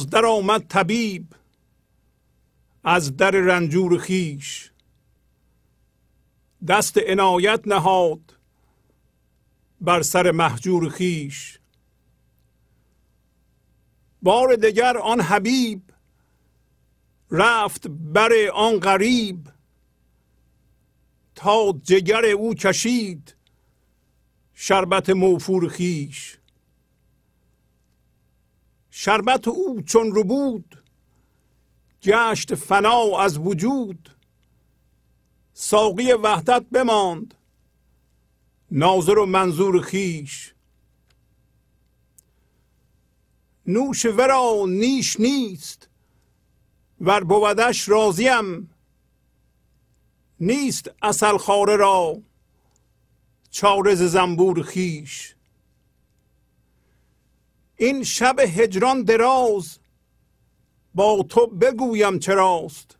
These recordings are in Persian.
باز در آمد طبیب از در رنجور خیش دست عنایت نهاد بر سر محجور خیش بار دگر آن حبیب رفت بر آن غریب. تا جگر او کشید شربت موفور خیش شربت او چون رو بود گشت فنا از وجود. ساقی وحدت بماند ناظر و منظور خیش نوش ورا نیش نیست ور بودش راضیم. نیست اصل خاره را چارز زنبور خیش این شب هجران دراز با تو بگویم چراست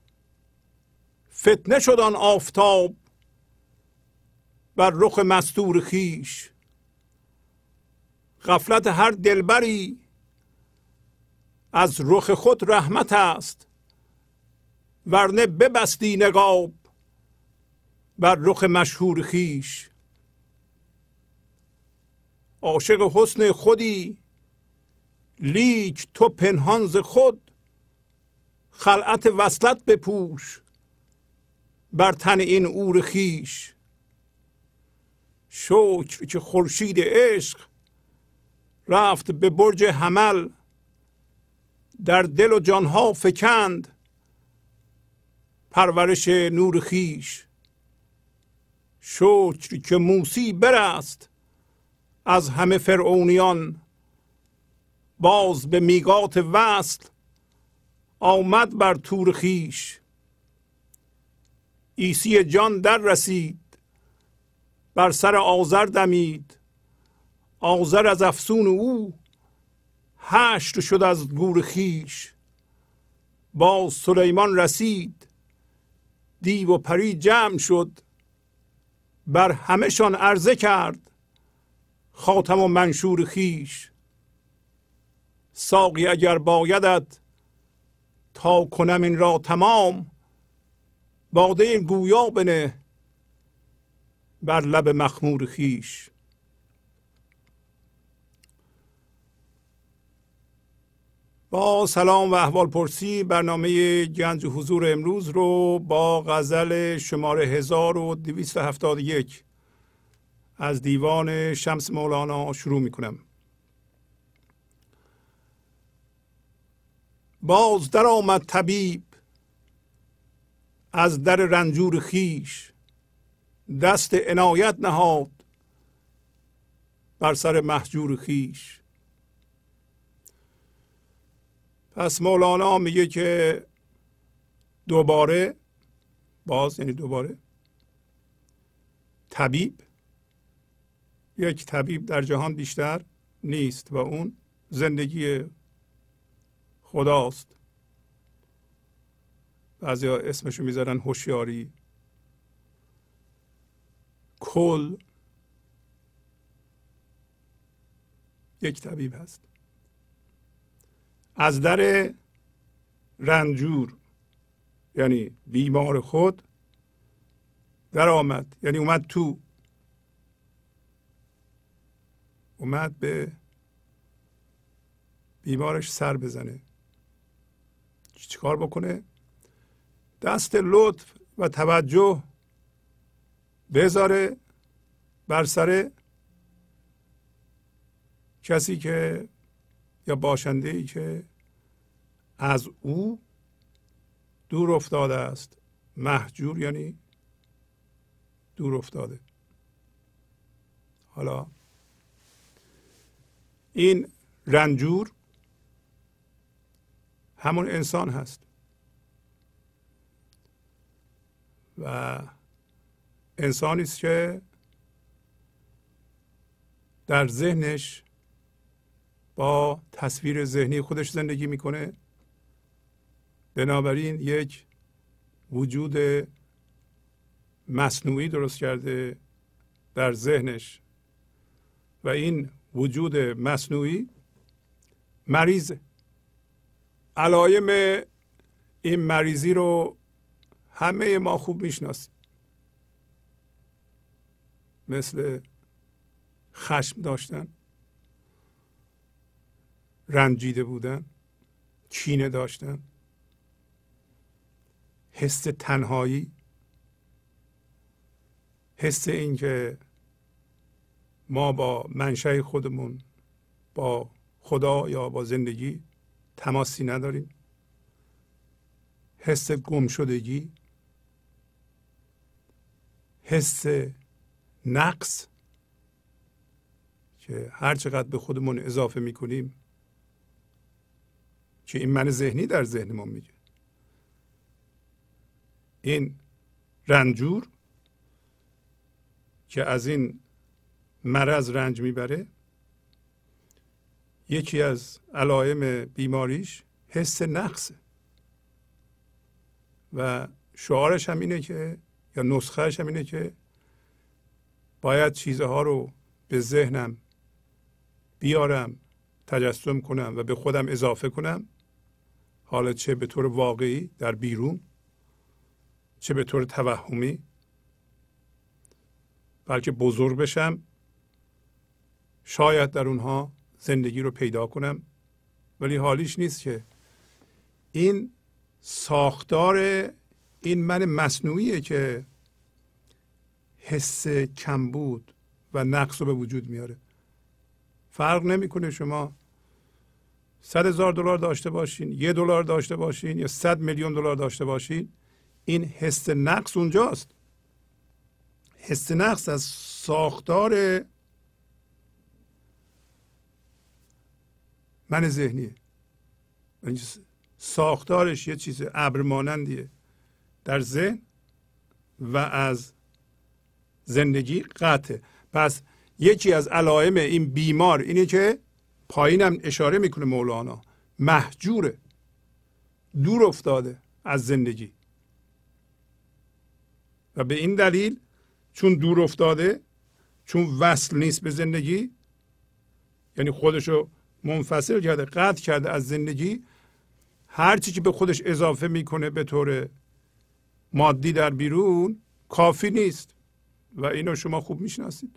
فتنه شد آن آفتاب بر رخ مستور خیش. غفلت هر دلبری از رخ خود رحمت است. ورنه ببستی نقاب بر رخ مشهور خیش. عاشق حسن خودی لیک تو پنهان ز خود خلعت وصلت بپوش بر تن این اور خیش شکر که خورشید عشق رفت به برج حمل در دل و جانها فکند پرورش نور خیش شکر که موسی برست از همه فرعونیان باز به میگات وصل آمد بر تور خیش ایسی جان در رسید بر سر آذر دمید. آذر از افسون او هشت شد از گور خیش باز سلیمان رسید دیو و پری جمع شد بر همهشان عرضه کرد خاتم و منشور خیش ساقی اگر بایدت تا کنم این را تمام. باده گویا بنه بر لب مخمور خیش. با سلام و احوال پرسی برنامه گنج حضور امروز رو با غزل شماره 1271 از دیوان شمس مولانا شروع می کنم باز در آمد طبیب از در رنجور خیش دست عنایت نهاد بر سر محجور خیش. پس مولانا میگه که دوباره باز یعنی دوباره طبیب یک طبیب در جهان بیشتر نیست و اون زندگی خداست. بعضی ها اسمشو می‌ذارن هوشیاری. کل یک طبیب هست. از در رنجور یعنی بیمار خود در آمد یعنی اومد تو. اومد به بیمارش سر بزنه. چیکار بکنه؟ دست لطف و توجه بذاره بر سر کسی که یا باشنده ای که از او دور افتاده است. محجور یعنی دور افتاده. حالا این رنجور همون انسان هست. و انسانی است که در ذهنش با تصویر ذهنی خودش زندگی می‌کنه. بنابراین یک وجود مصنوعی درست کرده در ذهنش. و این وجود مصنوعی مریضه علایم این مریضی رو همه ما خوب می‌شناسیم. مثل خشم داشتن رنجیده بودن کینه داشتن حس تنهایی حس اینکه ما با منشأ خودمون با خدا یا با زندگی تماسی نداریم. حس گم شدگی حس نقص که هر چقدر به خودمون اضافه می‌کنیم که این من ذهنی در ذهنمون میگه. این رنجور که از این مرض رنج می‌بره یکی از علائم بیماریش حس نقصه. و شعارش هم اینه که یا نسخهش هم اینه که باید چیزها رو به ذهنم بیارم تجسم کنم و به خودم اضافه کنم. حالا چه به طور واقعی در بیرون چه به طور توهمی. بلکه بزرگ بشم شاید در اونها زندگی رو پیدا کنم. ولی حالیش نیست که. این ساختار این من مصنوعیه که حس کمبود و نقص رو به وجود میاره. فرق نمی‌کنه شما صد هزار دلار داشته باشین یه دلار داشته باشین یا صد میلیون دلار داشته باشین این حس نقص اونجاست. حس نقص از ساختار من ذهنیه. یعنی ساختارش یه چیز ابر مانندیه در ذهن و از زندگی قطعه. پس یکی از علائم این بیمار اینه که پایینم اشاره می‌کنه مولانا. محجوره. دور افتاده از زندگی. و به این دلیل چون دور افتاده چون وصل نیست به زندگی یعنی خودشو منفصل کرده قطع کرده از زندگی. هر چی که به خودش اضافه می‌کنه به طور مادی در بیرون کافی نیست. و اینو شما خوب می‌شناسید.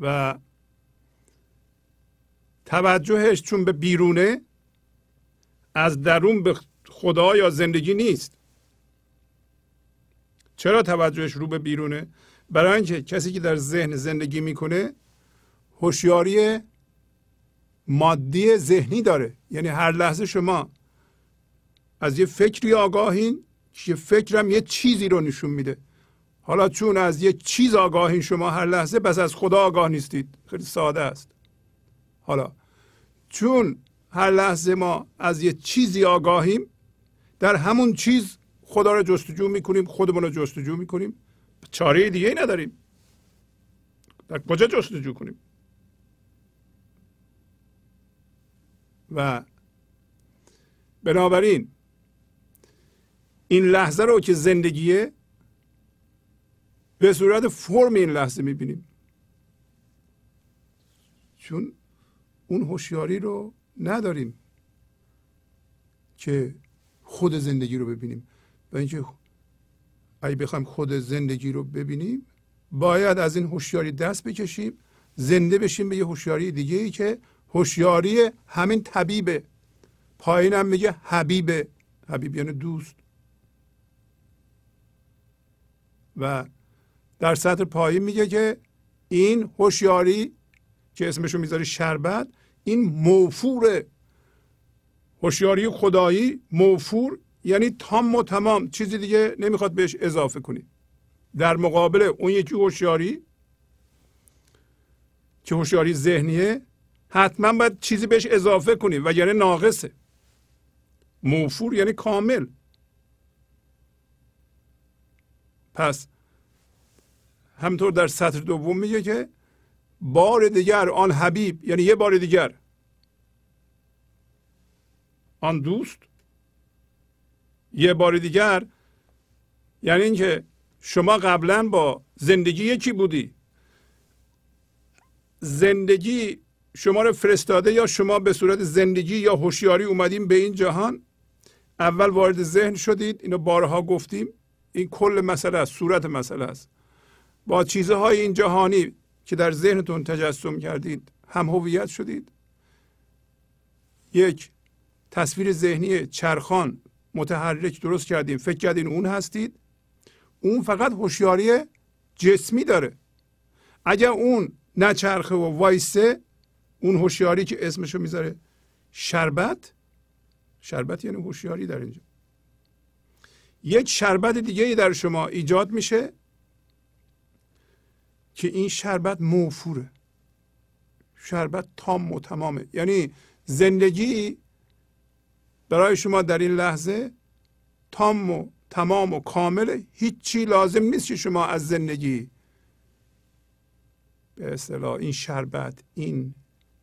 و توجهش چون به بیرونه از درون به خدا یا زندگی نیست. چرا توجهش رو به بیرونه؟ برای اینکه کسی که در ذهن زندگی می‌کنه هوشیاری مادی ذهنی داره. یعنی هر لحظه شما از یه فکری آگاهین که فکرم یه چیزی رو نشون میده. حالا چون از یه چیز آگاهین شما هر لحظه بس از خدا آگاه نیستید. خیلی ساده است. حالا چون هر لحظه ما از یه چیزی آگاهیم در همون چیز خدا رو جستجو می‌کنیم خودمون رو جستجو می‌کنیم. چاره دیگه ای نداریم. در کجا جستجو کنیم؟ و بنابراین این لحظه رو که زندگیه به صورت فرم این لحظه می‌بینیم. چون اون هوشیاری رو نداریم که خود زندگی رو ببینیم. و اینکه اگه بخوایم خود زندگی رو ببینیم باید از این هوشیاری دست بکشیم زنده بشیم به یه هوشیاری دیگه ای که هوشیاری همین طبیبه. پایینم میگه حبیبه. حبیب یعنی دوست. و در سطر پایین میگه که این هوشیاری که اسمشو می‌ذاری شربت این موفور هوشیاری خدایی موفور یعنی تام و تمام. چیزی دیگه نمی‌خواد بهش اضافه کنی. در مقابل اون یکی هوشیاری که هوشیاری ذهنیه حتما باید چیزی بهش اضافه کنی و یعنی ناقصه. موفور یعنی کامل. پس همطور در سطر دوم میگه که بار دیگر آن حبیب یعنی یه بار دیگر. آن دوست یه بار دیگر یعنی اینکه شما قبلا با زندگی یکی بودی. زندگی شما رو فرستاده یا شما به صورت زندگی یا هوشیاری اومدیم به این جهان؟ اول وارد ذهن شدید اینو بارها گفتیم. این کل مسئله است صورت مسئله است. با چیزهای این جهانی که در ذهنتون تجسم کردید هم هویت شدید. یک تصویر ذهنی چرخان متحرک درست کردیم. فکر کردین اون هستید. اون فقط هوشیاری جسمی داره. اگر اون نچرخه و وایسه اون هوشیاری که اسمشو می‌ذاره. شربت؟ شربت یعنی هوشیاری در اینجا. یک شربت دیگه در شما ایجاد میشه که این شربت موفوره. شربت تام و تمامه. یعنی زندگی برای شما در این لحظه تام و تمام و کامل هیچی لازم نیست که شما از زندگی به اصطلاح این شربت این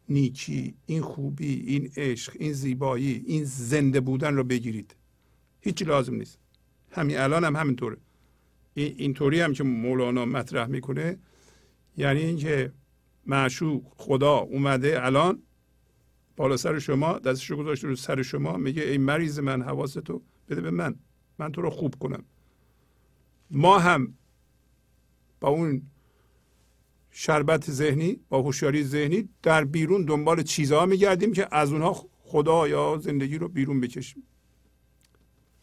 نیکی این خوبی این عشق این زیبایی این زنده بودن رو بگیرید. هیچی لازم نیست. همین الان هم همینطوره. اینطوری هم که مولانا مطرح می‌کنه یعنی اینکه معشوق خدا اومده الان بالا سر شما دستش رو گذاشته رو سر شما میگه ای مریض من حواستو بده به من. من تو رو خوب کنم. ما هم با اون شربت ذهنی با هوشیاری ذهنی در بیرون دنبال چیزها میگردیم که از اونها خدا یا زندگی رو بیرون بکشیم.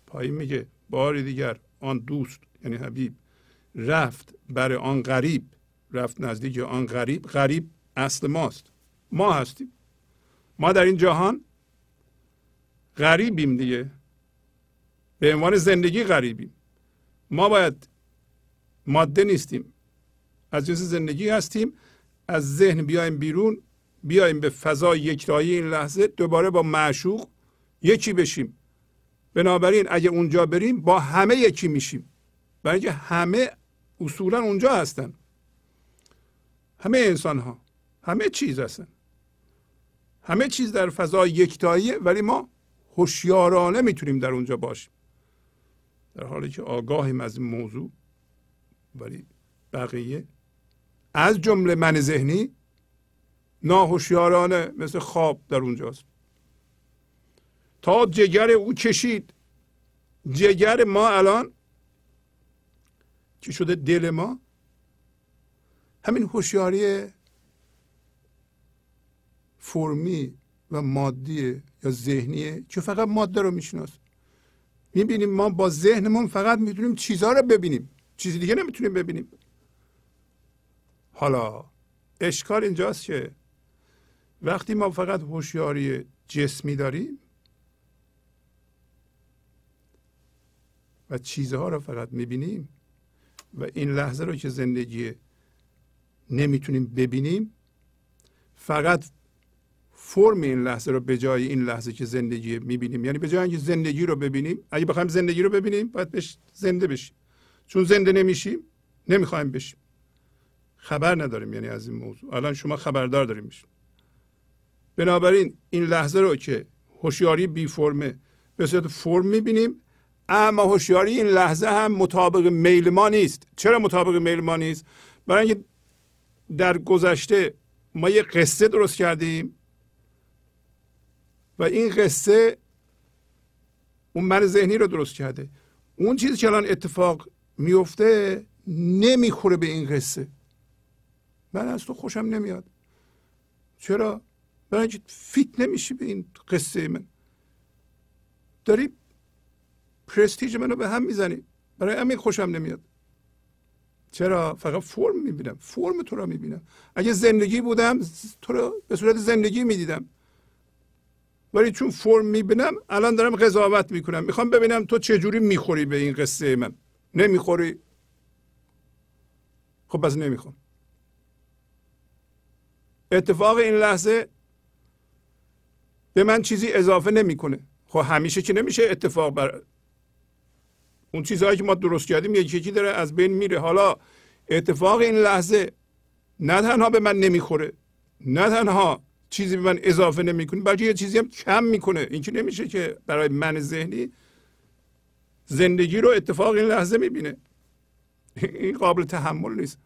پایین میگه بار دیگر آن دوست یعنی حبیب رفت برای آن غریب. رفت نزدیک آن غریب غریب اصل ماست. ما هستیم. ما در این جهان غریبیم دیگه. به عنوان زندگی غریبیم. ما باید ماده نیستیم. از جنس زندگی هستیم. از ذهن بیایم بیرون بیایم به فضای یکتایی این لحظه دوباره با معشوق یکی بشیم. بنابراین اگه اونجا بریم با همه یکی میشیم. برای اینکه همه اصولا اونجا هستن. همه انسان ها همه چیز هستن. همه چیز در فضای یکتاییه ولی ما هوشیارانه می‌تونیم در اونجا باشیم. در حالی که آگاهیم از این موضوع ولی بقیه از جمله من ذهنی ناهوشیارانه مثل خواب در اونجاست. تا جگر او کشید جگر ما الان که شده دل ما؟ همین هوشیاری فرمی و مادی یا ذهنیه که فقط ماده رو میشناس می‌بینیم ما با ذهنمون فقط می‌تونیم چیزها رو ببینیم. چیزی دیگه نمی‌تونیم ببینیم. حالا اشکال اینجاست که وقتی ما فقط هوشیاری جسمی داریم و چیزها رو فقط می‌بینیم و این لحظه رو که زندگی نمی‌تونیم ببینیم فقط فرم این لحظه رو به جای این لحظه که زندگی می‌بینیم. یعنی به جای اینکه زندگی رو ببینیم اگه بخوایم زندگی رو ببینیم باید بش زنده بشیم. چون زنده نمیشیم نمی‌خوایم بشیم. خبر نداریم یعنی از این موضوع. الان شما خبردار داریم میشیم بنابراین این لحظه رو که هوشیاری بی فرمه به صورت فرم می‌بینیم اما هوشیاری این لحظه هم مطابق میل ما نیست. چرا مطابق میل ما نیست؟ برای اینکه در گذشته ما یه قصه درست کردیم و این قصه اون من ذهنی رو درست کرده. اون چیزی که الان اتفاق میفته نمی‌خوره به این قصه. من از تو خوشم نمیاد. چرا؟ برای اینکه فیت نمیشی به این قصه من. داری پرستیج منو به هم می‌زنی. برای همین خوشم نمیاد. چرا؟ فقط فرم می‌بینم. فرم تو رو می‌بینم. اگه زندگی بودم تو رو به صورت زندگی می‌دیدم. ولی چون فرم می‌بینم الان دارم قضاوت می‌کنم. می‌خوام ببینم تو چجوری می‌خوری به این قصه من. نمی‌خوری؟ خب پس نمی‌خوام. اتفاق این لحظه به من چیزی اضافه نمی‌کنه. خب همیشه که نمیشه اتفاق بر اون چیزهایی که ما درست کردیم یکی یکی داره از بین میره. حالا اتفاق این لحظه نه تنها به من نمی‌خوره نه تنها چیزی به من اضافه نمی‌کنه بلکه یه چیزی هم کم می‌کنه. این که نمیشه که برای من ذهنی زندگی رو اتفاق این لحظه می‌بینه. این قابل تحمل نیست.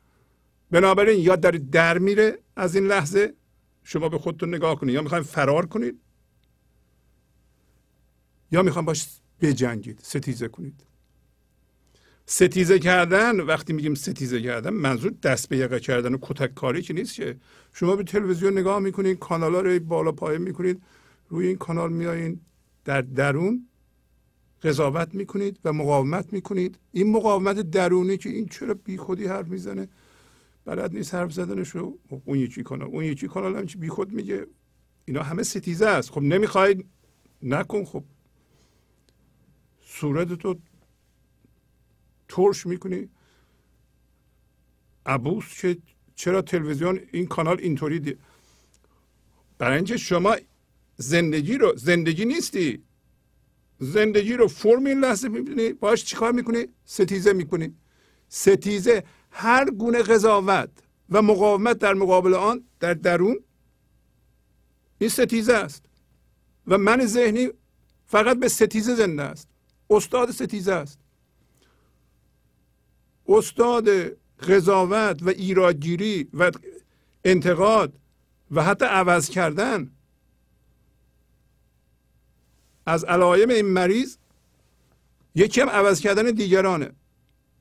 بنابراین یا داره در میره. از این لحظه شما به خودتون نگاه کنید. یا می‌خواین فرار کنید یا می‌خوام باش بجنگید ستیزه کنید. ستیزه کردن وقتی میگیم ستیزه کردن منظور دست به یقه کردن و کتک کاری که نیست که. شما به تلویزیون نگاه می‌کنید کانال ها رو بالا پایین می‌کنید روی این کانال میایین در درون قضاوت می‌کنید و مقاومت می‌کنید. این مقاومت درونی که این چرا بی خودی حرف می‌زنه؟ بلد نیست حرف رو اون یکی کانال اون یکی کانال هم بی خود میگه اینا همه ستیزه است. خب نمی‌خواید نکن. خب صورت تو ترش می‌کنی. عبوس که چرا تلویزیون این کانال اینطوری دی برای اینکه شما زندگی رو زندگی نیستی. زندگی رو فرم این لحظه می‌بینی. باش چیکار می‌کنی؟ ستیزه می‌کنی. ستیزه هر گونه قضاوت و مقاومت در مقابل آن در درون این ستیزه است. و من ذهنی فقط به ستیزه زنده است. استاد ستیزه است. استاد قضاوت و ایرادگیری و انتقاد و حتی عوض کردن از علائم این مریض یکی هم عوض کردن دیگرانه.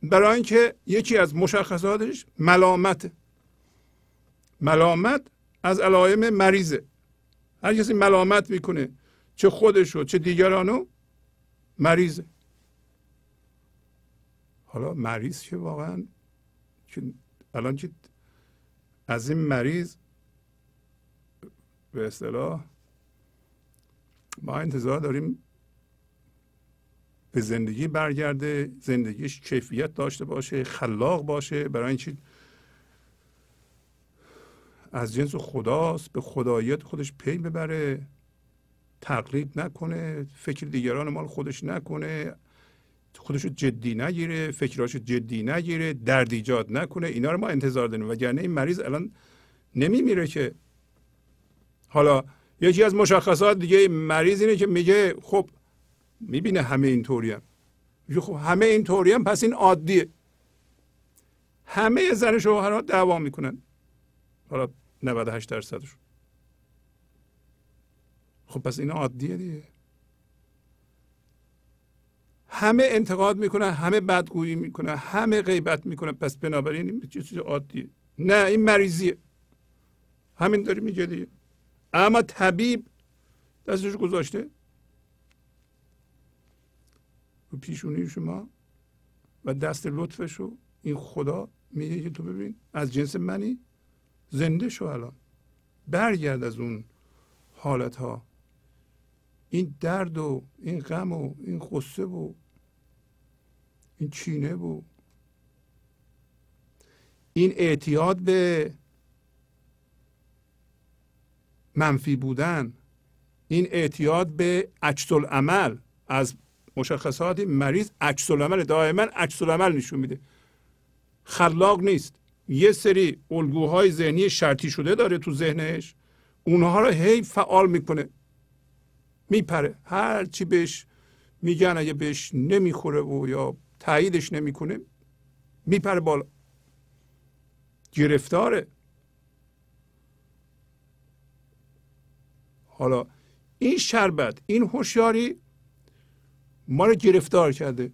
برای اینکه یکی از مشخصاتش ملامت. ملامت از علائم مریضه. هر کسی ملامت می‌کنه چه خودشو چه دیگرانو مریضه. حالا مریض که واقعا؟ که الان که از این مریض به اصطلاح ما انتظار داریم به زندگی برگرده زندگیش کیفیت داشته باشه خلاق باشه. برای اینکه از جنس خداست به خداییت خودش پی ببره تقلید نکنه فکر دیگران مال خودش نکنه خودش رو جدی نگیره فکراش جدی نگیره درد ایجاد نکنه. اینا رو ما انتظار داریم. وگرنه این مریض الان نمیمیره که. حالا یکی از مشخصات دیگه مریض اینه که میگه خب می‌بینه همه اینطوری هم. میگه خب همه اینطوری هم پس این عادیه. همه زن شوهرها دعوا می‌کنن. حالا 98 درصدشون. خب پس این عادیه دیگه. همه انتقاد می‌کنن همه بدگویی می‌کنن همه غیبت می‌کنن. پس بنابراین این چیز عادیه؟ نه این مریضیه. همین داری میگه دیگه. اما طبیب دستش گذاشته. رو پیشونی شما و دست لطفش رو این خدا میگه که تو ببین از جنس منی زنده شو الان. برگرد از اون حالت ها این درد و این غم و این قصه و این چینه و این اعتیاد به منفی بودن این اعتیاد به عکس عمل از مشخصات مریض عکس العمل دائما عکس العمل نشون میده. خلاق نیست. یه سری الگوهای ذهنی شرطی شده داره تو ذهنش. اونها رو هی فعال می‌کنه. میپره. هر چی بهش میگن اگه بهش نمی‌خوره و یا تاییدش نمی‌کنه میپره بالا. گرفتاره. حالا این شربت این هوشیاری ما رو گرفتار کرده.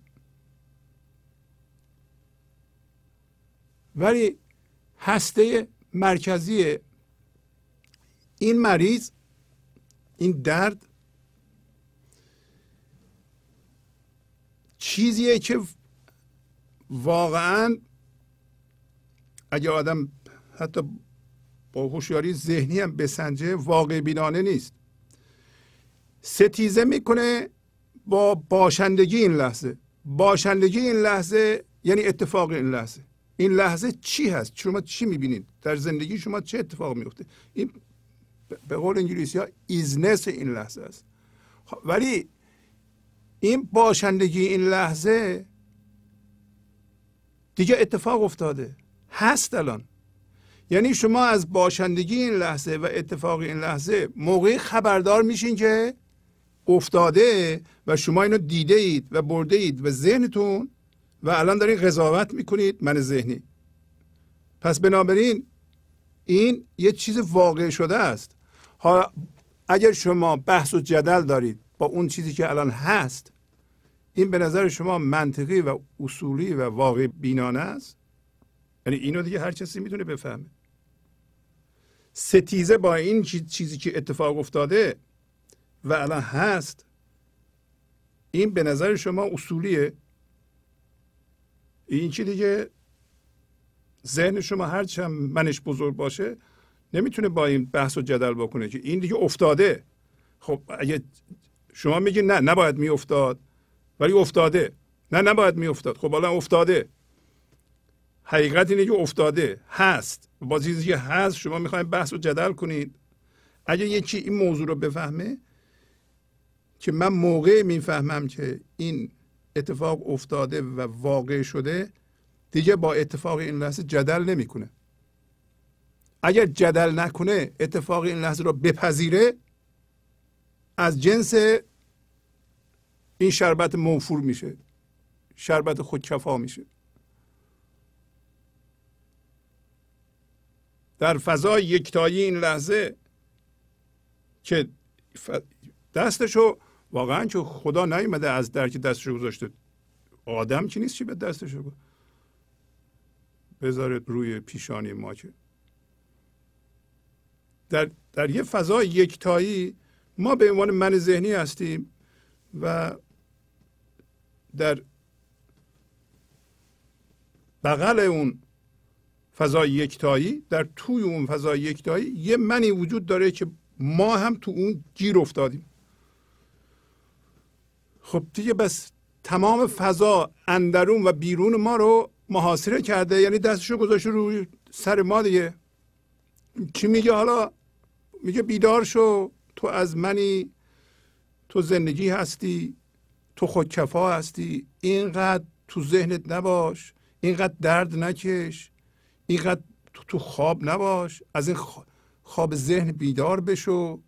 ولی هسته مرکزی این مریض این درد چیزیه که واقعا اگه آدم حتی با هوشیاری ذهنی هم بسنجه واقع بینانه نیست. ستیزه می‌کنه با باشندگی این لحظه. باشندگی این لحظه یعنی اتفاق این لحظه. این لحظه چی هست؟ شما چی می‌بینید؟ در زندگی شما چه اتفاق میفته این به قول انگلیسی ها isness این لحظه است. خب، ولی این باشندگی این لحظه دیگه اتفاق افتاده. هست الان. یعنی شما از باشندگی این لحظه و اتفاق این لحظه موقعی خبردار میشین که افتاده و شما اینو دیده اید و برده اید و ذهنتون و الان دارین قضاوت می‌کنید من ذهنی. پس بنابراین این یه چیز واقع شده است. حالا اگر شما بحث و جدل دارید با اون چیزی که الان هست این به نظر شما منطقی و اصولی و واقع بینانه است؟ یعنی اینو دیگه هر کسی می‌تونه بفهمه. ستیزه با این چیزی که اتفاق افتاده و الان هست این به نظر شما اصولیه؟ این چی دیگه؟ ذهن شما هرچند منش بزرگ باشه نمی‌تونه با این بحث و جدل بکنه که این دیگه افتاده. خب اگه شما میگید نه نباید میافتاد ولی افتاده. نه نباید میافتاد. خب حالا افتاده. حقیقت اینه که افتاده. هست. با چیزی که هست شما می‌خواید بحث و جدل کنید. اگه یکی این موضوع رو بفهمه که من موقع می‌فهمم که این اتفاق افتاده و واقع شده دیگه با اتفاق این لحظه جدل نمی‌کنه. اگر جدل نکنه اتفاق این لحظه رو بپذیره از جنس این شربت موفور میشه شربت خودکفا میشه. در فضای یکتایی این لحظه که دستشو واقعا که خدا نیومده از درک دستشو گذاشته. آدم که نیست چی به دستشو بذاره روی پیشانی ما که در, در یه فضای یکتایی ما به عنوان من ذهنی هستیم و در بغل اون فضای یکتایی در توی اون فضای یکتایی یه منی وجود داره که ما هم تو اون گیر افتادیم. خب دیگه بس تمام فضا اندرون و بیرون ما رو محاصره کرده. یعنی دستشو گذاشته روی سر ما دیگه. کی میگه حالا؟ میگه بیدار شو. تو از منی. تو زندگی هستی. تو خودکفا هستی. اینقدر تو ذهنت نباش. اینقدر درد نکش. اینقدر تو, تو خواب نباش. از این خواب ذهن بیدار بشو.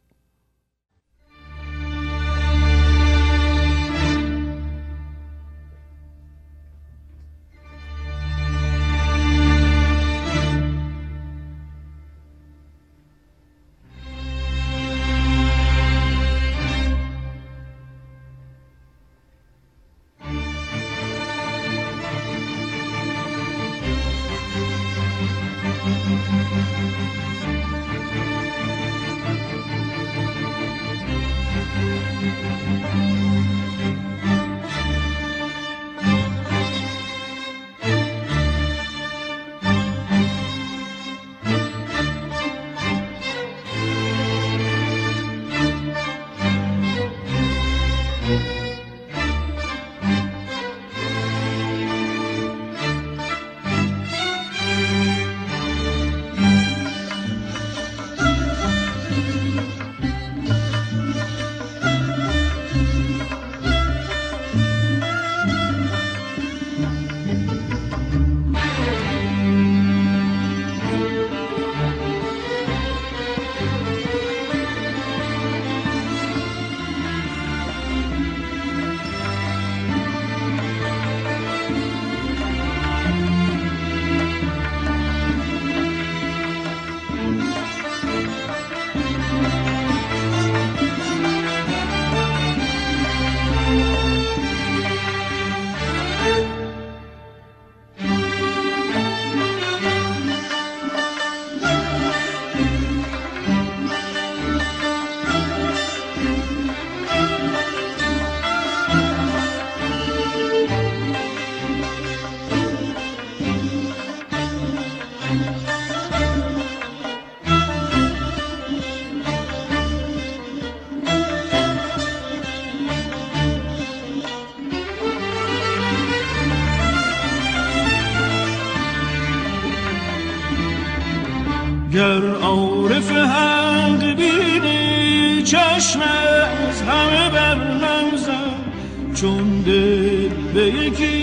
سوی پر خمزن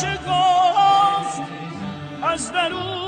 چه از درون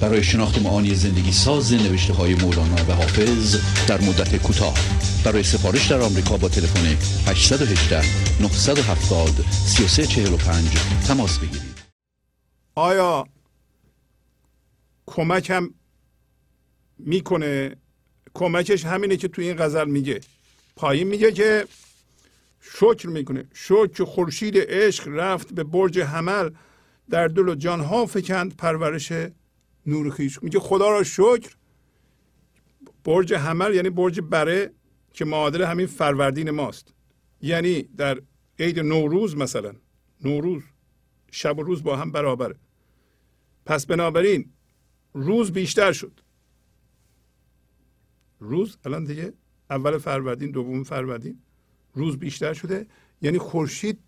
برای شناخت معانی زندگی ساز نوشته های مولانا و حافظ در مدت کوتاه. برای سفارش در آمریکا با تلفن 818 970 3345 تماس بگیرید. آیا کمکم می‌کنه؟ کمکش همینه که تو این غزل میگه. پایین میگه که شکر می‌کنه. شکر خورشید عشق رفت به برج حمل. در دل و جان ها فکند پرورش نور خیش. میگه خدا را شکر. برج حمل یعنی برج بره که معادل همین فروردین ماست. یعنی در عید نوروز مثلا نوروز شب و روز با هم برابره. پس بنابراین روز بیشتر شد. روز الان دیگه اول فروردین دوم فروردین روز بیشتر شده. یعنی خورشید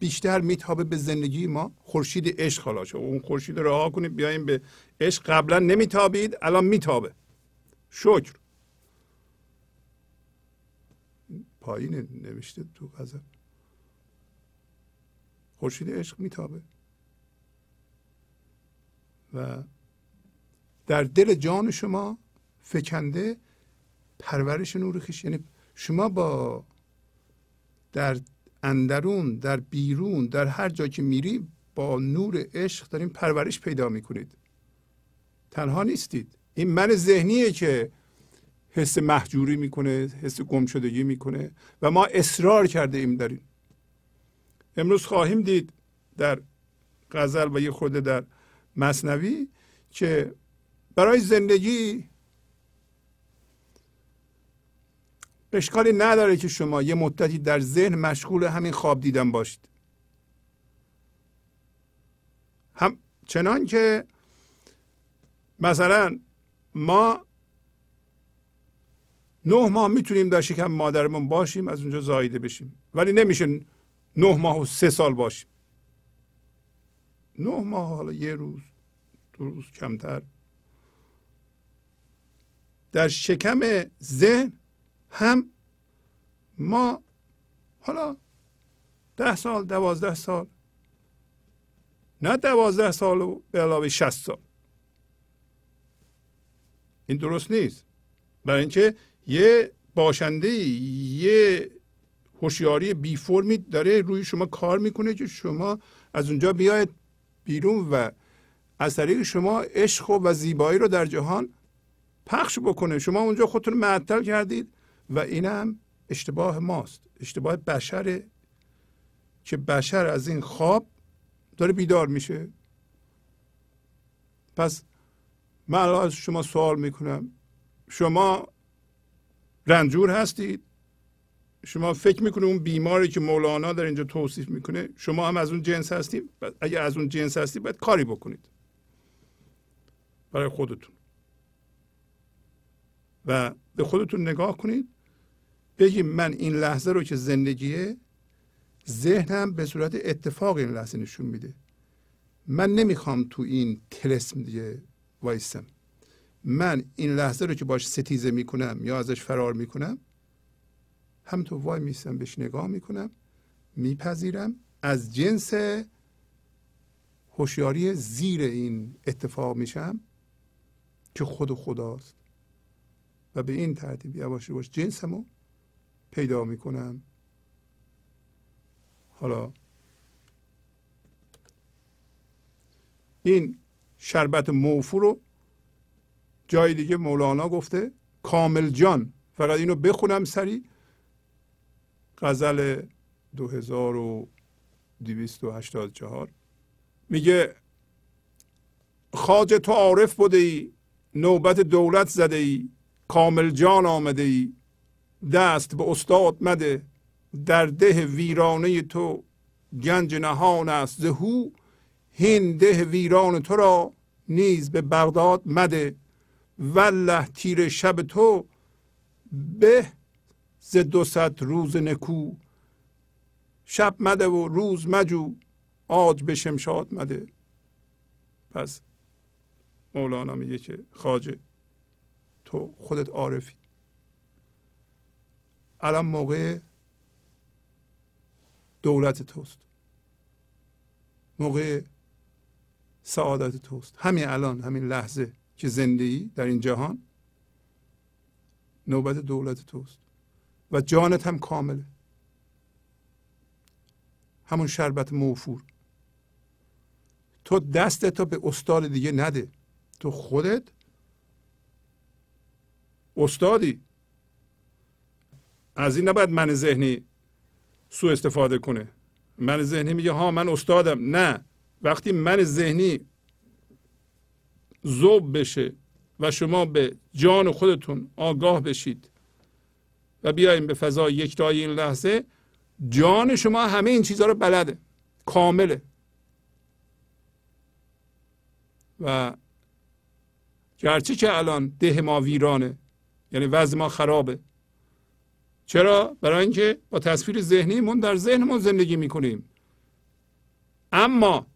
بیشتر میتابه به زندگی ما. خورشید عشق حالا اون خورشید رو رها کنید بیایم به عشق. قبلا نمیتابید الان میتابه. شکر. پایین نوشته تو غزل. خورشید عشق میتابه. و در دل جان شما فکنده پرورش نور خیش. یعنی شما با در اندرون در بیرون در هر جا که میری با نور عشق دارین پرورش پیدا می‌کنید. تنها نیستید. این من ذهنیه که حس محجوری می‌کنه حس گمشدگی می‌کنه و ما اصرار کرده ایم داریم امروز خواهیم دید در غزل و یه خود در مصنوی که برای زندگی اشکالی نداره که شما یه مدتی در ذهن مشغول همین خواب دیدن باشید. هم چنان که مثلا ما نه ماه می‌تونیم در شکم مادرمون باشیم از اونجا زایده بشیم. ولی نمیشه نه ماه و سه سال باشیم. نه ماه حالا یه روز دو روز کمتر. در شکم ذهن هم ما حالا ده سال دوازده سال نه دوازده سال و به علاوه شست سال. این درست نیست. برای اینکه یه باشنده یه هوشیاری بی فرمی داره روی شما کار می‌کنه که شما از اونجا بیاید بیرون و از طریق شما عشق و زیبایی رو در جهان پخش بکنه. شما اونجا خودتون معطل کردید. و اینم اشتباه ماست. اشتباه بشره که بشر از این خواب داره بیدار میشه. پس من از شما سوال می‌کنم. شما رنجور هستید. شما فکر می‌کنه اون بیماری که مولانا در اینجا توصیف می‌کنه شما هم از اون جنس هستید؟ اگه از اون جنس هستید باید کاری بکنید. برای خودتون. و به خودتون نگاه کنید. بگیم من این لحظه رو که زندگیه ذهنم به صورت اتفاق این لحظه نشون میده. من نمی‌خوام تو این تلسم دیگه وایسم من این لحظه رو که باش ستیزه می‌کنم یا ازش فرار می‌کنم همینطور وای میستم بهش نگاه می‌کنم میپذیرم. از جنس هوشیاری زیر این اتفاق میشم که خود خداست. و به این ترتیب یواش یواش جنسمو پیدا می‌کنم. حالا این شربت موفور رو جای دیگه مولانا گفته کامل جان فقط اینو بخونم سری غزل 2284 میگه خاج تو عارف بوده ای نوبت دولت زده ای کامل جان آمده ای. دست به استاد مده. در ده ویرانه تو گنج نهان است. زهو هین ده ویران تو را نیز به بغداد مده. والله تیر شب تو به ز دو روز نکو. شب مده و روز مجو آج به شمشاد مده. پس مولانا میگه که خاجه تو خودت عارفی. الان موقع دولت توست. موقع سعادت توست. همین الان همین لحظه که زندگی در این جهان نوبت دولت توست. و جانت هم کامله. همون شربت موفور. تو دست تو به استاد دیگه نده. تو خودت استادی. از این نباید من ذهنی سو استفاده کنه. من ذهنی میگه ها من استادم. نه. وقتی من ذهنی زوب بشه و شما به جان خودتون آگاه بشید و بیایم به فضای یکتای این لحظه جان شما همه این چیزها رو بلده. کامله. و گرچه که الان ده ما ویرانه یعنی وضع ما خرابه چرا؟ برای اینکه با تصویر ذهنیمون در ذهنمون زندگی می‌کنیم. اما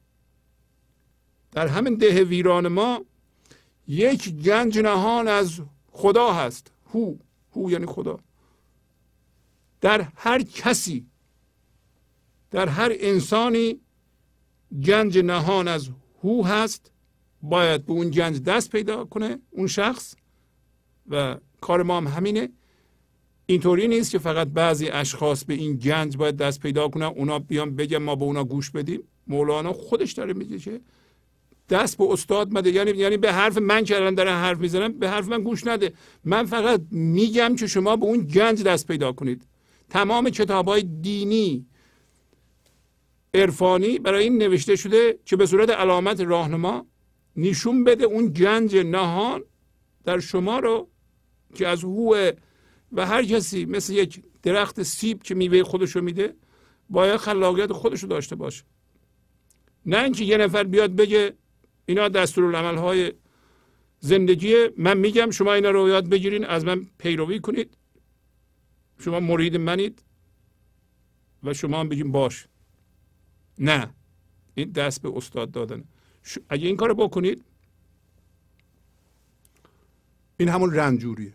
در همین ده ویران ما یک گنج نهان از خدا هست. هو هو یعنی خدا. در هر کسی در هر انسانی گنج نهان از هو هست. باید به اون گنج دست پیدا کنه اون شخص و کار ما هم همینه. اینطوری نیست که فقط بعضی اشخاص به این گنج باید دست پیدا کنن اونا بیان بگن ما به اونا گوش بدیم؟ مولانا خودش داره میگه که دست به استاد مده. یعنی یعنی به حرف من که الان دارن حرف می‌زنم به حرف من گوش نده. من فقط میگم که شما به اون گنج دست پیدا کنید. تمام کتاب های دینی عرفانی برای این نوشته شده که به صورت علامت راهنما نشون بده اون گنج نهان در شما رو که از هو و هر کسی مثل یک درخت سیب که میوه خودشو میده باید خلاقیت خودشو داشته باشه. نه اینکه یه نفر بیاد بگه اینا دستورالعمل های زندگی من میگم شما اینا رو یاد بگیرین از من پیروی کنید. شما مرید منید و شما هم بگیم باش. نه این دست به استاد دادن. اگه این کار بکنید این همون رنجوریه.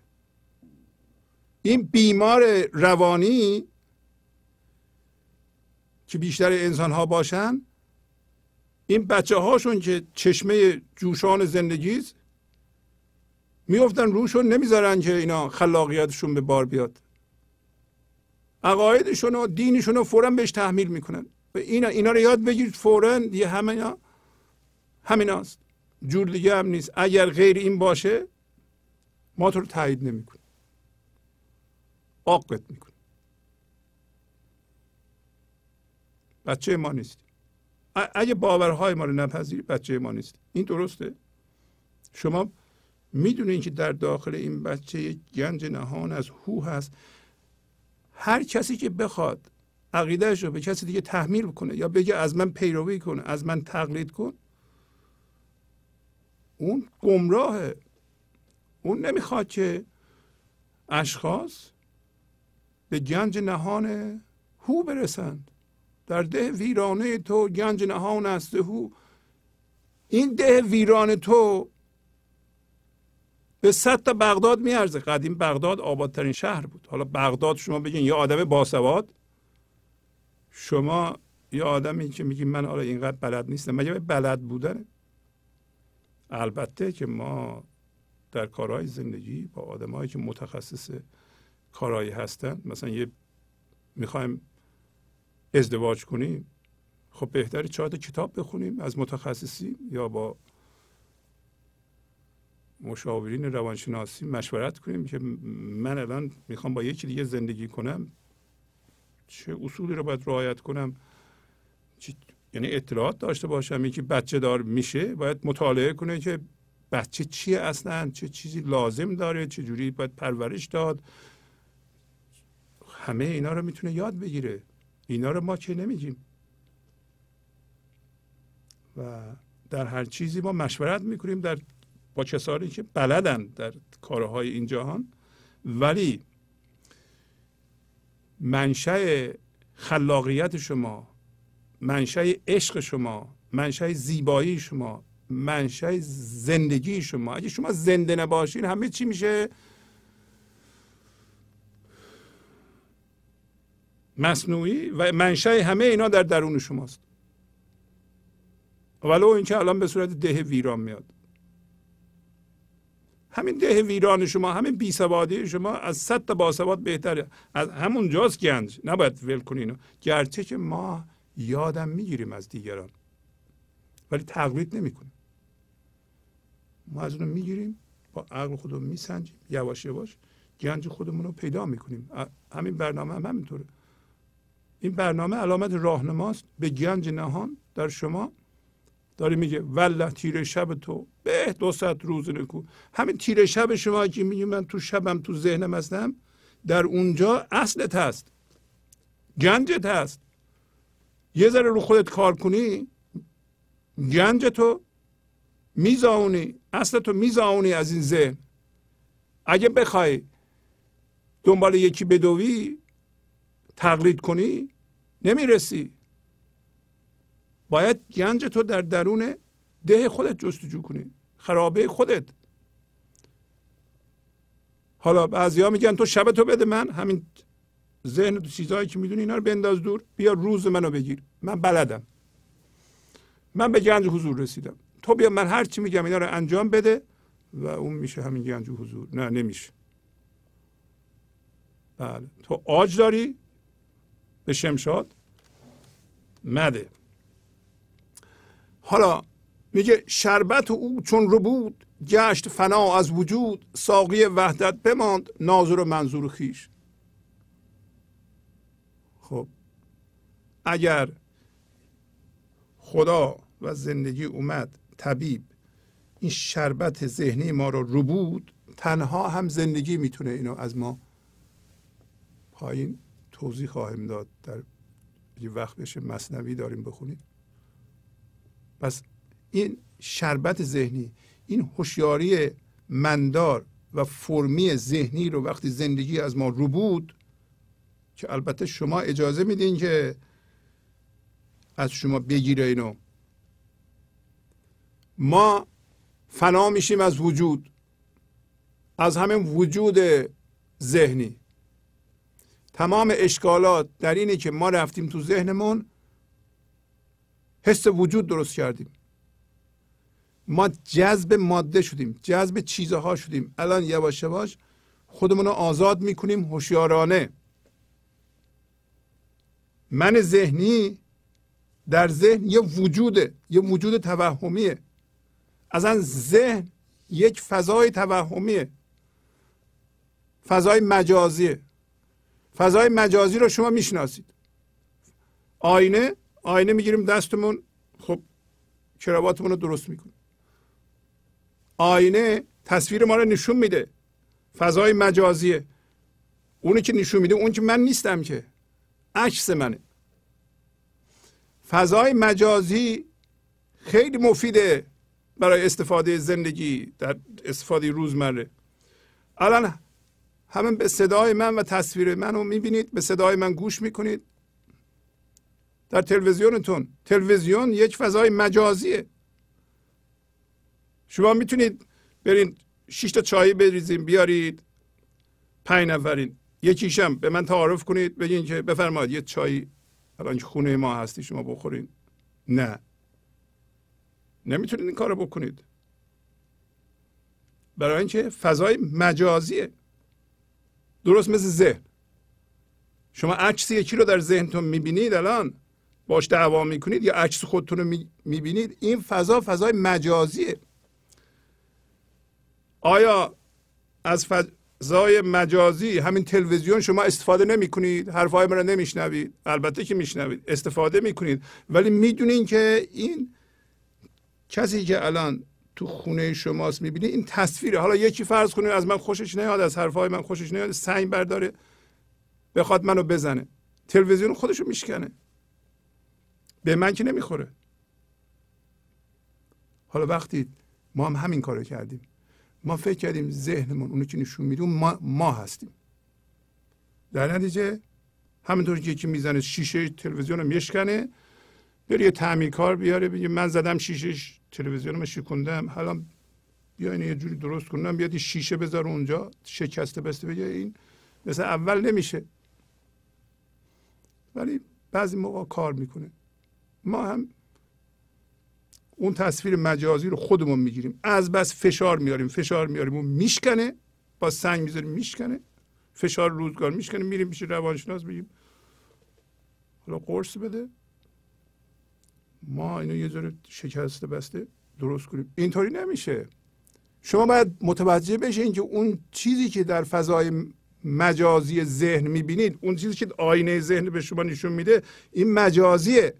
این بیمار روانی که بیشتر انسان ها باشن این بچه هاشون که چشمه جوشان زندگیست میفتن روشون نمی‌ذارن که اینا خلاقیتشون به بار بیاد. عقایدشون و دینشون رو فورا بهش تحمیل می‌کنن. و اینا, اینا رو یاد بگیرید فورا یه همین هست جور دیگه هم نیست. اگر غیر این باشه ما تو رو تایید نمی‌کنیم. آقت می‌کنیم بچه ما نیستیم. اگه باورهای ما رو نپذیری بچه ما نیست این درسته؟ شما می‌دونین که در داخل این بچه گنج نهان از هو هست. هر کسی که بخواد عقیدهش رو به کسی دیگه تحمیل کنه یا بگه از من پیروی کنه از من تقلید کن اون گمراهه اون نمی‌خواد که اشخاص به گنج نهان هو برسند. در ده ویرانه تو گنج نهان است هو. این ده ویران تو به صد تا بغداد میارزه. قدیم بغداد آبادترین شهر بود. حالا بغداد شما بگین یه آدم باسواد شما یه آدمی که میگین من حالا اینقدر بلد نیستم. مگه بلد بودن؟ البته که ما در کارهای زندگی با آدمایی که متخصص کارهایی هستن. مثلا یه می‌خوایم ازدواج کنیم. خب بهتری چهار کتاب بخونیم از متخصصی یا با مشاورین روانشناسی مشورت کنیم که من الان می‌خوام با یکی دیگه زندگی کنم. چه اصولی رو باید رعایت کنم؟ یعنی اطلاعات داشته باشم. اینکه بچه دار میشه باید مطالعه کنه که بچه چیه اصلا؟ چه چیزی لازم داره؟ چه جوری باید پرورش داد؟ همه اینا رو می‌تونه یاد بگیره. اینا رو ما چه نمیگیم؟ و در هر چیزی ما مشورت می‌کنیم در با کسانی که بلدن در کارهای این جهان. ولی منشأ خلاقیت شما منشأ عشق شما منشأ زیبایی شما منشأ زندگی شما. اگه شما زنده نباشین همه چی میشه؟ مصنوعی و منشأ همه اینا در درون شماست. ولو اینکه الان به صورت ده ویران میاد. همین ده ویران شما همین بی شما از صد تا باسواد بهتره از همون جاست گنج نباید ول کنین. گرچه که ما یادم می‌گیریم از دیگران. ولی تقلید نمی‌کنیم. ما از اونو می‌گیریم با عقل خودمون میسنجیم یواش یواش گنج خودمون رو پیدا می‌کنیم. همین برنامه هم همینطوره. این برنامه علامت راهنماست. به گنج نهان در شما داره میگه والله تیر شب تو به دو ساعت روز نکو. همین تیر شب شما که میگه من تو شبم تو ذهنم هستم در اونجا اصلت هست. گنجت هست. یه ذره رو خودت کار کنی گنج تو میزاونی اصل تو میزاونی از این ذهن. اگه بخوای دنبال یکی بدوی تقلید کنی نمی‌رسی. باید گنج تو در درون ده خودت جستجو کنی خرابه خودت. حالا بعضیا میگن تو شب تو بده من همین ذهن تو چیزهایی که می‌دونی اینا رو بنداز دور بیا روز منو بگیر. من بلدم. من به گنج حضور رسیدم. تو بیا من هر چی میگم اینا رو انجام بده و اون میشه همین گنج حضور. نه نمیشه. بله. تو آج داری به شمشاد مده. حالا میگه شربت او چون رو بود گشت فنا از وجود ساقی وحدت بماند ناظر و منظور خیش خب اگر خدا و زندگی اومد طبیب این شربت ذهنی ما رو رو تنها هم زندگی می‌تونه اینو از ما پایین توضیح خواهیم داد. در یه وقت بشه مصنوی داریم بخونیم. پس این شربت ذهنی این هوشیاری مندار و فرمی ذهنی رو وقتی زندگی از ما رو بود که البته شما اجازه میدین که از شما بگیره اینو. ما فنا میشیم از وجود از همین وجود ذهنی. تمام اشکالات در اینه که ما رفتیم تو ذهنمون حس وجود درست کردیم. ما جذب ماده شدیم جذب چیزها شدیم. الان یواش یواش خودمون رو آزاد می‌کنیم هوشیارانه. من ذهنی در ذهن یه وجوده یه وجود توهمیه. اصلا ذهن یک فضای توهمیه. فضای مجازیه. فضای مجازی رو شما می‌شناسید. آینه آینه می‌گیریم دستمون خب کراواتمون رو درست می‌کنیم. آینه تصویر ما رو نشون میده. فضای مجازیه. اونی که نشون میده اون که من نیستم که. عکس منه. فضای مجازی خیلی مفیده برای استفاده زندگی در استفاده روزمره. الان همه به صدای من و تصویر من رو می‌بینید به صدای من گوش می‌کنید. در تلویزیونتون. تلویزیون یک فضای مجازیه. شما می‌تونید برین شش تا چای بریزیم بیارید. پنج نفرین. یکیشم به من تعارف کنید بگین که بفرمایید یه چای. الان خونه ما هستی شما بخورین. نه. نمی‌تونید این کارو بکنید. برای اینکه فضای مجازیه. درست مثل ذهن. شما عکس یکی رو در ذهنتون می‌بینید الان؟ باش دعوا می‌کنید یا عکس خودتون رو می‌بینید؟ این فضا فضای مجازیه. آیا از فضای مجازی همین تلویزیون شما استفاده نمی کنید حرفهای من رو نمیشنوید. البته که میشنوید. استفاده می‌کنید. ولی می‌دونین که این کسی که الان تو خونه شماست می‌بینی این تصویره. حالا یکی فرض کنه از من خوشش نیاد از حرفهای من خوشش نیاد سنگ برداره بخواد منو بزنه. تلویزیون خودشو میشکنه. به من که نمی‌خوره. حالا وقتی ما هم همین کارو کردیم. ما فکر کردیم ذهنمون اونو که نشون میده ما, ما هستیم. در نتیجه همینطور که یکی می‌زنه شیشه تلویزیون رو میشکنه بری یه تعمیرکار بیاره بگه من زدم شیشه تلویزیون رو شکوندم حالا بیا یه جوری درست کنم بیاد شیشه بذار اونجا شکسته بسته بگه این مثل اول نمیشه ولی بعضی موقع کار می‌کنه ما هم اون تصویر مجازی رو خودمون می‌گیریم از بس فشار میاریم فشار میاریم اون میشکنه با سنگ می‌ذاریم میشکنه فشار روزگار میشکنه میریم پیش روانشناس بگیم حالا قرص بده ما اینو یه ذره شکسته بسته درست کنیم. اینطوری نمیشه. شما باید متوجه بشین که اون چیزی که در فضای مجازی ذهن می‌بینید اون چیزی که آینه ذهن به شما نشون میده این مجازیه.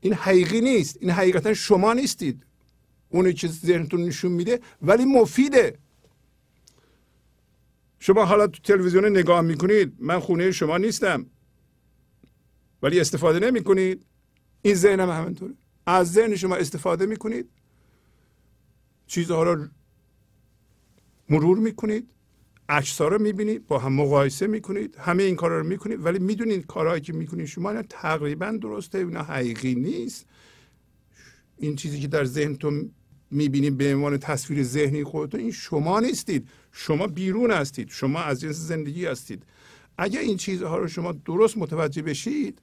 این حقیقی نیست. این حقیقتا شما نیستید. اونی که ذهنتون نشون میده ولی مفیده. شما حالا تو تلویزیون نگاه می‌کنید من خونه شما نیستم. ولی استفاده نمی‌کنید. این ذهنم همینطوره. از ذهن شما استفاده می‌کنید. چیزها رو مرور می‌کنید. عکس‌ها رو می‌بینید. با هم مقایسه می‌کنید. همه این کارا رو می‌کنید. ولی می‌دونید کارهایی که می‌کنید شما اینا تقریبا درسته اینا حقیقی نیست. این چیزی که در ذهنتون می‌بینید به عنوان تصویر ذهنی خودتون این شما نیستید. شما بیرون هستید. شما از جنس زندگی هستید. اگر این چیزها رو شما درست متوجه بشید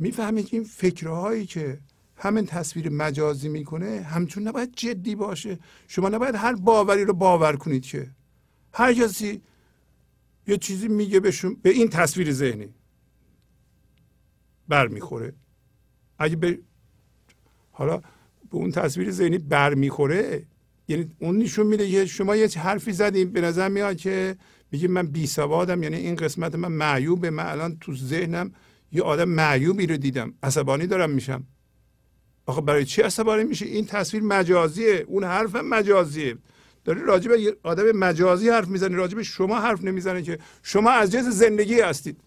می‌فهمید این فکرهایی که همین تصویر مجازی می‌کنه همچون نباید جدی باشه. شما نباید هر باوری رو باور کنید که هر کسی یه چیزی میگه به, به این تصویر ذهنی برمیخوره. اگه به حالا به اون تصویر ذهنی برمیخوره یعنی اون نشون میده که شما یه حرفی زدیم به نظر میاد که میگه من بی سوادم یعنی این قسمت من معیوبه من الان تو ذهنم یه آدم معیوبی رو دیدم. عصبانی دارم میشم. آخه برای چی عصبانی میشه این تصویر مجازیه. اون حرف مجازیه. داری راجع به آدم مجازی حرف می‌زنی راجع به شما حرف نمی‌زنه که شما از جنس زندگی هستید.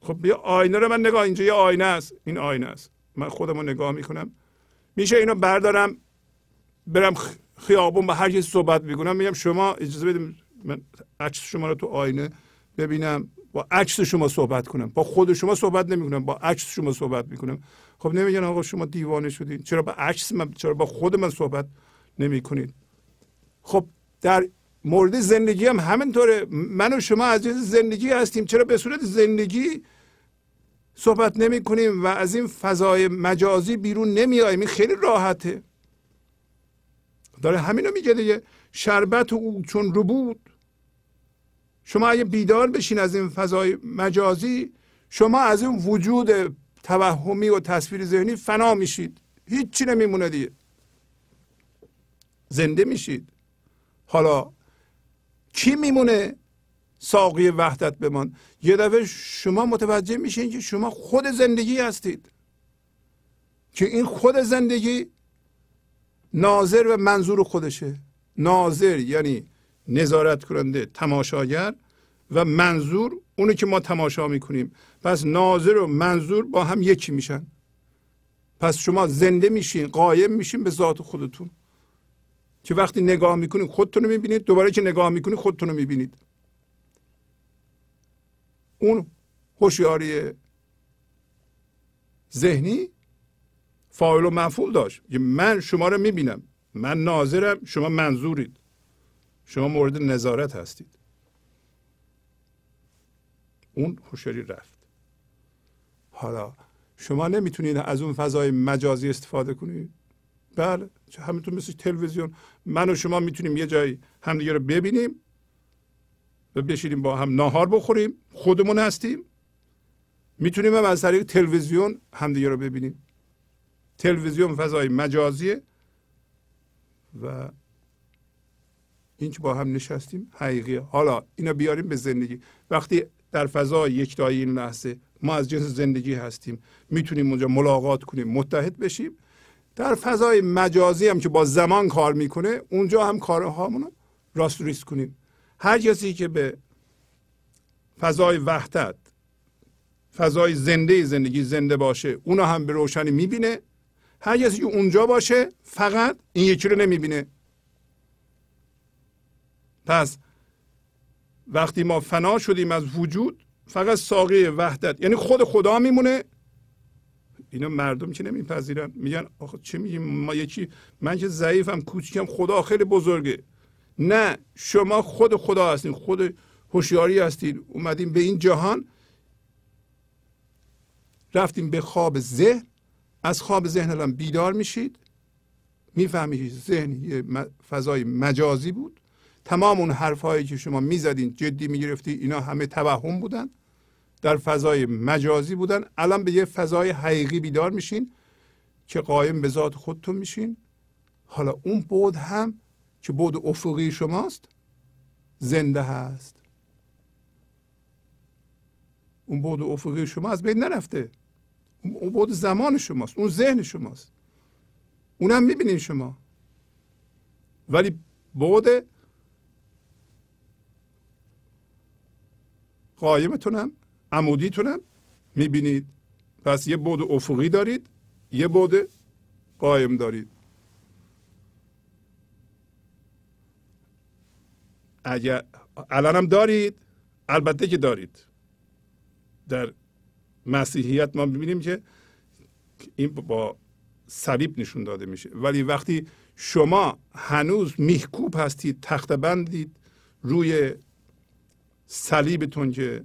خب بیا آینه رو من نگاه اینجا یه آینه است. این آینه است. من خودم نگاه می‌کنم. میشه اینو بردارم برم خیابون با هر کسی صحبت می‌کنم میگم شما اجازه بدیم من عکس شما رو تو آینه ببینم با عکس شما صحبت کنم. با خود شما صحبت نمی‌کنم با عکس شما صحبت می‌کنم. خب نمیگن آقا شما دیوانه شدین. چرا با عکس من چرا با خود من صحبت نمی کنید خب در مورد زندگی هم همینطوره. من و شما از زندگی هستیم. چرا به صورت زندگی صحبت نمی کنیم و از این فضای مجازی بیرون نمی آیم این خیلی راحته. داره همینو میگه دیگه. شربت او چون رو بود شما اگه بیدار بشین از این فضای مجازی شما از این وجود توهمی و تصویر ذهنی فنا میشید. هیچی نمیمونه دیگه. زنده میشید. حالا کی میمونه ساقی وحدت بمان؟ یه دفعه شما متوجه میشین که شما خود زندگی هستید. که این خود زندگی ناظر و منظور خودشه. ناظر یعنی نظارت کننده تماشاگر و منظور اونو که ما تماشا می‌کنیم. پس ناظر و منظور با هم یکی میشن. پس شما زنده میشین قایم میشین به ذات خودتون. که وقتی نگاه می‌کنید خودتون رو می‌بینید دوباره که نگاه می‌کنید خودتون رو می‌بینید. اون هوشیاری ذهنی فاعل و مفعول داشت. من شما رو می‌بینم. من ناظرم شما منظورید. شما مورد نظارت هستید. اون هوشیاری رفت. حالا شما نمی‌تونید از اون فضای مجازی استفاده کنید؟ بله همینطور مثل تلویزیون. من و شما می‌تونیم یه جایی همدیگه رو ببینیم و بشینیم با هم ناهار بخوریم. خودمون هستیم. می‌تونیم هم از طریق تلویزیون همدیگه رو ببینیم. تلویزیون فضای مجازیه و این که با هم نشستیم حقیقیه. حالا اینا بیاریم به زندگی. وقتی در فضای یکتایی این لحظه ما از جنس زندگی هستیم می‌تونیم اونجا ملاقات کنیم متحد بشیم. در فضای مجازی هم که با زمان کار می‌کنه اونجا هم کارهامون رو راست ریست کنیم. هر کسی که به فضای وحدت فضای زنده زندگی زنده باشه اونو هم به روشنی می‌بینه. هر کسی که اونجا باشه فقط این یکی رو نمی‌بینه. پس وقتی ما فنا شدیم از وجود فقط ساقه وحدت یعنی خود خدا میمونه. اینا مردم که نمیپذیرن. میگن آخه چه میگیم؟ ما یکی من که ضعیفم کوچیکم خدا خیلی بزرگه. نه شما خود خدا هستین خود هوشیاری هستین. اومدیم به این جهان. رفتیم به خواب ذهن. از خواب ذهن الان بیدار میشید. می‌فهمید ذهن یه فضای مجازی بود. تمام اون حرفهایی که شما می‌زدین جدی می‌گرفتی اینا همه توهم بودن. در فضای مجازی بودن. الان به یه فضای حقیقی بیدار میشین که قایم به ذات خودتون میشین. حالا اون بود هم که بود افقی شماست زنده هست. اون بود افقی شما از بین نرفته. اون بود زمان شماست اون ذهن شماست. اونم می‌بینین شما. ولی بود قایمتونم عمودیتونم. می‌بینید پس یه بود افقی دارید یه بود قایم دارید. اگر الانم دارید البته که دارید. در مسیحیت ما می‌بینیم که این با صلیب نشون داده میشه. ولی وقتی شما هنوز میهکوب هستید تخت بندید روی صلیبتون که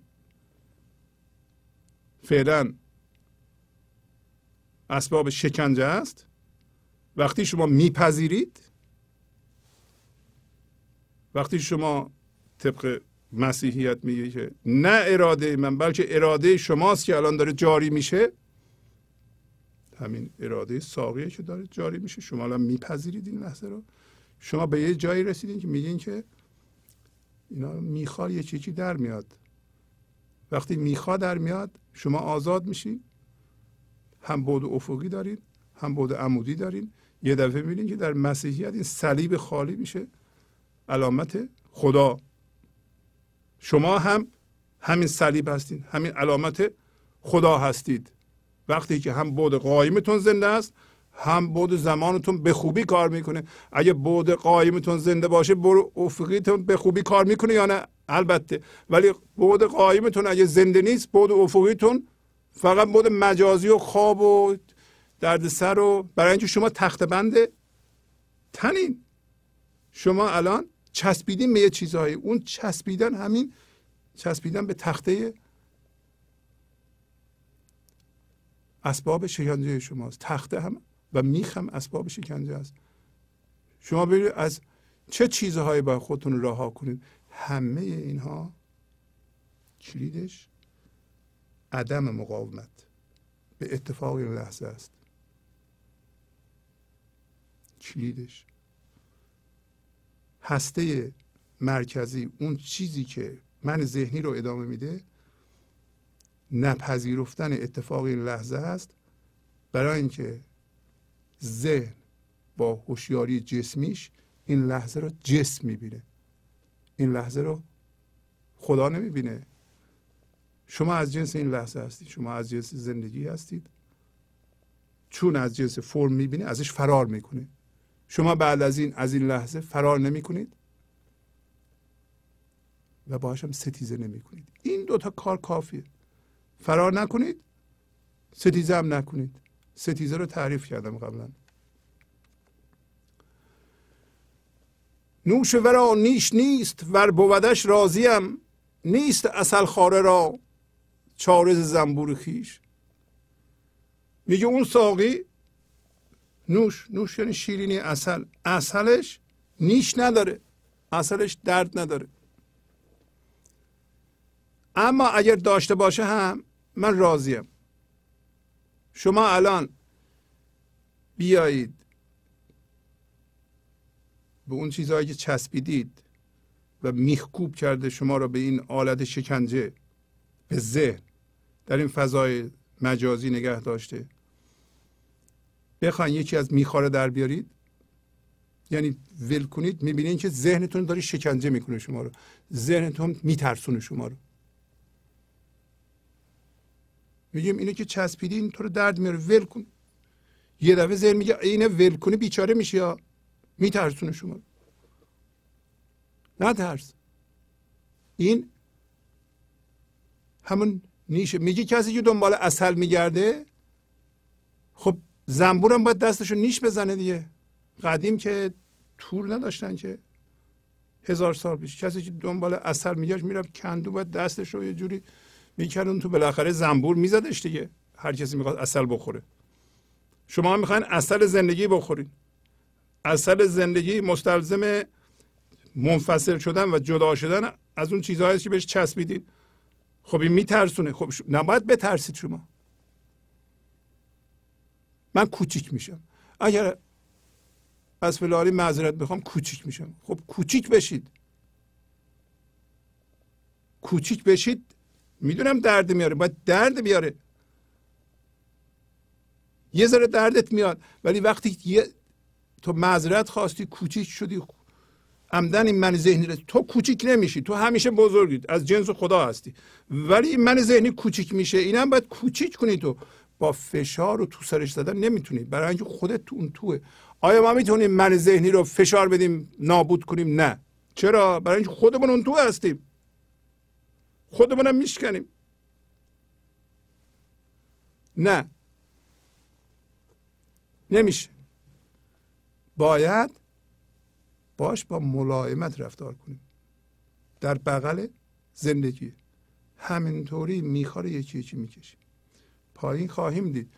فعلا اسباب شکنجه است وقتی شما میپذیرید وقتی شما طبق مسیحیت میگه که نه اراده من بلکه اراده شماست که الان داره جاری میشه همین اراده ساقیه که داره جاری میشه. شما الان میپذیرید این لحظه رو. شما به یه جایی رسیدین که میگین که اینا می‌خواد یه چیزی در میاد. وقتی میخوا در میاد شما آزاد میشین هم بود افقی دارین هم بود عمودی دارین. یه دفعه می‌بینین که در مسیحیت این صلیب خالی میشه. علامت خدا. شما هم همین صلیب هستید همین علامت خدا هستید. وقتی که هم بود قایمتون زنده است هم بود زمانتون به خوبی کار می‌کنه. اگه بود قایمتون زنده باشه برو افقیتون به خوبی کار می‌کنه یا نه؟ البته. ولی بود قایمتون اگه زنده نیست بود افقیتون فقط بود مجازی و خواب و دردسر و برای اینکه شما تخت بند تنین. شما الان چسبیدین به یه چیزهایی. اون چسبیدن همین چسبیدن به تخته اسباب شکنجه شماست. تخته هم و میخ هم اسباب شکنجه است. شما ببینید از چه چیزهایی باید خودتون رها کنید؟ همه اینها کلیدش عدم مقاومت. به اتفاق این لحظه است. کلیدش. هسته مرکزی اون چیزی که من ذهنی رو ادامه میده نپذیرفتن اتفاق این لحظه است. برای اینکه ذهن با هوشیاری جسمیش این لحظه رو جسم می‌بینه. این لحظه رو خدا نمی‌بینه. شما از جنس این لحظه هستید. شما از جنس زندگی هستید. چون از جنس فرم می‌بینه ازش فرار می‌کنه شما بعد از این از این لحظه فرار نمی‌کنید و باهاش هم ستیزه نمی‌کنید. این دوتا کار کافیه. فرار نکنید ستیزه هم نکنید. ستیزه رو تعریف کردم قبلا. نوش ورا نیش نیست ور بودش راضیم. نیست اصل خاره را چارز زنبور خیش. میگه اون ساقی نوش نوش یعنی شیرینی اصل. اصلش نیش نداره اصلش درد نداره. اما اگر داشته باشه هم من راضیم. شما الان بیایید به اون چیزهایی که چسبیدید و میخکوب کرده شما را به این آلت شکنجه به ذهن در این فضای مجازی نگه داشته. بخواین یکی از میخاره در بیارید. یعنی ول کنید می‌بینید که ذهنتون داره شکنجه می‌کنه شما رو. ذهنتون میترسونه شما رو. میگیم اینه که چسبیدی این تو رو درد میاره ول کن. یه دفعه ذهن میگه اینه ول کنی بیچاره میشی یا میترسونه شما. نه ترس این همون نیشه. میگه کسی که دنبال اصل میگرده خب زنبورم باید دستشو نیش بزنه دیگه. قدیم که تور نداشتن که. هزار سال پیش. کسی که دنبال اصل میگشت می‌رفت کندو باید دستش رو یه جوری می‌کردن تو بالاخره زنبور میزدش دیگه. هر کسی می‌خواد اصل بخوره. شما می‌خواین اصل زندگی بخورید اصل زندگی مستلزم منفصل شدن و جدا شدن از اون چیزهایی که بهش چسبیدید خب این میترسونه. خب نباید بترسید شما. من کوچیک میشم. اگر از فلالی معذرت بخوام کوچیک میشم. خب کوچیک بشید. کوچیک بشید می‌دونم درد میاره باید درد بیاره. یه ذره دردت میاد ولی وقتی یه تو معذرت خواستی کوچیک شدی عمدن این من ذهنی رو تو کوچیک نمیشی تو همیشه بزرگی از جنس خدا هستی. ولی من ذهنی کوچیک میشه اینم باید کوچیک کنی تو. با فشار و تو سرش زدن نمی‌تونی. برای اینکه خودت تو اون توه. آیا ما می‌تونیم من ذهنی رو فشار بدیم نابود کنیم؟ نه. چرا؟ برای اینکه خودمون اون تو هستیم. خودمونم میشکنیم. نه. نمیشه. باید باش با ملایمت رفتار کنیم. در بغل زندگی. همینطوری میخواره یکی یکی می‌کشیم. پایین خواهیم دید.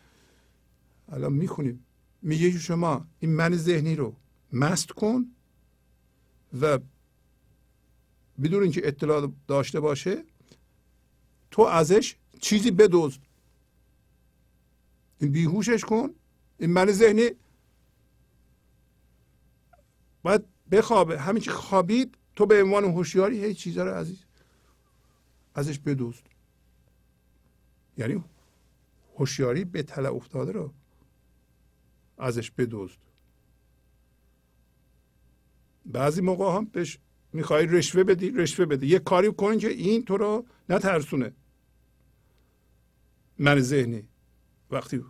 الان می‌خونیم. میگه شما این من ذهنی رو مست کن و بدون اینکه اطلاع داشته باشه تو ازش چیزی بدوز. این بیهوشش کن. این من ذهنی باید بخوابه. همین که خوابید تو به عنوان هوشیاری هیچ چیزا رو عزیز ازش بدوست یعنی هوشیاری به تله افتاده رو ازش بدوست بعضی موقع هم بهش می‌خوای رشوه بدی رشوه بده یه کاری کن که این تو رو نترسونه. من ذهنی. وقتی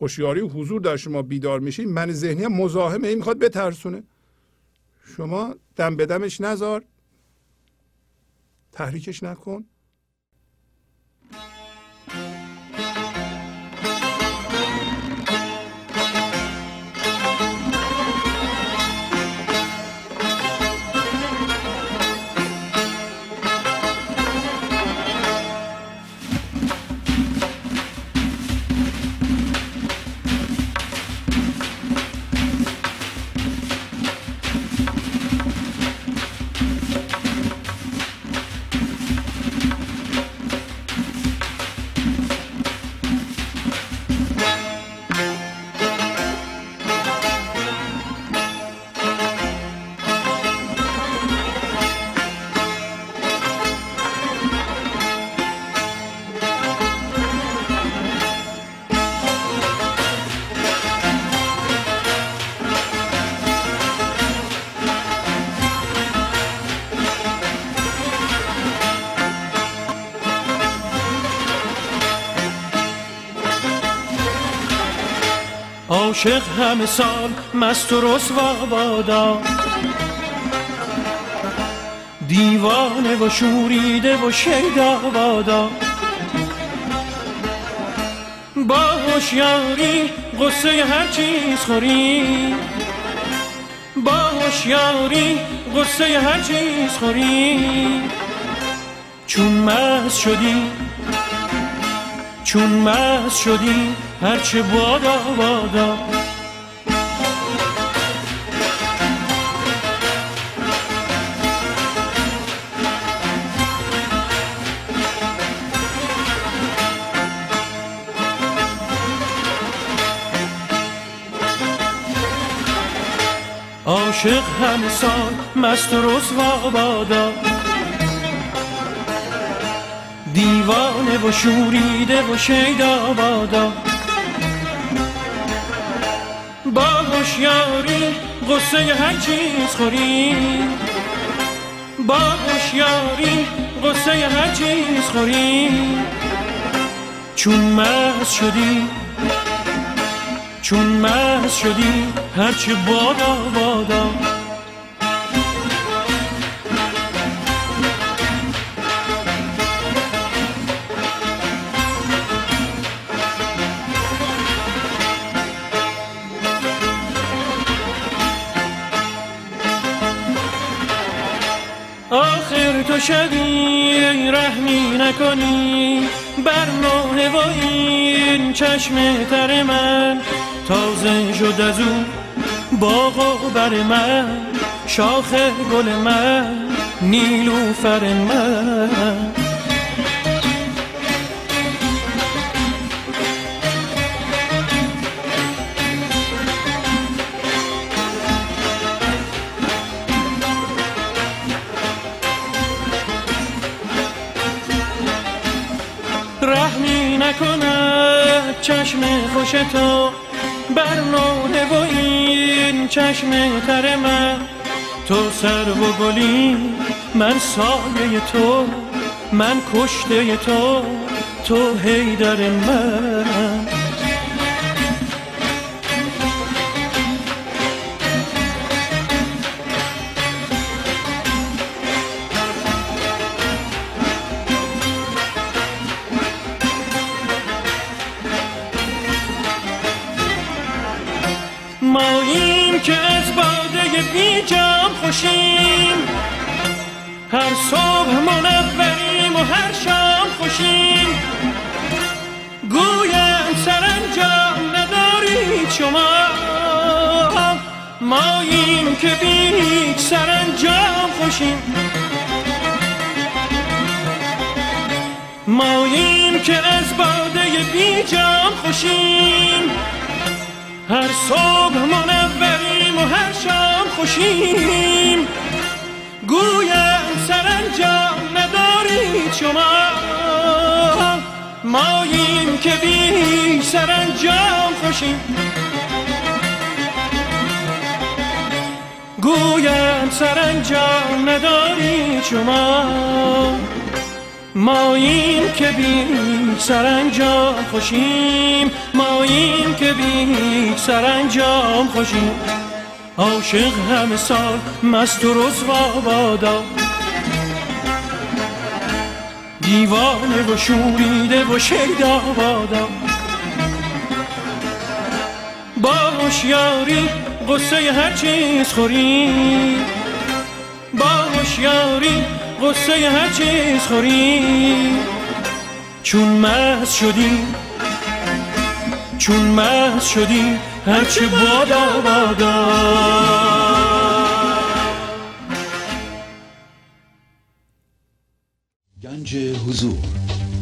هوشیاری و حضور در شما بیدار میشین من ذهنی هم مزاحمه این می‌خواد بترسونه. شما دم به دمش نذار تحریکش نکن. عاشق همه سال مست و رسوا بادا دیوانه و شوریده و شیدا بادا با هوشیاری قصه هر چیز خوری. با هوشیاری قصه هر چیز خوری. چون مست شدی چون مست شدی هرچه بادا بادا. عاشق همه سال مست و رسوا بادا دیوانه و شوریده و شیدا بادا. هوشیاری غصه هر چیز خوری. با هوشیاری غصه هر چیز خوری. چون مست شدی چون مست شدی هرچه بادا بادا. آخر تو شدی رحمی نکنی. بر نوه و این چشم تر من. تازه شد از او باغ و بر من. شاخ گل من نیلوفر من. چشم خوش تو بر نونه و این چشم تر من. تو سر و گلی من سایه تو من کشته تو تو هیدر من. ماییم که بی هیچ سرانجام خوشیم. ماییم که از باده بی جام خوشیم. هر صبح منوریم و هر شام خوشیم. گویم سرانجام ندارید شما. ماییم که بی سرانجام خوشیم. گویم سرانجام ندارید شما ماییم که بی سرانجام خوشیم. ماییم که بی سرانجام خوشیم. عاشق همه سال مست و رسوا بادا دیوانه و شوریده و شیدا بادا با هوشیاری قصه هر چیز خوری. با هوشیاری قصه هر چیز خوری. چون مست شدی چون مست شدی هرچه بادا بادا گنج حضور.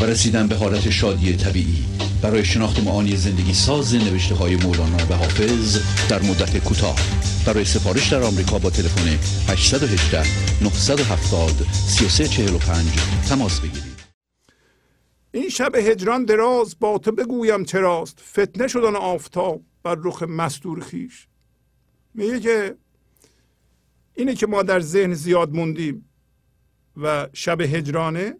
و رسیدن به حالت شادی طبیعی. برای شناخت معانی زندگی ساز نوشته های مولانا و حافظ در مدت کوتاه. برای سفارش در آمریکا با تلفن 818 970 3345 تماس بگیرید. این شب هجران دراز با تو بگویم چراست. فتنه شدن آفتاب بر رخ مستور خیش. میگه که اینه که ما در ذهن زیاد موندیم و شب هجرانه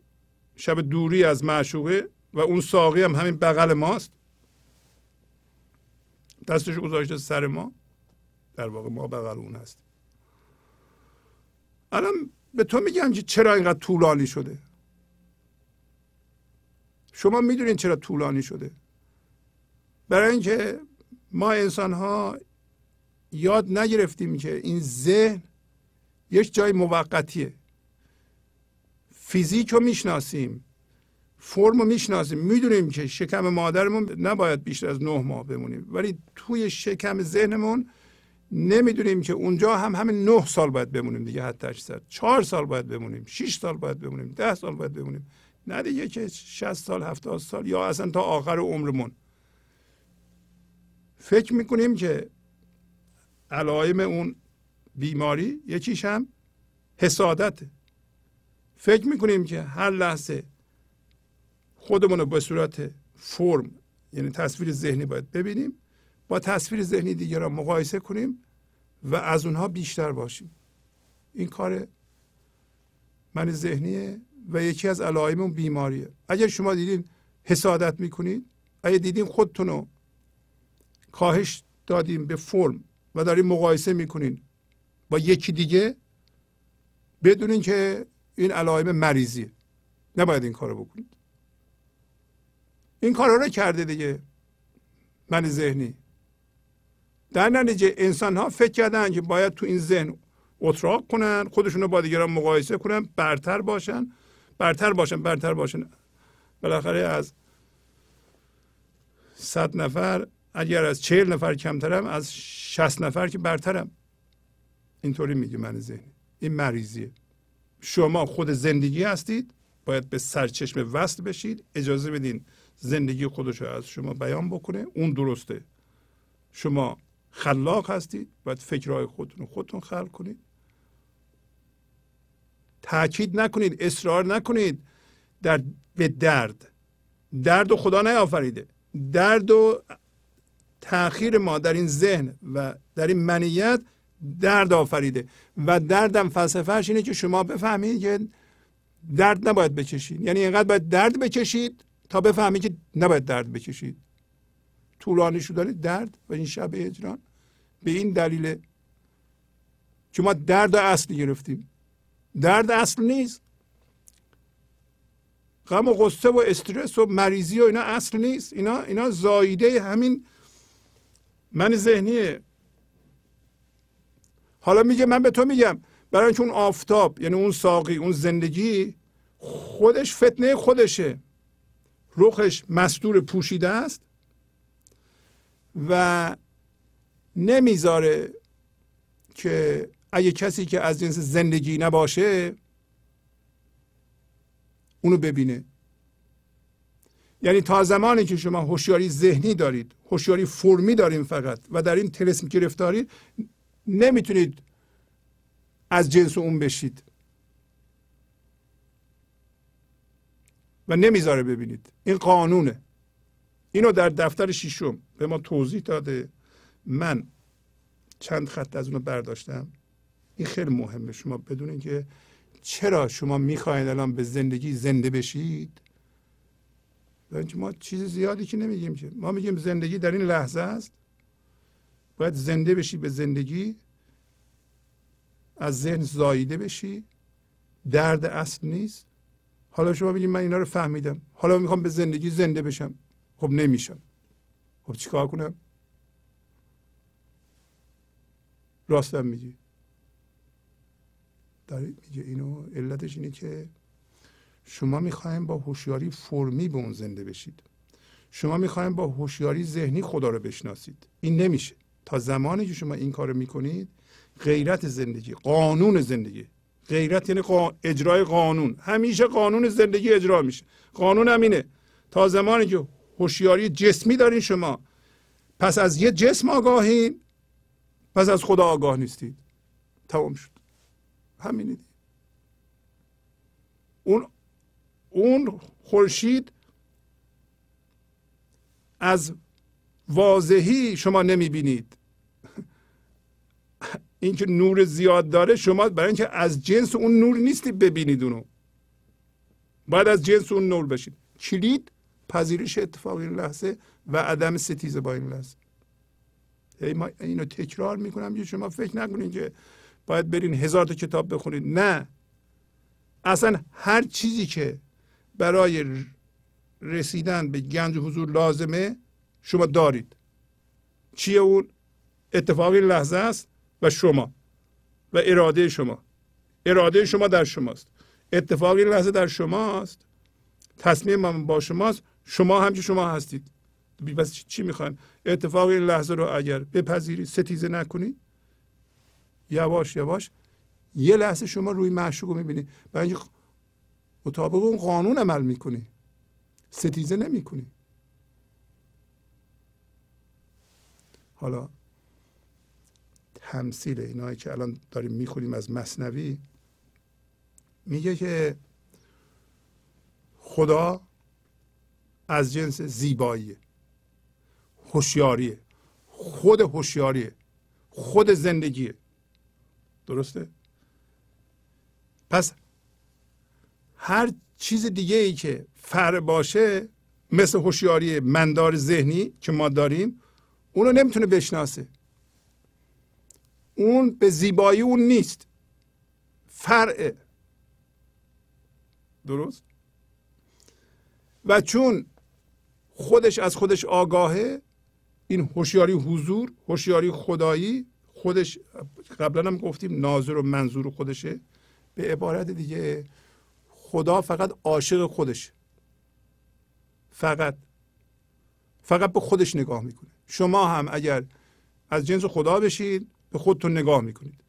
شب دوری از معشوقه و اون ساقی هم همین بغل ماست. دستش گذاشته سر ما. در واقع ما بغل اون هست الان به تو میگم چرا اینقدر طولانی شده؟ شما می‌دونید چرا طولانی شده؟ برای اینکه ما انسان ها یاد نگرفتیم که این ذهن یک جای موقتیه. فیزیک رو می‌شناسیم فرم رو می‌شناسیم. می‌دونیم که شکم مادرمون نباید بیشتر از نه ماه بمونیم. ولی توی شکم ذهنمون نمی‌دونیم که اونجا هم همین نه سال باید بمونیم دیگه حتی اکثر. چهار سال باید بمونیم شش سال باید بمونیم ده سال باید بمونیم. نه دیگه که 60 سال هفتاد سال یا اصلا تا آخر عمرمون. فکر می‌کنیم که علائم اون بیماری یکیش هم حسادته. فکر می‌کنیم که هر لحظه خودمون رو به صورت فرم یعنی تصویر ذهنی باید ببینیم با تصویر ذهنی دیگر را مقایسه کنیم و از اونها بیشتر باشیم. این کار من ذهنیه و یکی از علائم اون بیماریه. اگر شما دیدین حسادت می‌کنید اگر دیدین خودتون رو کاهش دادیم به فرم و داریم مقایسه می‌کنین با یکی دیگه بدونین که این علائم مریضیه نباید این کارو بکنید. این کارا رو کرده دیگه. من ذهنی. در نتیجه انسان ها فکر کردن که باید تو این ذهن اتراق کنن خودشون رو با دیگران مقایسه کنن برتر باشن. برتر باشن برتر باشن. بالاخره از صد نفر اگر از چهل نفر کمترم از شست نفر که برترم. اینطوری میگه من ذهنی. این مریضیه. شما خود زندگی هستید باید به سرچشمه وصل بشید. اجازه بدین زندگی خودش رو از شما بیان بکنه. اون درسته. شما خلاق هستید باید فکرهای خودتون خودتون خلق کنید. تاکید نکنید اصرار نکنید در به درد. درد و خدا نیافریده. درد و تاخیر ما در این ذهن و در این منیت درد آفریده. و دردم فلسفهش اینه که شما بفهمید که درد نباید بکشید یعنی اینقدر باید درد بکشید تا بفهمید که نباید درد بکشید طولانی شدن درد و این شب اجران به این دلیل که ما درد اصل گرفتیم. درد اصل نیست. غم و غصه و استرس و مریضی و اینا اصل نیست. اینا اینا زاییده همین من ذهنیه حالا میگه من به تو میگم. برای چون آفتاب یعنی اون ساقی اون زندگی خودش فتنه خودشه. رخش مستور پوشیده است و نمی‌ذاره که اگه کسی که از جنس زندگی نباشه اونو ببینه. یعنی تا زمانی که شما هوشیاری ذهنی دارید هوشیاری فرمی داریم فقط و در این تلسم گرفتارید نمی‌تونید از جنس اون بشید. و نمی‌ذاره ببینید. این قانونه. اینو در دفتر شیشم به ما توضیح داده. من چند خط از اونو برداشتم. این خیلی مهمه. شما بدونید که چرا شما می‌خواهید الان به زندگی زنده بشید؟ ما چیز زیادی که نمیگیم که. ما میگیم زندگی در این لحظه است باید زنده بشی به زندگی از ذهن زاییده بشی. درد اصل نیست. حالا شما بگید من اینا رو فهمیدم. حالا می‌خوام به زندگی زنده بشم. خب نمیشم. خب چیکار کنم؟ راستم میگی. داری میگه اینو علتش اینه که شما می‌خوایم با هوشیاری فرمی به اون زنده بشید. شما می‌خوایم با هوشیاری ذهنی خدا رو بشناسید. این نمیشه. تا زمانی که شما این کار می‌کنید غیرت زندگی قانون زندگی. غیرت یعنی اجرای قانون. همیشه قانون زندگی اجرا میشه. قانون همینه تا زمانی که هوشیاری جسمی دارین شما. پس از یه جسم آگاهین پس از خدا آگاه نیستید. تمام شد. همینه اون اون خورشید از واضحی شما نمی‌بینید. اینکه نور زیاد داره شما برای اینکه از جنس اون نور نیستی ببینید اونو. باید از جنس اون نور بشید. کلید پذیرش اتفاق این لحظه و عدم ستیزه با این لحظه. ای ما اینو تکرار می‌کنم یه شما فکر نکنید که باید برین هزار تا کتاب بخونید. نه. اصلا هر چیزی که برای رسیدن به گنج حضور لازمه شما دارید. چیه اون؟ اتفاقی لحظه است. و شما و اراده شما. اراده شما در شماست. اتفاق این لحظه در شماست. تصمیم من با شماست. شما هم که شما هستید. بس چی می‌خوان اتفاق این لحظه رو اگر بپذیری ستیزه نکنی. یواش یواش یه لحظه شما روی معشوق رو می‌بینی. برای اینکه مطابق اون قانون عمل می‌کنی. ستیزه نمی‌کنی. حالا تمثیل اینایی که الان داریم می‌خونیم از مصنوی میگه که خدا از جنس زیبایی هوشیاریه خود هوشیاریه خود زندگیه. درسته؟ پس هر چیز دیگه ای که فر باشه مثل هوشیاری مندار ذهنی که ما داریم اونو نمی‌تونه بشناسه. اون به زیبایی اون نیست. فرعه. درست؟ و چون خودش از خودش آگاهه این هوشیاری حضور هوشیاری خدایی خودش قبلا هم گفتیم ناظر و منظور خودشه. به عبارت دیگه خدا فقط عاشق خودش فقط. فقط به خودش نگاه می‌کنه. شما هم اگر از جنس خدا بشید به خودتون نگاه می‌کنید.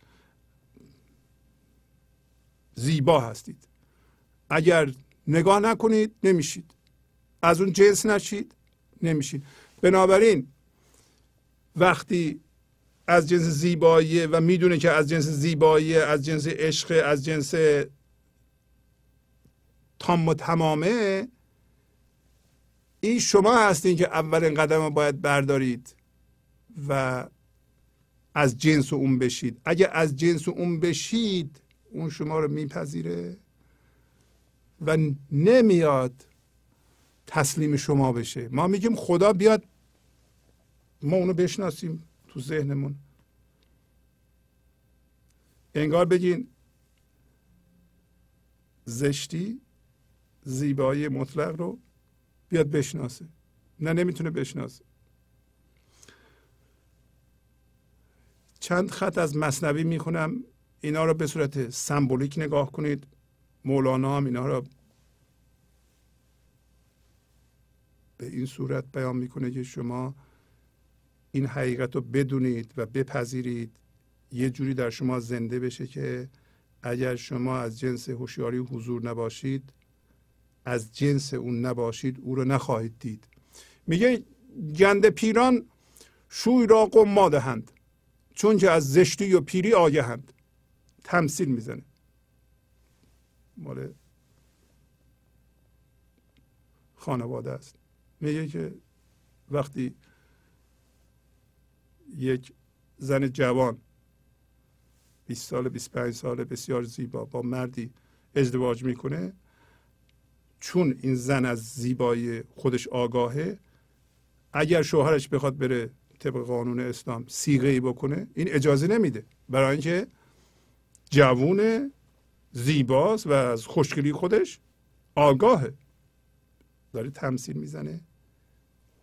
زیبا هستید. اگر نگاه نکنید نمیشید. از اون جنس نشید نمیشید. بنابراین وقتی از جنس زیبایی و می‌دونه که از جنس زیبایی از جنس عشق از جنس تام و تمامه این شما هستین که اولین قدم رو باید بردارید و از جنس اون بشید. اگه از جنس اون بشید اون شما رو میپذیره و نمیاد تسلیم شما بشه. ما میگیم خدا بیاد ما اونو بشناسیم تو ذهنمون. انگار بگین زشتی زیبایی مطلق رو بیاد بشناسه. نه نمی‌تونه بشناسه. چند خط از مصنوی می‌خونم. اینا رو به صورت سمبولیک نگاه کنید. مولانا هم اینا رو به این صورت بیان می‌کنه که شما این حقیقت رو بدونید و بپذیرید. یه جوری در شما زنده بشه که اگر شما از جنس هوشیاری حضور نباشید از جنس اون نباشید او رو نخواهید دید. میگه گنده پیران شوی را قم دهند چون که از زشتی و پیری آگهند تمثیل می‌زنه. مال خانواده است. میگه که وقتی یک زن جوان 20 سال 25 سال بسیار زیبا با مردی ازدواج می‌کنه چون این زن از زیبایی خودش آگاهه اگر شوهرش بخواد بره طبق قانون اسلام سیغه ای بکنه این اجازه نمیده. برای اینکه جوون زیباست و از خوشگلی خودش آگاهه. داره تمثیل می‌زنه.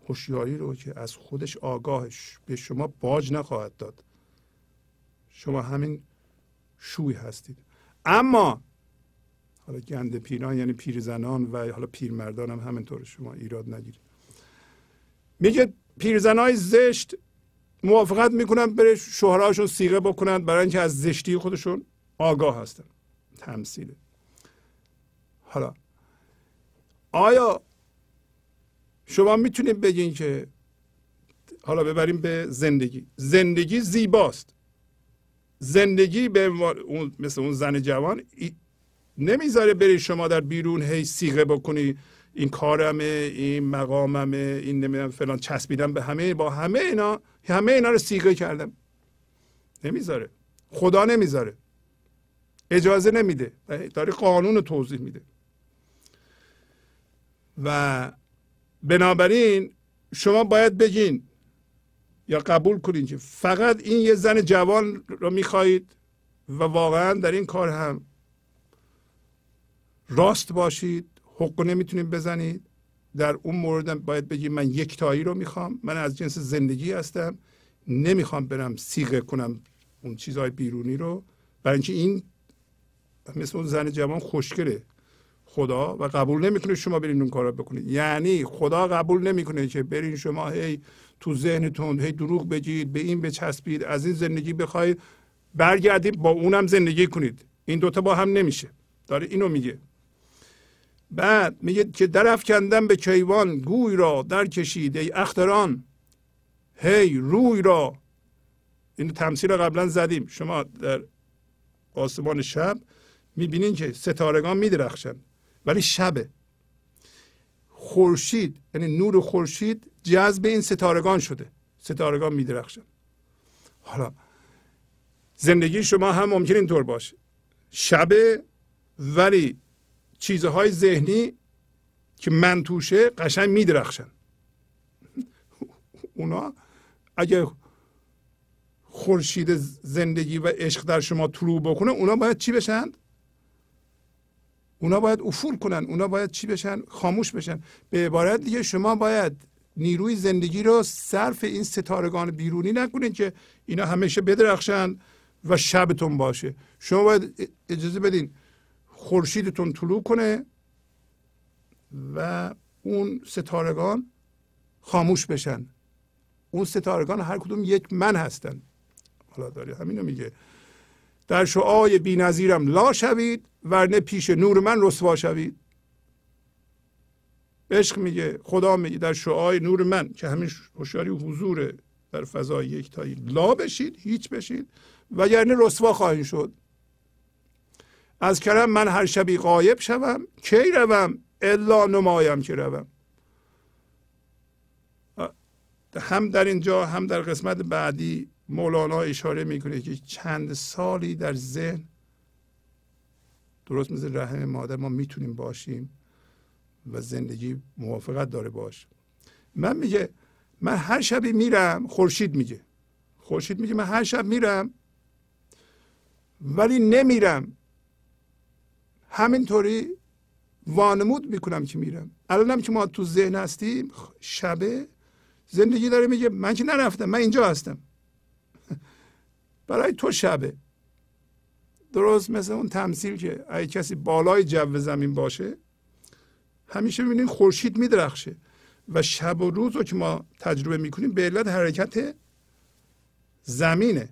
هوشیاری رو که از خودش آگاهش به شما باج نخواهد داد. شما همین شوی هستید. اما حالا گند پیران یعنی پیرزنان و حالا پیرمردان هم همینطور شما ایراد نگیرید. میگه پیرزنای زشت موافقت می‌کنن بره شوهرهاشون سیغه بکنن برای اینکه از زشتی خودشون آگاه هستن. تمثیله حالا آیا شما می‌تونید بگین که حالا ببریم به زندگی. زندگی زیباست. زندگی به اون مثل اون زن جوان نمی‌ذاره بری شما در بیرون هی سیغه بکنی. این کارمه این مقاممه این نمی‌دونم فلان چسبیدم به همه با همه اینا همه اینا رو سیغه کردم. نمی‌ذاره. خدا نمی‌ذاره. اجازه نمیده. داره قانون رو توضیح میده. و بنابراین شما باید بگین یا قبول کنین که فقط این یه زن جوان رو می‌خواهید و واقعا در این کار هم راست باشید. حق نمی‌تونید بزنید. در اون مورد باید بگید من یک تایی رو می‌خوام. من از جنس زندگی هستم. نمی‌خوام برم سیغه کنم اون چیزهای بیرونی رو. برای اینکه این مثل اون زن جوان خوشگله. خدا و قبول نمی‌کنه شما برین اون کارا بکنید. یعنی خدا قبول نمی‌کنه که برین شما هی تو ذهنتون هی دروغ بگید به این بچسبید از این زندگی بخواید. برگردید با اونم زندگی کنید. این دوتا با هم نمیشه. داره اینو میگه. بعد میگه که درف کندن به کیوان گوی را در کشید ای اختران. هی روی را. این تمثیل قبلا زدیم. شما در آسمان شب می‌بینین که ستارگان میدرخشن ولی شبه. خورشید یعنی نور خورشید جذب این ستارگان شده. ستارگان میدرخشن حالا زندگی شما هم ممکن اینطور باشه. شبه ولی چیزهای ذهنی که من توشه قشنگ میدرخشن. اونا اگه خورشید زندگی و عشق در شما طلوع بکنه اونا باید چی بشن؟ اونا باید افول کنن اونا باید چی بشن؟ خاموش بشن. به عبارت دیگه شما باید نیروی زندگی رو صرف این ستارگان بیرونی نکنید که اینا همیشه بدرخشن و شبتون باشه. شما باید اجازه بدین خورشیدتون طلوع کنه و اون ستارگان خاموش بشن. اون ستارگان هر کدوم یک من هستن. حالا داره همینو میگه. در شعای بی نظیرم لا شوید ورنه پیش نور من رسوا شوید. عشق میگه خدا میگه در شعای نور من که همین هوشیاری حضور در فضای یکتایی لا بشید هیچ بشید و یعنی رسوا خواهید شد. از کرم من هر شبی غایب شوم. کی روم؟ الا نمایم که روم. هم در اینجا هم در قسمت بعدی مولانا اشاره می‌کنه که چند سالی در ذهن درست مثل رحم مادر ما می‌تونیم باشیم و زندگی موافقت داره باش. من میگه من هر شبی میرم خورشید میگه. خورشید میگه من هر شب میرم ولی نمیرم. همینطوری وانمود می‌کنم که میرم. الانم که ما تو ذهن هستیم شبه زندگی داره میگه من که نرفتم من اینجا هستم. برای تو شبه. درست مثل اون تمثیل که اگه کسی بالای جو زمین باشه همیشه می‌بینید خورشید میدرخشه. و شب و روز رو که ما تجربه می‌کنیم به علت حرکت زمینه.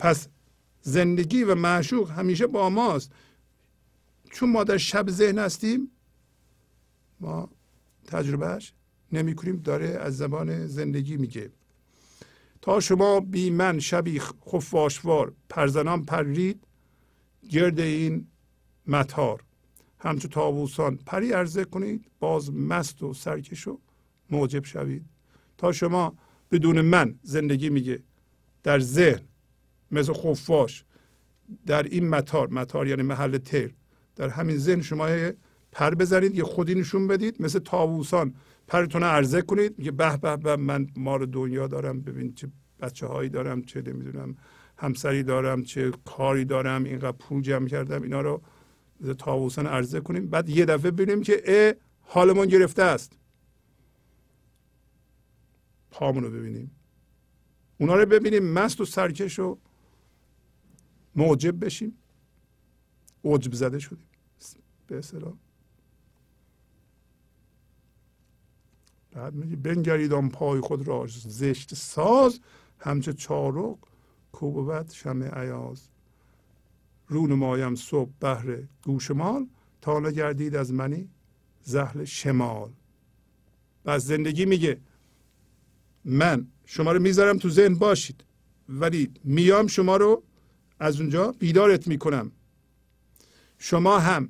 پس زندگی و معشوق همیشه با ماست. چون ما در شب ذهن هستیم ما تجربهش نمی کنیم داره از زبان زندگی میگه. تا شما بی من شبی خفاشوار پرزنان پرید گرد این متار همچو تاووسان پری عرضه کنید باز مست و سرکش و موجب شوید. تا شما بدون من زندگی میگه در ذهن مثل خفاش در این متار متار یعنی محل تیر در همین ذهن شما پر بزنید یه خودی نشون بدید مثل تاووسان پرتون عرضه کنید میگه به به به من مار دنیا دارم ببین چه بچه هایی دارم چه نمی‌دونم همسری دارم چه کاری دارم اینقدر پول جمع کردم اینا رو تاووسان عرضه کنیم. بعد یه دفعه ببینیم که ا حالمون گرفته است. پامون رو ببینیم. اونا رو ببینیم مست و سرکش و موجب بشیم. عجب زده شدیم. به اصطلاح. بعد میگه بنگرید آن پای خود را زشت ساز همچه چارق کوبوت شمع عیاز رو نمایم صبح بهر گوشمال تا نگردید از منی زهل شمال. و زندگی میگه من شما رو می‌ذارم تو ذهن باشید ولی میام شما رو از اونجا بیدارت می‌کنم. شما هم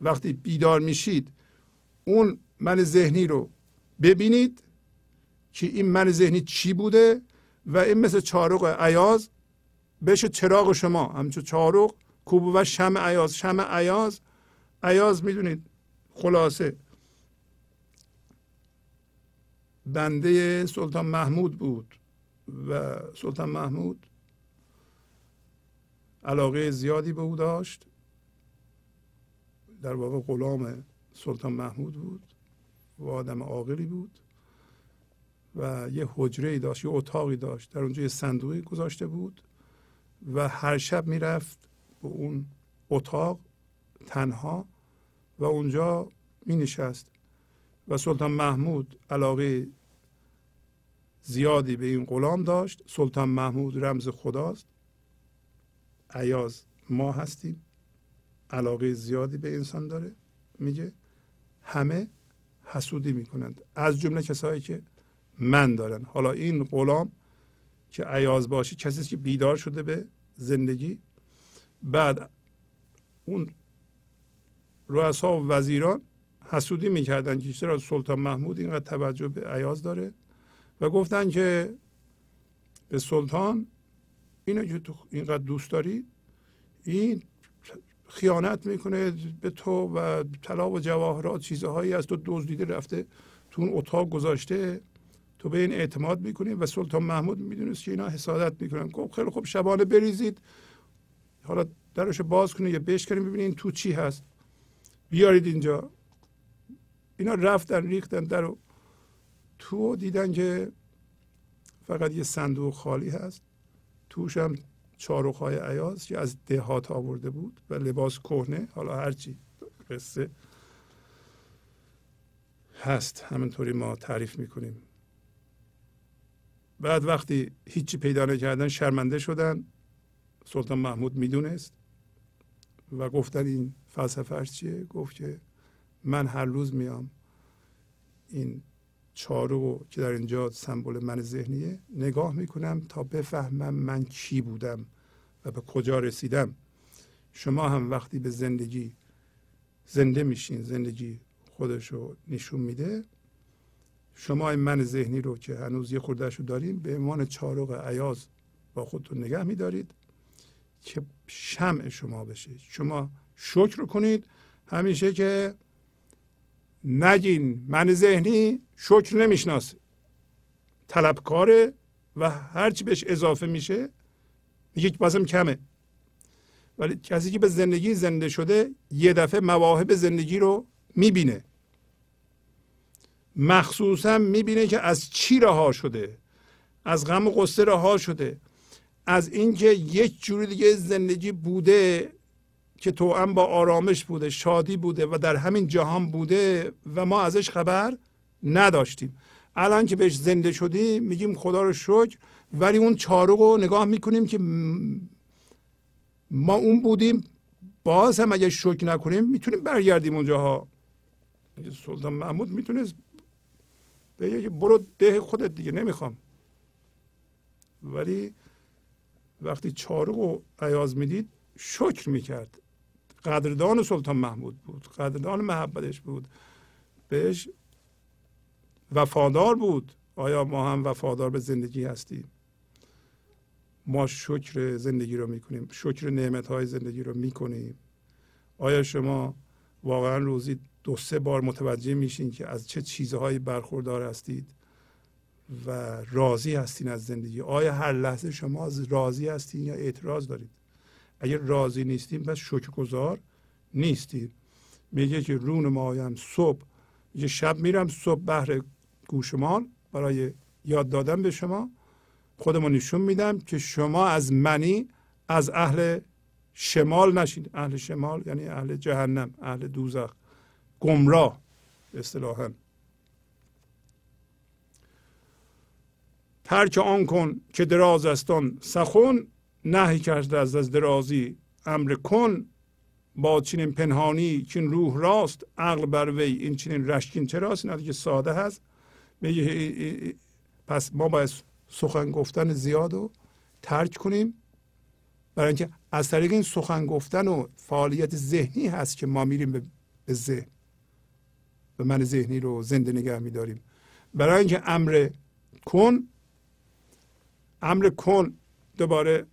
وقتی بیدار میشید اون من ذهنی رو ببینید که این من ذهنی چی بوده و این مثل چارق عیاز بشه چراغ شما. همچون چارق کوب و شم عیاز شم عیاز عیاز می‌دونید خلاصه. بنده سلطان محمود بود و سلطان محمود علاقه زیادی به او داشت. در واقع غلام سلطان محمود بود و آدم عاقلی بود و یه حجره داشت یه اتاقی داشت در اونجا یه صندوقی گذاشته بود و هر شب می‌رفت به اون اتاق تنها و اونجا می نشست و سلطان محمود علاقه زیادی به این غلام داشت. سلطان محمود رمز خداست. عیاز ما هستیم. علاقه زیادی به انسان داره. میگه همه حسودی می‌کنند. از جمله کسایی که من دارن. حالا این غلام که عیاز باشه کسی که بیدار شده به زندگی. بعد اون رؤسا و وزیران حسودی می‌کردن که چرا سلطان محمود اینقدر توجه به عیاز داره؟ و گفتن که به سلطان اینو که تو اینقدر دوست داری این خیانت می‌کنه به تو و طلا و جواهرات چیزهایی از تو دزدیده رفته تو اون اتاق گذاشته. تو به این اعتماد می‌کنی و سلطان محمود می‌دونست که اینا حسادت می‌کنن. گفت خیلی خوب شبانه بریزید. حالا درش باز کنید یا بشکنید ببینید تو چی هست. بیارید اینجا. اینا رفتن ریختن در تو دیدن که فقط یه صندوق خالی هست. توش هم چاروخای عیاز که از دهات آورده بود و لباس کهنه حالا هرچی قصه هست همینطوری ما تعریف می‌کنیم. بعد وقتی هیچی پیدا نکردن شرمنده شدن. سلطان محمود می‌دونست. و گفتن این فلسفه چیه؟ گفت که من هر روز میام این چارو که در اینجا سمبل من ذهنیه نگاه می‌کنم تا بفهمم من کی بودم و به کجا رسیدم. شما هم وقتی به زندگی زنده میشین زندگی خودش رو نشون میده شما این من ذهنی رو که هنوز یه خوردهش رو داریم به عنوان چارق عیاز با خودتون نگه میدارید که شمع شما بشه. شما شکر کنید. همیشه که نگین من ذهنی شکر نمی‌شناسه طلبکاره و هرچی بهش اضافه میشه میگه بازم کمه. ولی کسی که به زندگی زنده شده یه دفعه مواهب زندگی رو می‌بینه. مخصوصا می‌بینه که از چی رها شده؟ از غم و قصه رها شده. از اینکه یک جوری دیگه زندگی بوده که تو هم با آرامش بوده شادی بوده و در همین جهان بوده و ما ازش خبر نداشتیم. الان که بهش زنده شدیم میگیم خدا رو شکر ولی اون چارق رو نگاه می‌کنیم که ما اون بودیم. باز هم اگه شکر نکنیم می‌تونیم برگردیم اونجاها. سلطان محمود می‌تونست بگه که برو ده خودت دیگه نمی‌خوام. ولی وقتی چارق و عیاز می‌دید شکر می‌کرد. قدردان سلطان محمود بود. قدردان محبتش بود. بهش وفادار بود. آیا ما هم وفادار به زندگی هستیم؟ ما شکر زندگی رو می‌کنیم. شکر نعمت های زندگی رو می‌کنیم. آیا شما واقعا روزی دو سه بار متوجه میشین که از چه چیزهایی برخوردار هستید و راضی هستین از زندگی؟ آیا هر لحظه شما راضی هستین یا اعتراض دارید؟ اگر راضی نیستیم پس شکرگزار نیستیم. میگه که رون مایم صبح. یه شب میرم صبح بهر گوشمال برای یاد دادن به شما خودمون نشون میدم که شما از منی از اهل شمال نشید اهل شمال یعنی اهل جهنم اهل دوزخ. گمراه اصطلاحا. ترک آن کن که دراز استان سخون نهی کرده از از درازی. امر کن. با چنین پنهانی چین روح راست عقل بر وی. این چنین رشکین چراست این که ساده هست میگه پس ما باید سخن گفتن زیاد رو ترک کنیم. برای اینکه از طریق این سخن گفتن و فعالیت ذهنی هست که ما میریم به ذهن. و من ذهنی رو زنده نگه میداریم. برای اینکه امر کن. امر کن. دوباره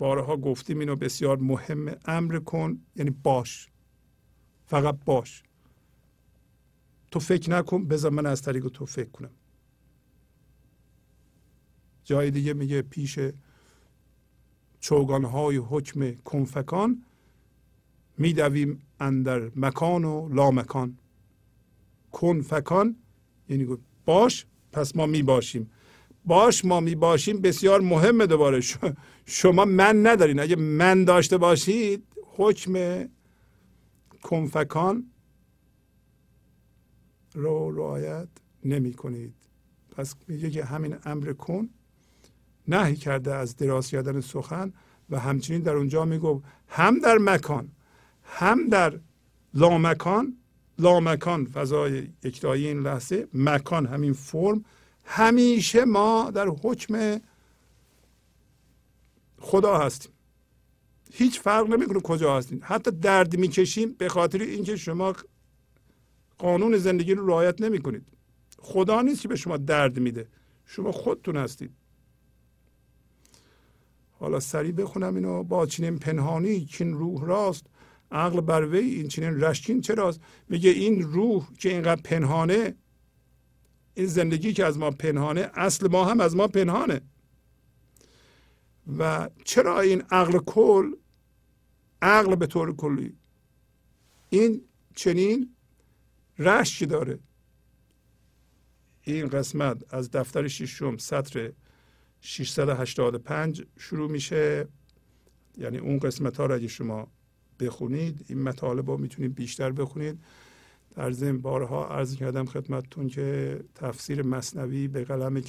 بارها گفتیم اینو بسیار مهمه امر کن یعنی باش. فقط باش. تو فکر نکن بذار من از طریق تو فکر کنم. جای دیگه میگه پیش چوگانهای حکم کنفکان میدویم اندر مکان و لامکان. کنفکان یعنی باش پس ما می‌باشیم. باش ما می باشیم بسیار مهمه دوباره. شما من ندارین. اگه من داشته باشید حکم کنفکان رو رعایت نمی کنید پس میگه که همین امر کن. نهی کرده از دراز کردن سخن و همچنین در اونجا می‌گفت هم در مکان هم در لامکان. لامکان فضای یکتایی این لحظه مکان همین فرم همیشه ما در حکم خدا هستیم. هیچ فرق نمی‌کنه کجا هستیم حتی درد می‌کشیم به خاطر اینکه شما قانون زندگی رو رعایت نمی کنید خدا نیست که به شما درد میده. شما خودتون هستید. حالا سریع بخونم اینو. با چنین پنهانی کین روح راست عقل بر وی این چنین رشکین چراست میگه این روح که اینقدر پنهانه این زندگی که از ما پنهانه اصل ما هم از ما پنهانه. و چرا این عقل کل عقل به طور کلی این چنین رشک داره؟ این قسمت از دفتر ششم سطر 685 شروع میشه. یعنی اون قسمت ها را اگه شما بخونید این مطالب رو می‌تونید بیشتر بخونید. در ضمن بارها عرض کردم خدمتتون که تفسیر مصنوی به قلم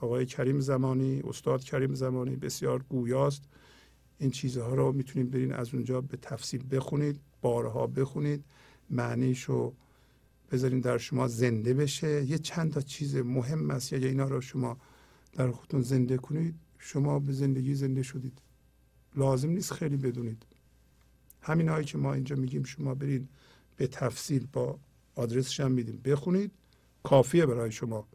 آقای کریم زمانی استاد کریم زمانی بسیار گویاست. این چیزها رو می‌تونید برین از اونجا به تفسیر بخونید بارها بخونید. معنیش رو بذارین در شما زنده بشه. یه چند تا چیز مهم است یا اینا رو شما در خودتون زنده کنید شما به زندگی زنده شدید. لازم نیست خیلی بدونید. همین هایی که ما اینجا میگیم شما برید به تفصیل با آدرسش هم میدیم. بخونید. کافیه برای شما.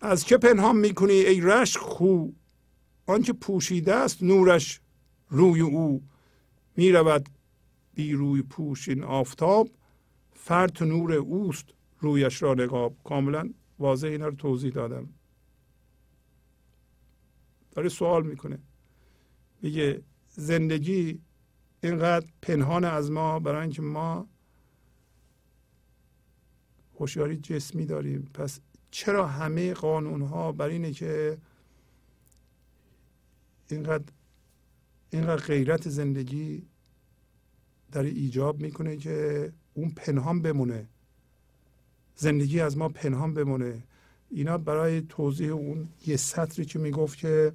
از که پنهان می‌کنی ای رشک خو؟ آنچه پوشیده است نورش روی او. می‌رود بی روی پوشین آفتاب. فرد نور اوست رویش را نقاب. کاملا واضح اینا رو توضیح دادم. داره سوال می‌کنه. میگه زندگی اینقدر پنهان از ما برای اینکه ما هوشیاری جسمی داریم. پس چرا همه قانون ها بر اینه که اینقدر اینقدر غیرت زندگی در ایجاب می‌کنه که اون پنهان بمونه. زندگی از ما پنهان بمونه. اینا برای توضیح اون یه سطری که می‌گفت که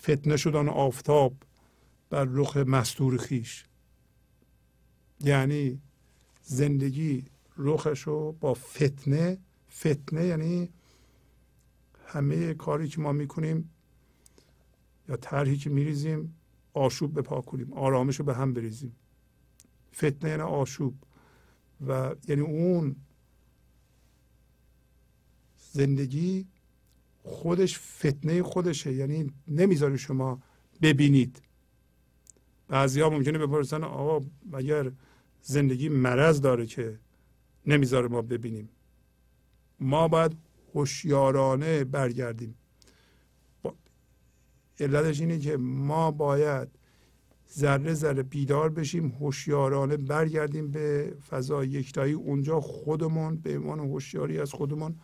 فتنه شدن آفتاب بر رخ مستور خیش. یعنی زندگی رخش رو با فتنه فتنه یعنی همه کاری که ما می‌کنیم یا طرحی که میریزیم آشوب بپا کنیم آرامش رو به هم بریزیم. فتنه یعنی آشوب و یعنی اون زندگی خودش فتنه خودشه یعنی نمی‌ذاره شما ببینید. بعضی ها ممکنه بپرسن آقا مگر زندگی مرض داره که نمی‌ذاره ما ببینیم. ما باید هوشیارانه برگردیم. علتش اینه که ما باید ذره ذره بیدار بشیم هوشیارانه برگردیم به فضای یکتایی اونجا خودمون به عنوان هوشیاری از خودمون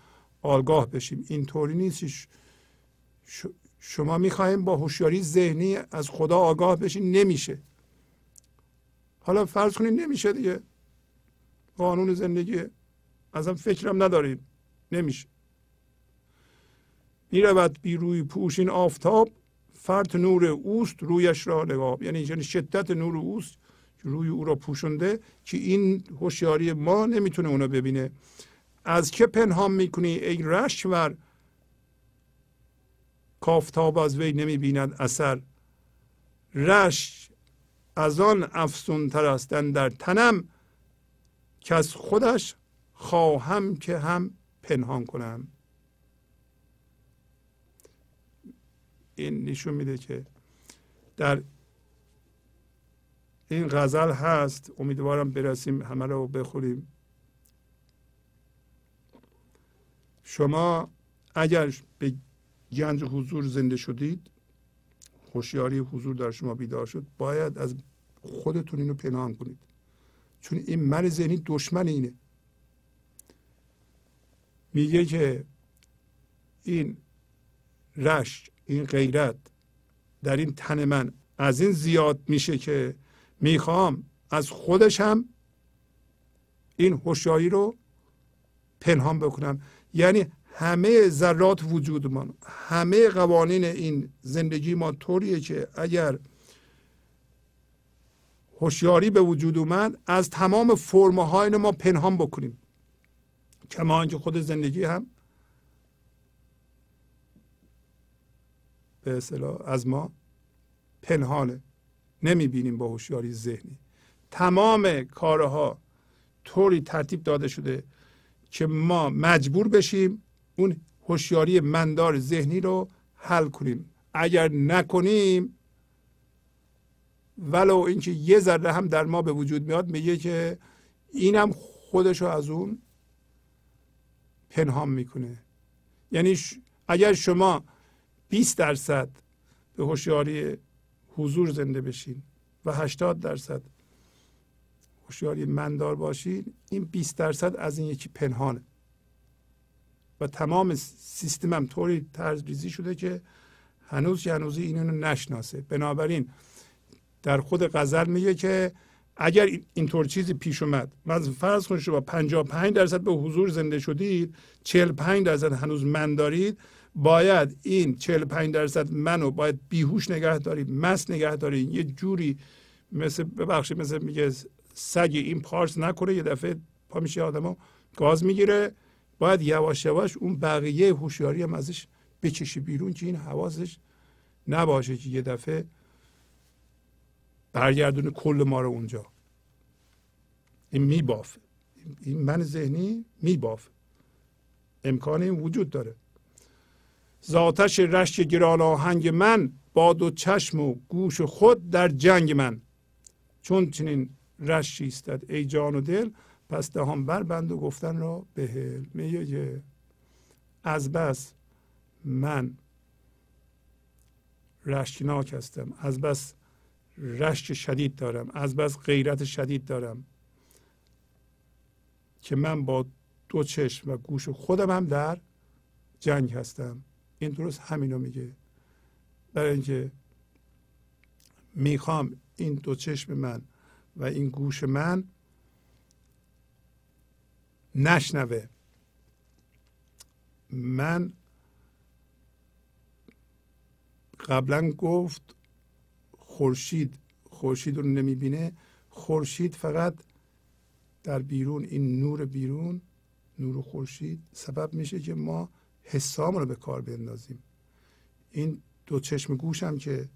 آگاه بشیم. اینطوری نیست. شما می‌خواهیم با هوشیاری ذهنی از خدا آگاه بشین نمیشه. حالا فرض کنید نمیشه دیگه. قانون زندگی. ازم فکرم نداریم نمیشه. می‌رود بی روی پوشین آفتاب فرد نور اوست رویش را نگاه یعنی یعنی شدت نور اوست که روی او را پوشونده که این هوشیاری ما نمی‌تونه اونو ببینه. از که پنهان می‌کنی ای رشور کافتاب از وی نمی‌بیند اثر. رش از آن افسون تر در تنم. که از خودش خواهم که هم پنهان کنم. این نشون میده که در این غزل هست. امیدوارم برسیم همه رو بخوریم. شما اگر به گنج حضور زنده شدید هوشیاری حضور در شما بیدار شد باید از خودتون اینو پنهان کنید. چون این من ذهنی دشمن اینه. میگه که این رشک این غیرت در این تن من از این زیاد میشه که می‌خوام از خودشم این هوشیاری رو پنهان بکنم. یعنی همه ذرات وجودمان همه قوانین این زندگی ما طوریه که اگر هوشیاری به وجود اومد از تمام فرمهای ما پنهان بکنیم. کما اینکه خود زندگی هم به اصطلاح از ما پنهانه. نمی‌بینیم با هوشیاری ذهنی. تمام کارها طوری ترتیب داده شده که ما مجبور بشیم اون هوشیاری مندار ذهنی رو حل کنیم. اگر نکنیم ولو اینکه یه ذره هم در ما به وجود میاد میگه که اینم خودشو از اون پنهان می‌کنه. یعنی اگر شما 20 درصد به هوشیاری حضور زنده بشین و 80 درصد هوشیاری مندار باشین این 20 درصد از این یکی پنهانه. و تمام سیستم هم طوری طرز ریزی شده که هنوز که هنوزی اینو نشناسه. بنابراین در خود غزل میگه که اگر اینطور چیزی پیش اومد من فرض کنید شما 55 درصد به حضور زنده شدید 45 درصد هنوز من دارید باید این 45 درصد منو باید بیهوش نگه دارید مس نگه دارید. یه جوری مثل ببخشید مثل میگه سگ این پارس نکنه یه دفعه پا میشه آدمو گاز می‌گیره. باید یواش یواش اون بقیه هوشیاری هم ازش بکشی بیرون که این حواسش نباشه که یه دفعه برگردونه کل ما رو اونجا. این میبافه. این من ذهنی میبافه. امکان این وجود داره. ذاتش رشک گران آهنگ من با دو چشم و گوش خود در جنگ من. چون چنین رشی ایستد ای جان و دل پس دهان بر بند و گفتن را بهل میگه از بس من رشکناک هستم. از بس رشک شدید دارم از بس غیرت شدید دارم. که من با دو چشم و گوش خودم هم در جنگ هستم. این درست همینو میگه. برای اینکه می‌خوام این دو چشم من و این گوش من نشنوه. من قبلا گفت خورشید خورشید رو نمی‌بینه. خورشید فقط در بیرون این نور بیرون نور خورشید سبب میشه که ما حسام رو به کار بندازیم. این دو چشم گوش هم که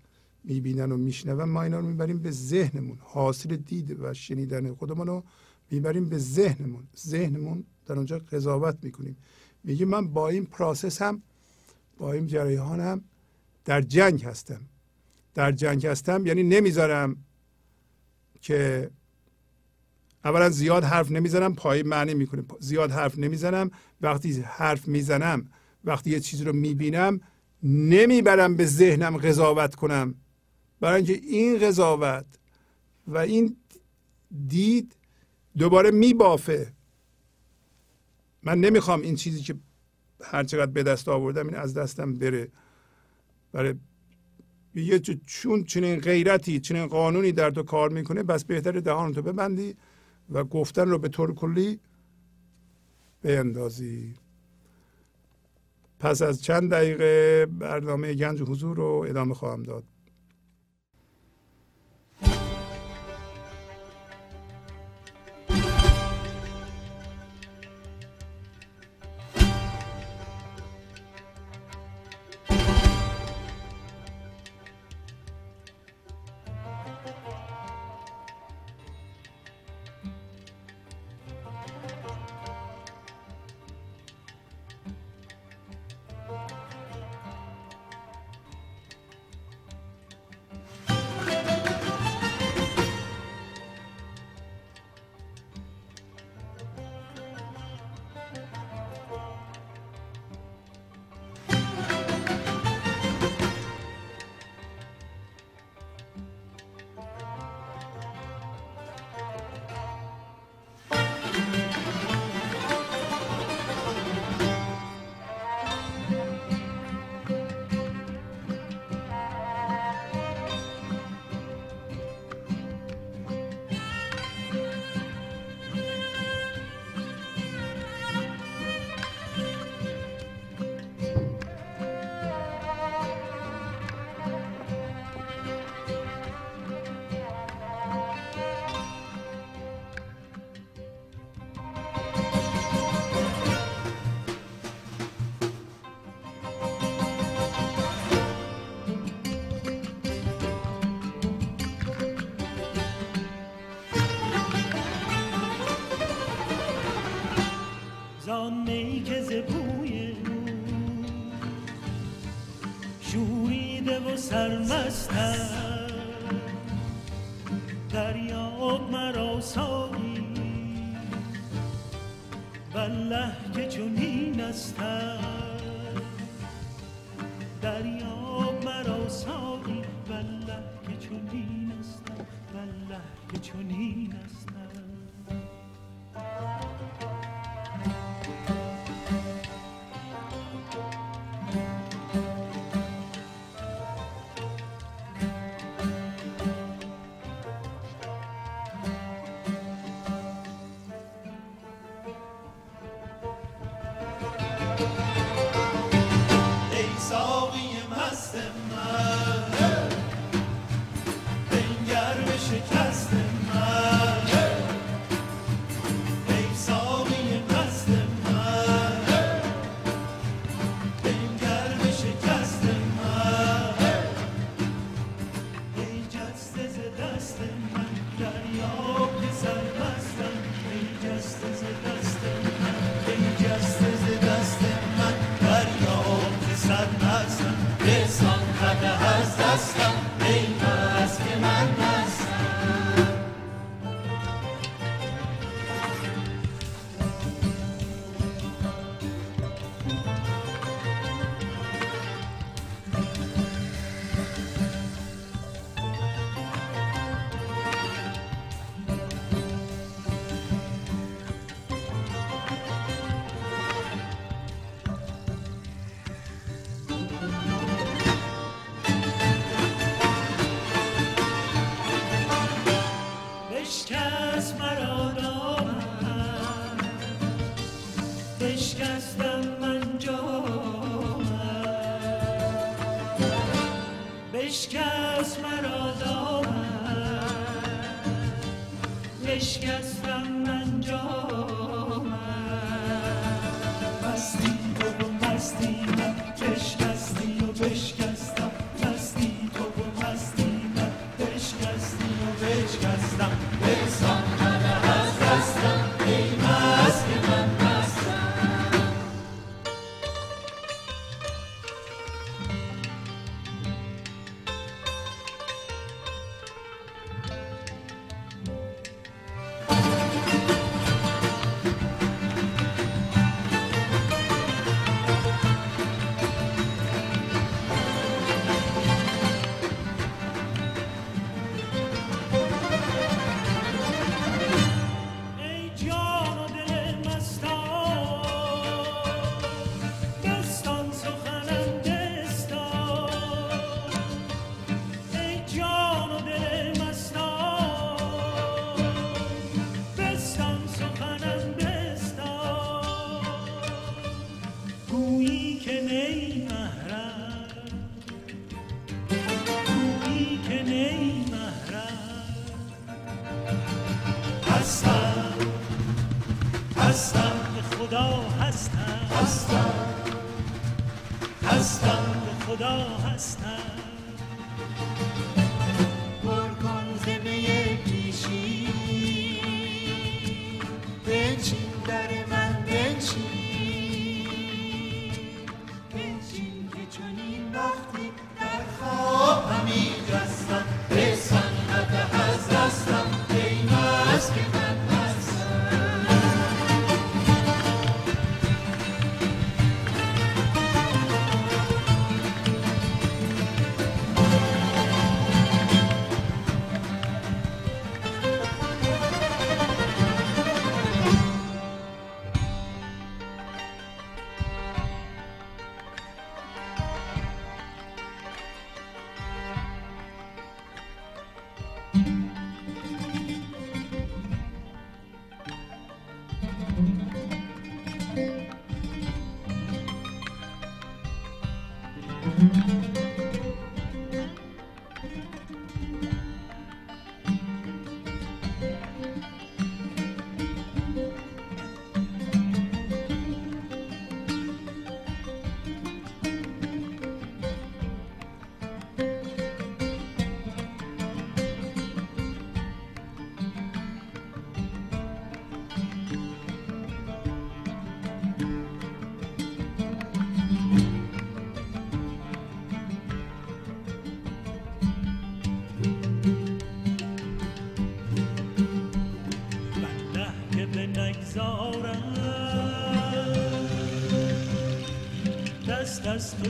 می‌بینن و میشنون ما اینا رو می‌بریم به ذهنمون. حاصل دید و شنیدن خودمون رو می‌بریم به ذهنمون. ذهنمون در اونجا قضاوت می‌کنیم. میگه من با این پراسس هم با این جریان هم در جنگ هستم. در جنگ هستم یعنی نمی‌ذارم که اولا زیاد حرف نمی‌زنم پای معنی می‌کنه. زیاد حرف نمی‌زنم وقتی حرف می‌زنم وقتی یه چیزی رو می‌بینم نمی‌برم به ذهنم قضاوت کنم. برای اینکه این قضاوت و این دید دوباره میبافه. من نمی‌خوام این چیزی که هر چقدر به دست آوردم این از دستم بره. برای یه چون چنین غیرتی چنین قانونی در تو کار می‌کنه بس بهتر دهان تو ببندی و گفتن رو به طور کلی بیندازی. پس از چند دقیقه برنامه گنج حضور رو ادامه خواهم داد.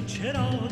چرا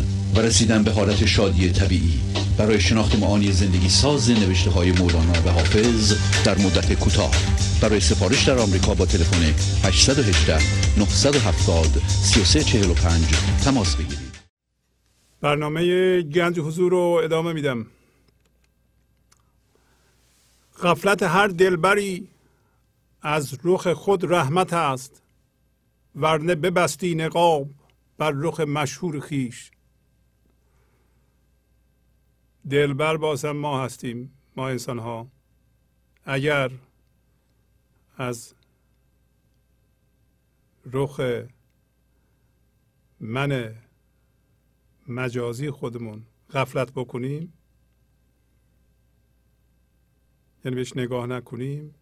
و رسیدن به حالت شادی طبیعی. برای شناخت معانی زندگی ساز نوشته های مولانا و حافظ در مدت کوتاه. برای سفارش در آمریکا با تلفن 818 970 3345 تماس بگیرید. برنامه گنج حضور رو ادامه میدم. غفلت هر دلبری از رخ خود رحمت است ورنه ببستی نقاب بر رخ مشهور خیش. دلبر بازم ما هستیم ما انسان ها اگر از رخ من مجازی خودمون غفلت بکنیم یعنی بهش نگاه نکنیم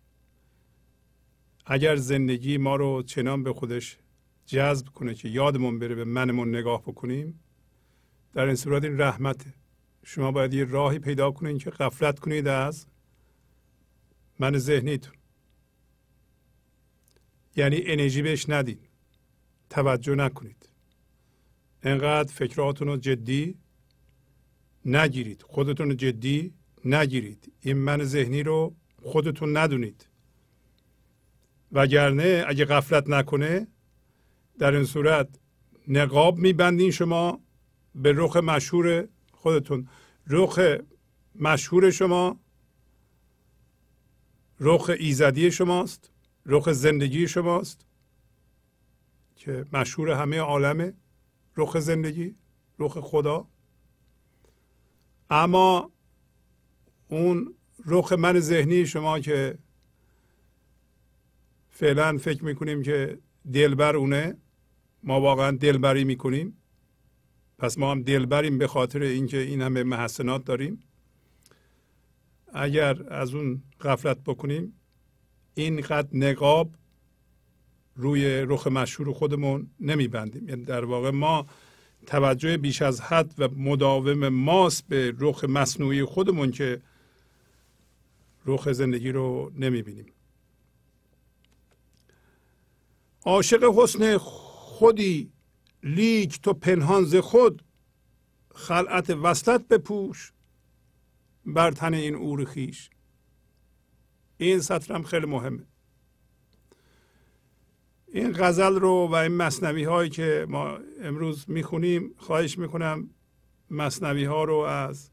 اگر زندگی ما رو چنان به خودش جذب کنه که یادمون بره به منمون نگاه بکنیم در این صورت این رحمته شما باید یه راهی پیدا کنید که غفلت کنید از من ذهنیتون. یعنی انرژی بهش ندید توجه نکنید. انقدر فکراتون رو جدی نگیرید. خودتون رو جدی نگیرید. این من ذهنی رو خودتون ندونید. وگرنه اگه غفلت نکنه در این صورت نقاب میبندین شما به رخ مشهور خودتون. رخ مشهور شما رخ ایزدی شماست رخ زندگی شماست که مشهور همه عالمه. رخ زندگی رخ خدا. اما اون رخ من ذهنی شما که فعلا فکر می‌کنیم که دلبر اونه ما واقعا دلبری می‌کنیم. پس ما هم دلبریم به خاطر اینکه این همه محسنات داریم. اگر از اون غفلت بکنیم اینقدر نقاب روی رخ مشهور خودمون نمیبندیم. یعنی در واقع ما توجه بیش از حد و مداوم ماست به رخ مصنوعی خودمون که رخ زندگی رو نمی‌بینیم. عاشق حسن خودی لیک تو پنهان ز خود خلعت وصلت بپوش بر تن این اور خیش این سطرم خیلی مهمه. این غزل رو و این مصنوی هایی که ما امروز می‌خونیم خواهش می‌کنم مصنوی ها رو از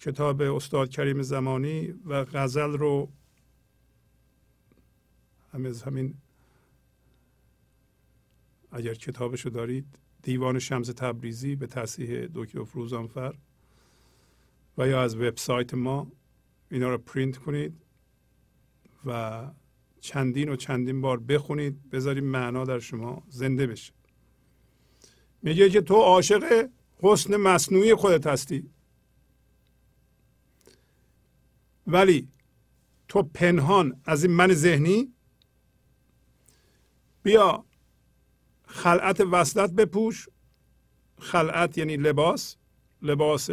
کتاب استاد کریم زمانی و غزل رو هم از همین اگر کتابشو دارید دیوان شمس تبریزی به تصحیح دکتر فروزانفر و یا از وبسایت ما اینا رو پرینت کنید و چندین و چندین بار بخونید بذارید معنا در شما زنده بشه. میگه که تو عاشق حسن مصنوعی خودت هستی. ولی تو پنهان از این من ذهنی؟ بیا خلعت وصلت بپوش. خلعت یعنی لباس. لباس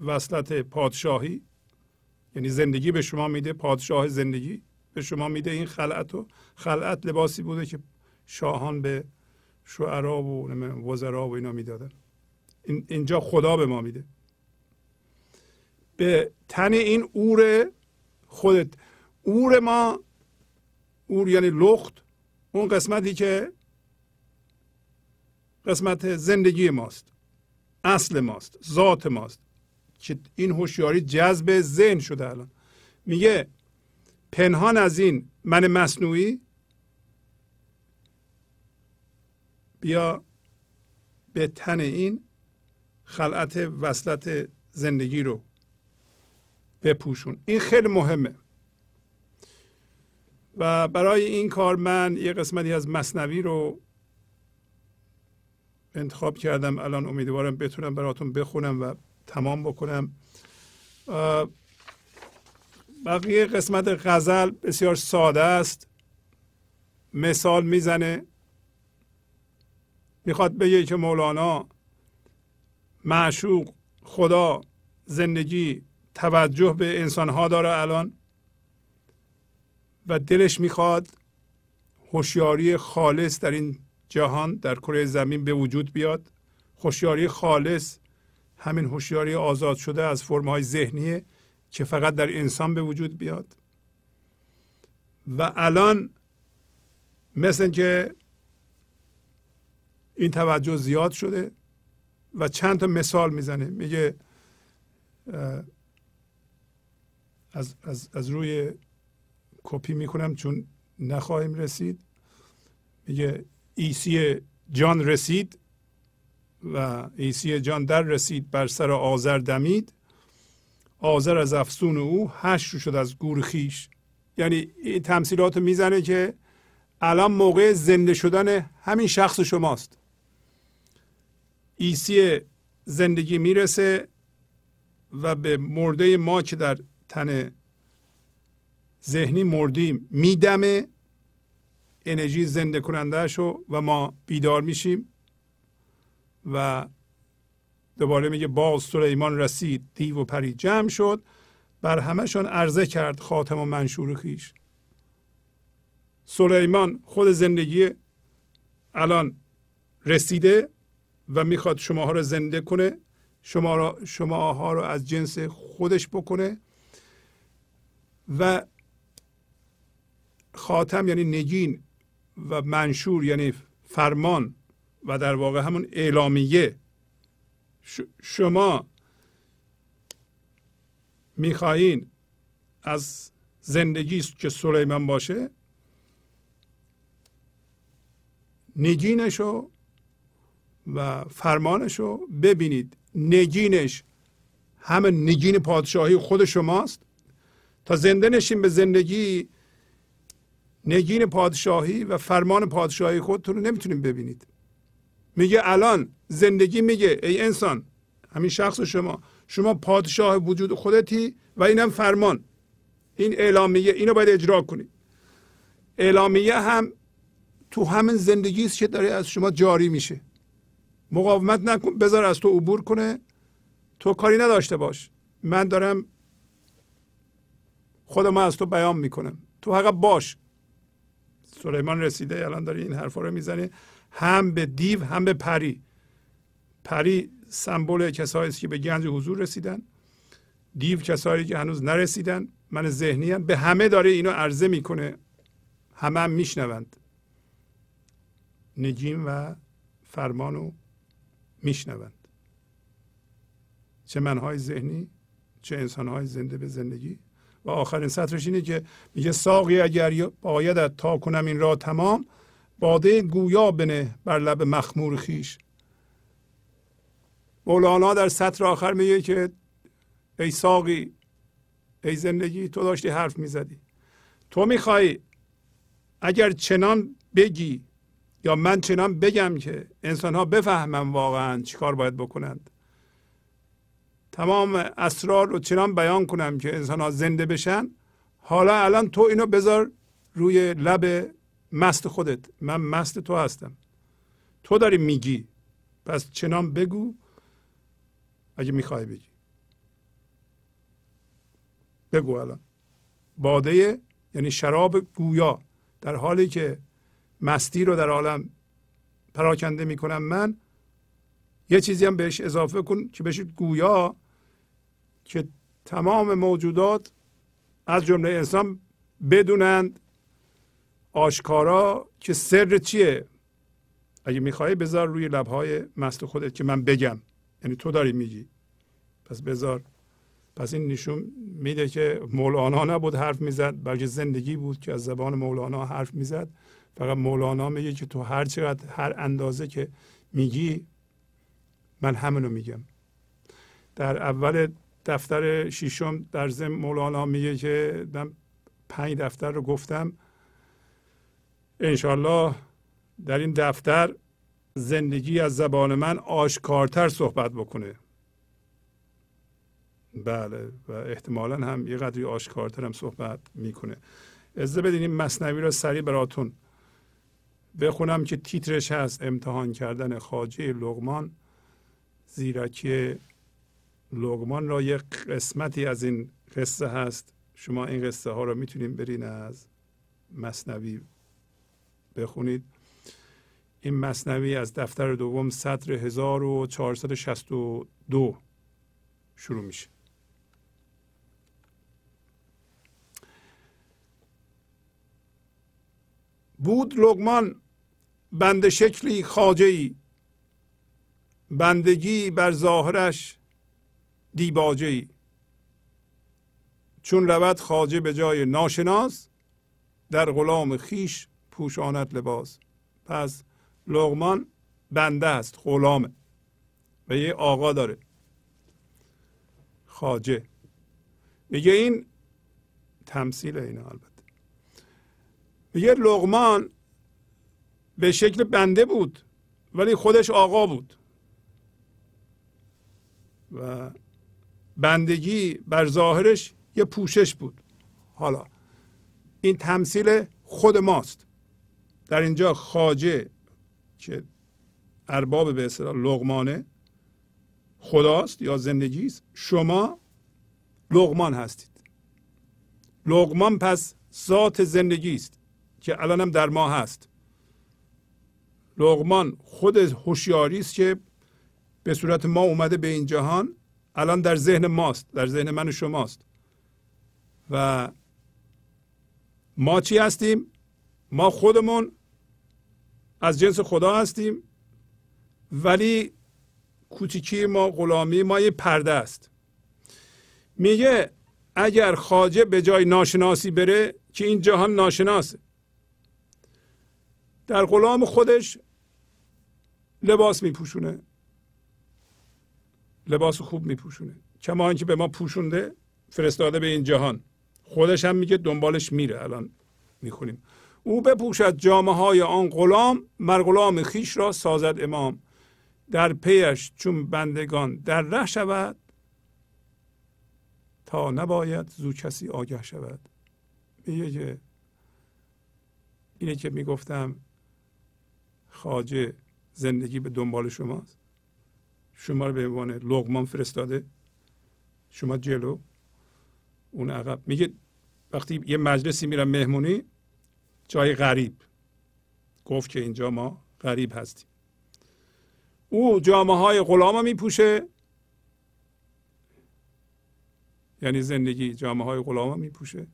وصلت پادشاهی. یعنی زندگی به شما میده پادشاه زندگی به شما میده این خلعت و خلعت لباسی بوده که شاهان به شعرا و وزرا و اینا می‌دادن. این اینجا خدا به ما میده. به تن این اور خودت اور ما اور یعنی لخت اون قسمتی که قسمت زندگی ماست اصل ماست ذات ماست. که این هوشیاری جذب ذهن شده الان. میگه پنهان از این من مصنوعی بیا به تن این خلعت وصلت زندگی رو بپوشون. این خیلی مهمه. و برای این کار من یه قسمتی از مصنوی رو انتخاب کردم. الان امیدوارم بتونم براتون بخونم و تمام بکنم. بقیه قسمت غزل بسیار ساده است. مثال می‌زنه. می‌خواد بگه که مولانا معشوق خدا زندگی توجه به انسانها داره الان. و دلش می‌خواد هوشیاری خالص در این جهان در کره زمین به وجود بیاد. هوشیاری خالص همین هوشیاری آزاد شده از فرمهای ذهنیه که فقط در انسان به وجود بیاد. و الان مثل که این توجه زیاد شده و چند تا مثال می‌زنه. میگه از, از, از روی کپی می‌کنم چون نخواهیم رسید. میگه عیسی جان رسید و عیسی جان در رسید بر سر عازر دمید. عازر از افسون او حشر شد از گور خویش. یعنی این تمثیلات می‌زنه که الان موقع زنده شدن همین شخص شماست. ایسی زندگی می‌رسه و به مرده ما که در تن ذهنی مردیم میدمه. انرژی زنده کننده و ما بیدار میشیم و دوباره میگه باز سلیمان رسید دیو و پری جمع شد. بر همهشان عرضه کرد خاتم و منشور خیش. سلیمان خود زندگی الان رسیده و می‌خواد شماها رو زنده کنه شما را شماها رو از جنس خودش بکنه و خاتم یعنی نگین و منشور یعنی فرمان و در واقع همون اعلامیه. شما می‌خواهین از زندگی که سلیمان باشه نگینشو و فرمانشو ببینید. نگینش همه نگین پادشاهی خود شماست. تا زنده نشین به زندگی نگین پادشاهی و فرمان پادشاهی خودتون رو نمی‌تونیم ببینید. میگه الان زندگی میگه ای انسان همین شخص شما. شما پادشاه وجود خودتی و اینم فرمان. این اعلامیه اینو باید اجرا کنید اعلامیه هم تو همین زندگی است که داره از شما جاری میشه. مقاومت نکن بذار از تو عبور کنه. تو کاری نداشته باش. من دارم خودم از تو بیان می‌کنم. تو فقط باش. سلیمان رسیده الان داره این حرفا رو می‌زنه هم به دیو هم به پری. پری سمبل کسایی است که به گنج حضور رسیدن. دیو کسایی که هنوز نرسیدن من ذهنی هم. به همه داره اینو عرضه می‌کنه. همه هم میشنوند. نجیم و فرمانو میشنوند. چه منهای ذهنی چه انسانهای زنده به زندگی. و آخرین سطرش اینه که میگه ساقی اگر بایدت تا کنم این را تمام باده گویا بنه بر لب مخمور خیش. مولانا در سطر آخر میگه که ای ساقی ای زندگی تو داشتی حرف می‌زدی. تو می‌خوای اگر چنان بگی یا من چنان بگم که انسان ها بفهمن واقعا چیکار باید بکنند. تمام اسرار رو چنان بیان کنم که انسان ها زنده بشن حالا الان تو اینو بذار روی لب مست خودت. من مست تو هستم. تو داری میگی. پس چنان بگو اگه می‌خوای بگی. بگو الان. باده یعنی شراب گویا. در حالی که مستی رو در عالم پراکنده می‌کنم من یه چیزی هم بهش اضافه کن که بشه گویا. که تمام موجودات از جمله انسان بدونند آشکارا که سر چیه؟ اگه می‌خوای بذار روی لبهای مست خودت که من بگم. یعنی تو داری میگی. پس بذار. پس این نشون میده که مولانا نبود حرف می‌زد بلکه زندگی بود که از زبان مولانا حرف می‌زد. فقط مولانا میگه که تو هر چقدر هر اندازه که میگی من همینو میگم. در اول دفتر شیشم در زم مولانا میگه که من پنج دفتر رو گفتم. انشالله در این دفتر زندگی از زبان من آشکارتر صحبت بکنه. بله و احتمالا هم یه قدری آشکارتر هم صحبت می‌کنه. ازده بدین این مصنوی رو سریع براتون بخونم که تیترش هست. امتحان کردن خاجه لغمان زیرکی لغمان را یک قسمتی از این قصه هست. شما این قصه ها رو می‌تونید برین از مصنوی بخونید. این مصنوی از دفتر دوم سطر 1462 شروع میشه. بود لغمان بند شکلی خاجه بندگی بر ظاهرش دیباجه ای چون رود خاجه به جای ناشناس در غلام خیش پوشانت لباس. پس لغمان بنده است غلامه و یه آقا داره. خاجه میگه این تمثیل اینا البته. میگه لغمان به شکل بنده بود ولی خودش آقا بود. و بندگی بر ظاهرش یه پوشش بود. حالا این تمثیل خود ماست. در اینجا خاجه که ارباب به اصطلاح لغمانه خداست یا زندگی است شما لغمان هستید. لغمان پس ذات زندگی است که الان هم در ما هست. لغمان خود هوشیاری است که به صورت ما اومده به این جهان الان در ذهن ماست در ذهن من و شماست. و ما چی هستیم؟ ما خودمون از جنس خدا هستیم ولی کوچیکی ما غلامی ما یه پرده است. میگه اگر خاجه به جای ناشناسی بره که این جهان ناشناسه. در غلام خودش لباس میپوشونه. لباس خوب میپوشونه. کما اینکه به ما پوشونده فرستاده به این جهان. خودش هم میگه دنبالش میره. الان می‌خونیم. او بپوشد جامعه های آن غلام مر غلام خیش را سازد امام. در پیش چون بندگان در ره شود تا نباید زو کسی آگه شود. میگه که اینه که می‌گفتم خاجه زندگی به دنبال شماست. شما رو به عنوان لغمان فرستاده. شما جلو. اون عقب. میگه وقتی یه مجلسی میرم مهمونی جای غریب. گفت که اینجا ما غریب هستیم. او جامعه های غلام میپوشه. یعنی زندگی جامعه های غلام میپوشه.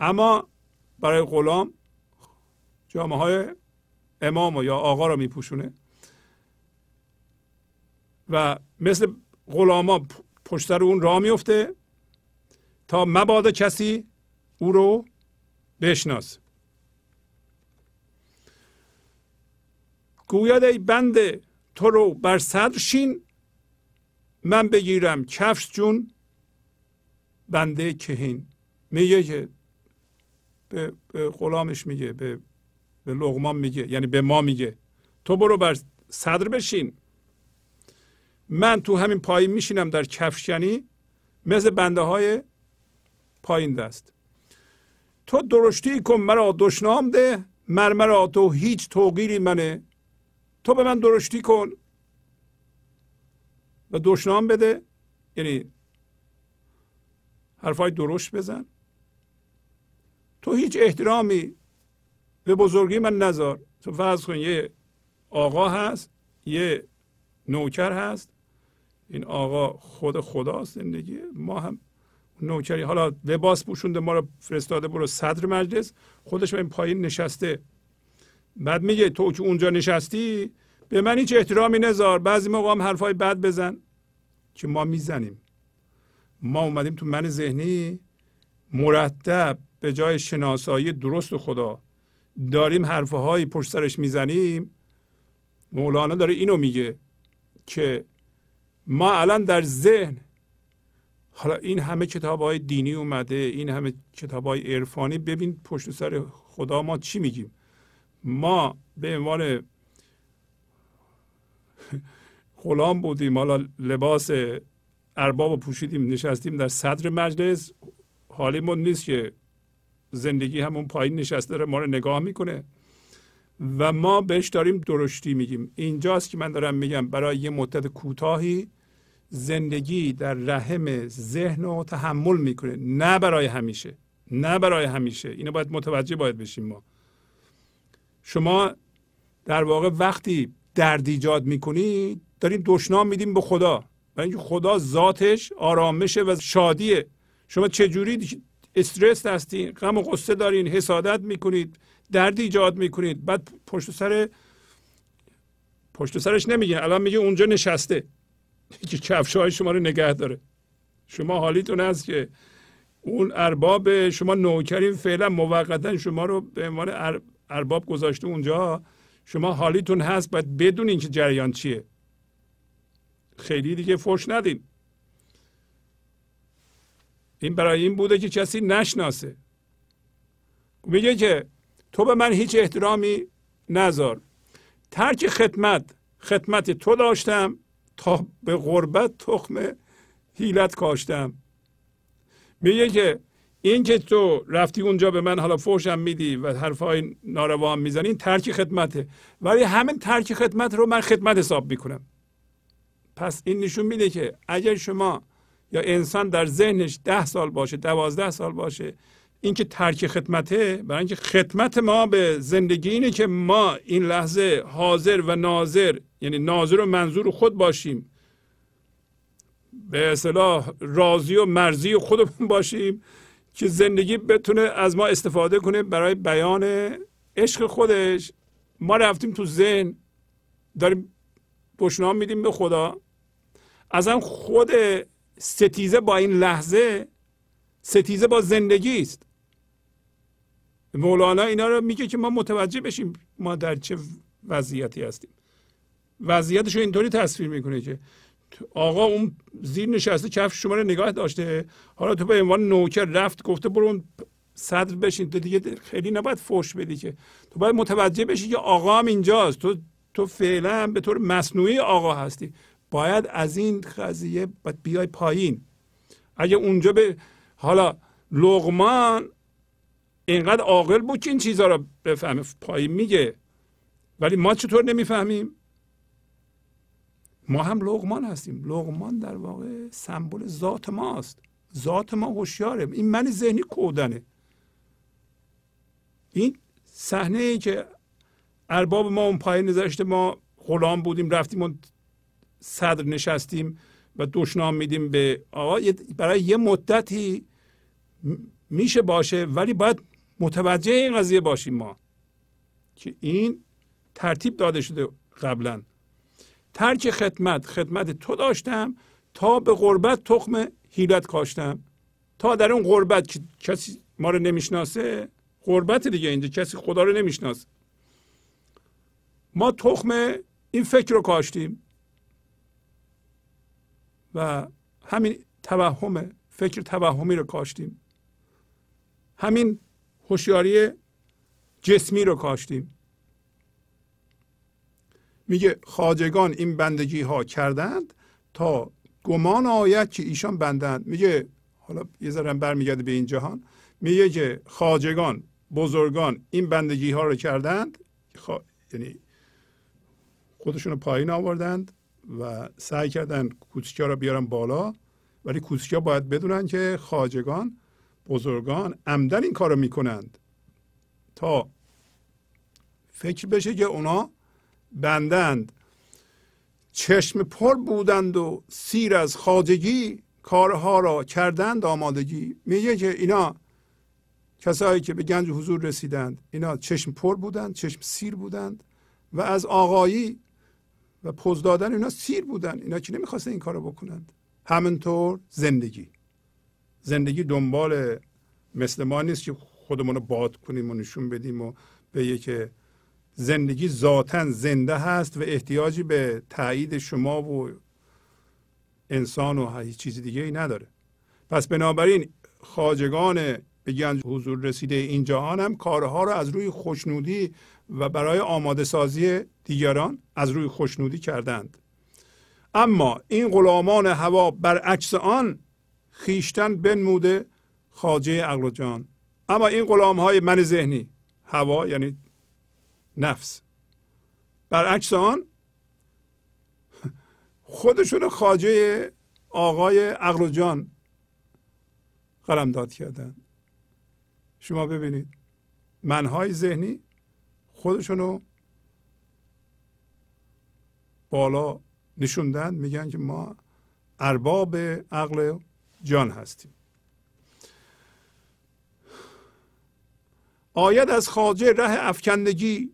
اما برای غلام جامعه های امام یا آقا رو میپوشونه. و مثل غلاما پشتر اون راه میفته تا مبادا کسی او رو بشناسه گوید ای بنده تو رو بر صدر شین من بگیرم کفش جون بنده کهین. میگه که به, به غلامش میگه به, به لغمان میگه یعنی به ما میگه. تو برو بر صدر بشین. من تو همین پایین میشینم در کفشنی مثل بنده های پایین دست. تو درشتی کن مرا دشنام ده مرمرا تو هیچ توقیری منه. تو به من درشتی کن و دشنام بده. یعنی حرفای درشت بزن. تو هیچ احترامی به بزرگی من نذار. تو فرض کن یه آقا هست یه نوکر هست. این آقا خود خداست زندگی. ما هم نوکری. حالا لباس پوشونده ما رو فرستاده برو صدر مجلس. خودش به این پایین نشسته. بعد میگه تو که اونجا نشستی به من هیچ احترامی نذار. بعضی موقع هم حرفای بد بزن. که ما می‌زنیم. ما اومدیم تو من ذهنی. مرتب به جای شناسایی درست خدا داریم حرفهایی پشت سرش می‌زنیم. مولانا داره اینو میگه که ما الان در ذهن حالا این همه کتاب های دینی اومده این همه کتاب های عرفانی ببین پشت سر خدا ما چی میگیم؟ ما به عنوان غلام بودیم حالا لباس ارباب پوشیدیم نشستیم در صدر مجلس حالیمون نیست که زندگی همون پایین نشسته داره ما رو نگاه می‌کنه. و ما بهش داریم درشتی میگیم. اینجاست که من دارم میگم برای یه مدت کوتاهی زندگی در رحم ذهن رو تحمل می‌کنه. نه برای همیشه. نه برای همیشه. اینو باید متوجه باید بشیم ما. شما در واقع وقتی درد ایجاد می‌کنید دارین دشنام میدیم به خدا. برای اینکه خدا ذاتش آرامشه و شادیه. شما چجوری استرس هستین غم و غصه دارین حسادت می‌کنید درد ایجاد می‌کنید. بعد پشت سر پشت سرش نمیگه. الان میگه اونجا نشسته. که کفش های شما رو نگه داره. شما حالیتون هست که اون ارباب شما نوکرین فعلا موقتا شما رو به عنوان ارباب گذاشته اونجا. شما حالیتون هست باید بدونین که جریان چیه. خیلی دیگه فوش ندین. این برای این بوده که کسی نشناسه. میگه که تو به من هیچ احترامی نذار. ترک خدمت خدمت تو داشتم. تا به غربت تخم هیلت کاشتم. میگه که این که تو رفتی اونجا به من حالا فوشم میدی و حرفای ناروا هم می‌زنی این ترک خدمته. ولی همین ترک خدمت رو من خدمت حساب می‌کنم. پس این نشون میده که اگر شما یا انسان در ذهنش ده سال باشه دوازده سال باشه اینکه ترک خدمته برای اینکه خدمت ما به زندگی اینه که ما این لحظه حاضر و ناظر یعنی ناظر و منظور خود باشیم. به اصطلاح راضی و مرزی خودمون باشیم که زندگی بتونه از ما استفاده کنه برای بیان عشق خودش. ما رفتیم تو ذهن داریم پشنام میدیم به خدا. ازم خود ستیزه با این لحظه ستیزه با زندگی است. مولانا اینا رو میگه که ما متوجه بشیم ما در چه وضعیتی هستیم. وضعیتش رو اینطوری تصویر می‌کنه که آقا اون زیر نشسته کفش شما رو نگاه داشته حالا تو به عنوان نوکر رفت گفته برو اون صدر بشین. تو دیگه خیلی نباید فوش بدی که. تو باید متوجه بشی که آقا هم اینجاست. تو تو فعلا به طور مصنوعی آقا هستی. باید از این قضیه باید بیای پایین. اگه اونجا به حالا لغمان اینقدر عاقل بود که این چیزها رو بفهمه. پایین میگه. ولی ما چطور نمی‌فهمیم؟ ما هم لغمان هستیم. لغمان در واقع سمبل ذات ماست. ذات ما هوشیاره این من ذهنی کودنه. این صحنه ای که ارباب ما اون پایین نذاشته ما غلام بودیم رفتیم اون صدر نشستیم و دشنام میدیم به آقا. برای یه مدتی میشه باشه ولی باید متوجه این قضیه باشیم ما که این ترتیب داده شده قبلا. ترک خدمت خدمت تو داشتم تا به غربت تخم هیلت کاشتم. تا در اون غربت که کسی ما رو نمی‌شناسه غربت دیگه اینجا کسی خدا رو نمی‌شناسه. ما تخم این فکر رو کاشتیم. و همین توهم فکر توهمی رو کاشتیم. همین هوشیاری جسمی رو کاشتیم. میگه خاجگان این بندگی ها کردند تا گمان آید که ایشان بندند. میگه حالا یه ذره برمیگرده به این جهان. میگه که خاجگان بزرگان این بندگی ها رو کردند. خوا... یعنی خودشون رو پایین آوردند و سعی کردن کوچکیا رو بیارن بالا. ولی کوچکیا باید بدونن که خاجگان بزرگان عمدن این کار رو می‌کنند. تا فکر بشه که اونا بندند. چشم پر بودند و سیر از خاجگی کارها را کردند آمادگی. میگه که اینا کسایی که به گنج حضور رسیدند اینا چشم پر بودند چشم سیر بودند و از آقایی و پوز دادن اینا سیر بودن اینا که نمی‌خواستن این کارو بکنند. همینطور زندگی. زندگی دنبال مثل ما نیست که خودمون رو باد کنیم و نشون بدیم و به که زندگی ذاتا زنده هست و احتیاجی به تایید شما و انسان و هیچ چیز دیگه ای نداره. پس بنابراین خاجگان به گنج حضور رسیده این جهان هم کارها رو از روی خوشنودی و برای آماده سازی دیگران از روی خوشنودی کردند. اما این غلامان هوا برعکس آن خیشتن بنموده خاجه عقل و جان اما این غلام های من ذهنی هوا یعنی نفس. برعکس آن خودشون خاجه آقای عقل و جان قلمداد کردن. شما ببینید منهای ذهنی خودشونو بالا نشوندن میگن که ما ارباب عقل جان هستیم. آید از خاجه ره افکندگی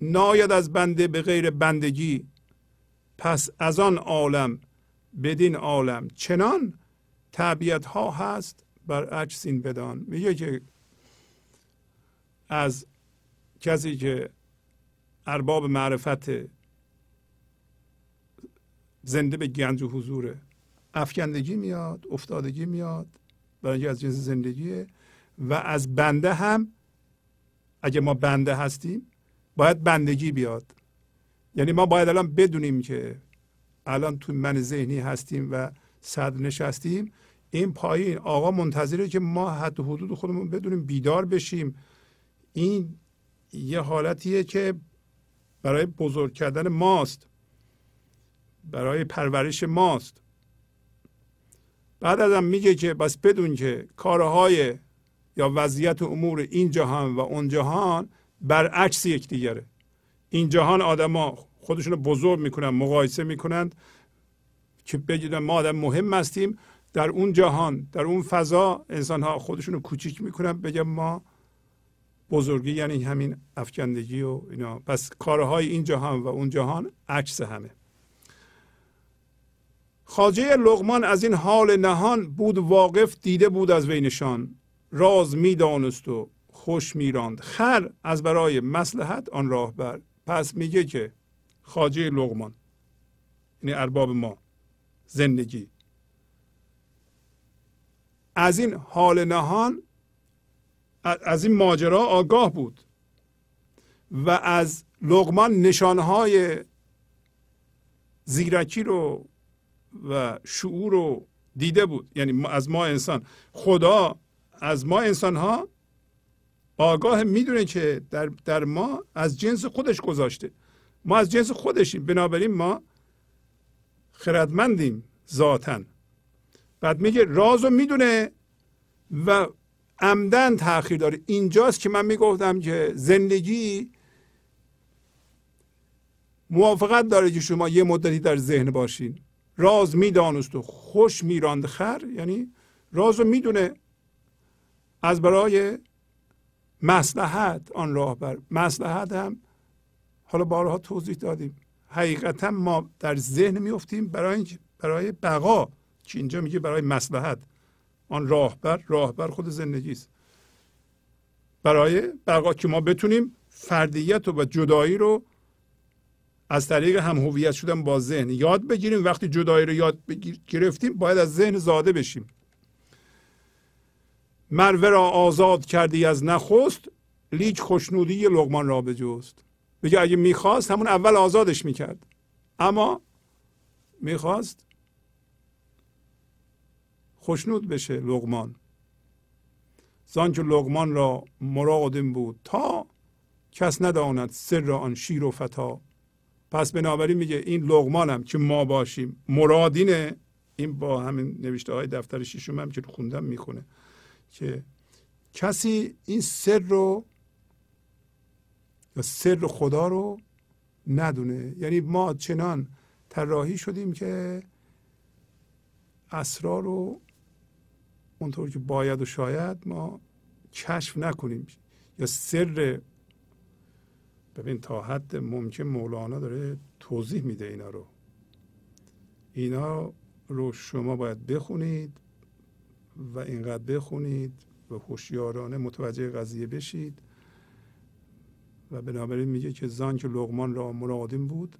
ناید از بنده به غیر بندگی. پس از آن عالم بدین عالم. چنان طبیعت ها هست برعکس این بدان. میگه که از کسی که ارباب معرفت زنده به گنج و حضوره افکندگی میاد افتادگی میاد برای از جنس زندگیه. و از بنده هم اگه ما بنده هستیم باید بندگی بیاد. یعنی ما باید الان بدونیم که الان تو من ذهنی هستیم و صد نشستیم. این پایین آقا منتظره که ما حد و حدود خودمون بدونیم بیدار بشیم. این یه حالتیه که برای بزرگ کردن ماست. برای پرورش ماست. بعد ازم میگه که بس بدون که کارهای یا وضعیت امور این جهان و اون جهان برعکس یکدیگره. این جهان آدما خودشون رو بزرگ می‌کنن مقایسه می‌کنند که بگیدن ما آدم مهم هستیم. در اون جهان در اون فضا انسان ها خودشون رو کوچیک می‌کنن بگم ما بزرگی یعنی همین افکندگی و اینا. پس کارهای این جهان و اون جهان عکس همه. خاجه لغمان از این حال نهان بود واقف دیده بود از وی نشان. راز می‌دانست و خوش میراند. خر از برای مسلحت آن راه بر. پس میگه که خاجه لغمان یعنی ارباب ما زندگی. از این حال نهان از این ماجرا آگاه بود و از لغمان نشانهای زیرکی رو و شعور رو دیده بود. یعنی از ما انسان. خدا از ما انسان ها آگاه می‌دونه که در, در ما از جنس خودش گذاشته. ما از جنس خودشیم. بنابراین ما خردمندیم ذاتا. بعد میگه راز رو می‌دونه و عمدن تاخیر داره. اینجاست که من می‌گفتم که زندگی موافقت داره که شما یه مدتی در ذهن باشین. راز می‌دانست و خوش میراند خر یعنی راز رو می‌دونه از برای مسلحت آن راه بر. مسلحت هم حالا بارها توضیح دادیم. حقیقتا ما در ذهن میفتیم برای برای بقا که اینجا میگه برای مسلحت آن راهبر راهبر خود زندگی است. برای بقا که ما بتونیم فردیت و جدایی رو از طریق هم هویت شدن با ذهن. یاد بگیریم وقتی جدایی رو یاد گرفتیم باید از ذهن زاده بشیم. مروه را آزاد کردی از نخست لیک خوشنودی لغمان را بجست. بگه اگه می‌خواست همون اول آزادش می‌کرد. اما می‌خواست خوشنود بشه لغمان زان که لغمان را مرادم بود تا کس نداند سر آن شیر و فتا. پس بنابراین میگه این لغمانم که ما باشیم مرادینه. این با همین نوشته های دفتر شیشم هم که خوندم می‌خونه که کسی این سر رو یا سر خدا رو ندونه. یعنی ما چنان طراحی شدیم که اسرار رو اونطور که باید و شاید ما کشف نکنیم یا سر ببین تا حد ممکن مولانا داره توضیح میده اینا رو. اینا رو شما باید بخونید و اینقدر بخونید و هوشیارانه متوجه قضیه بشید. و بنابراین میگه که زان که لغمان را مرادیم بود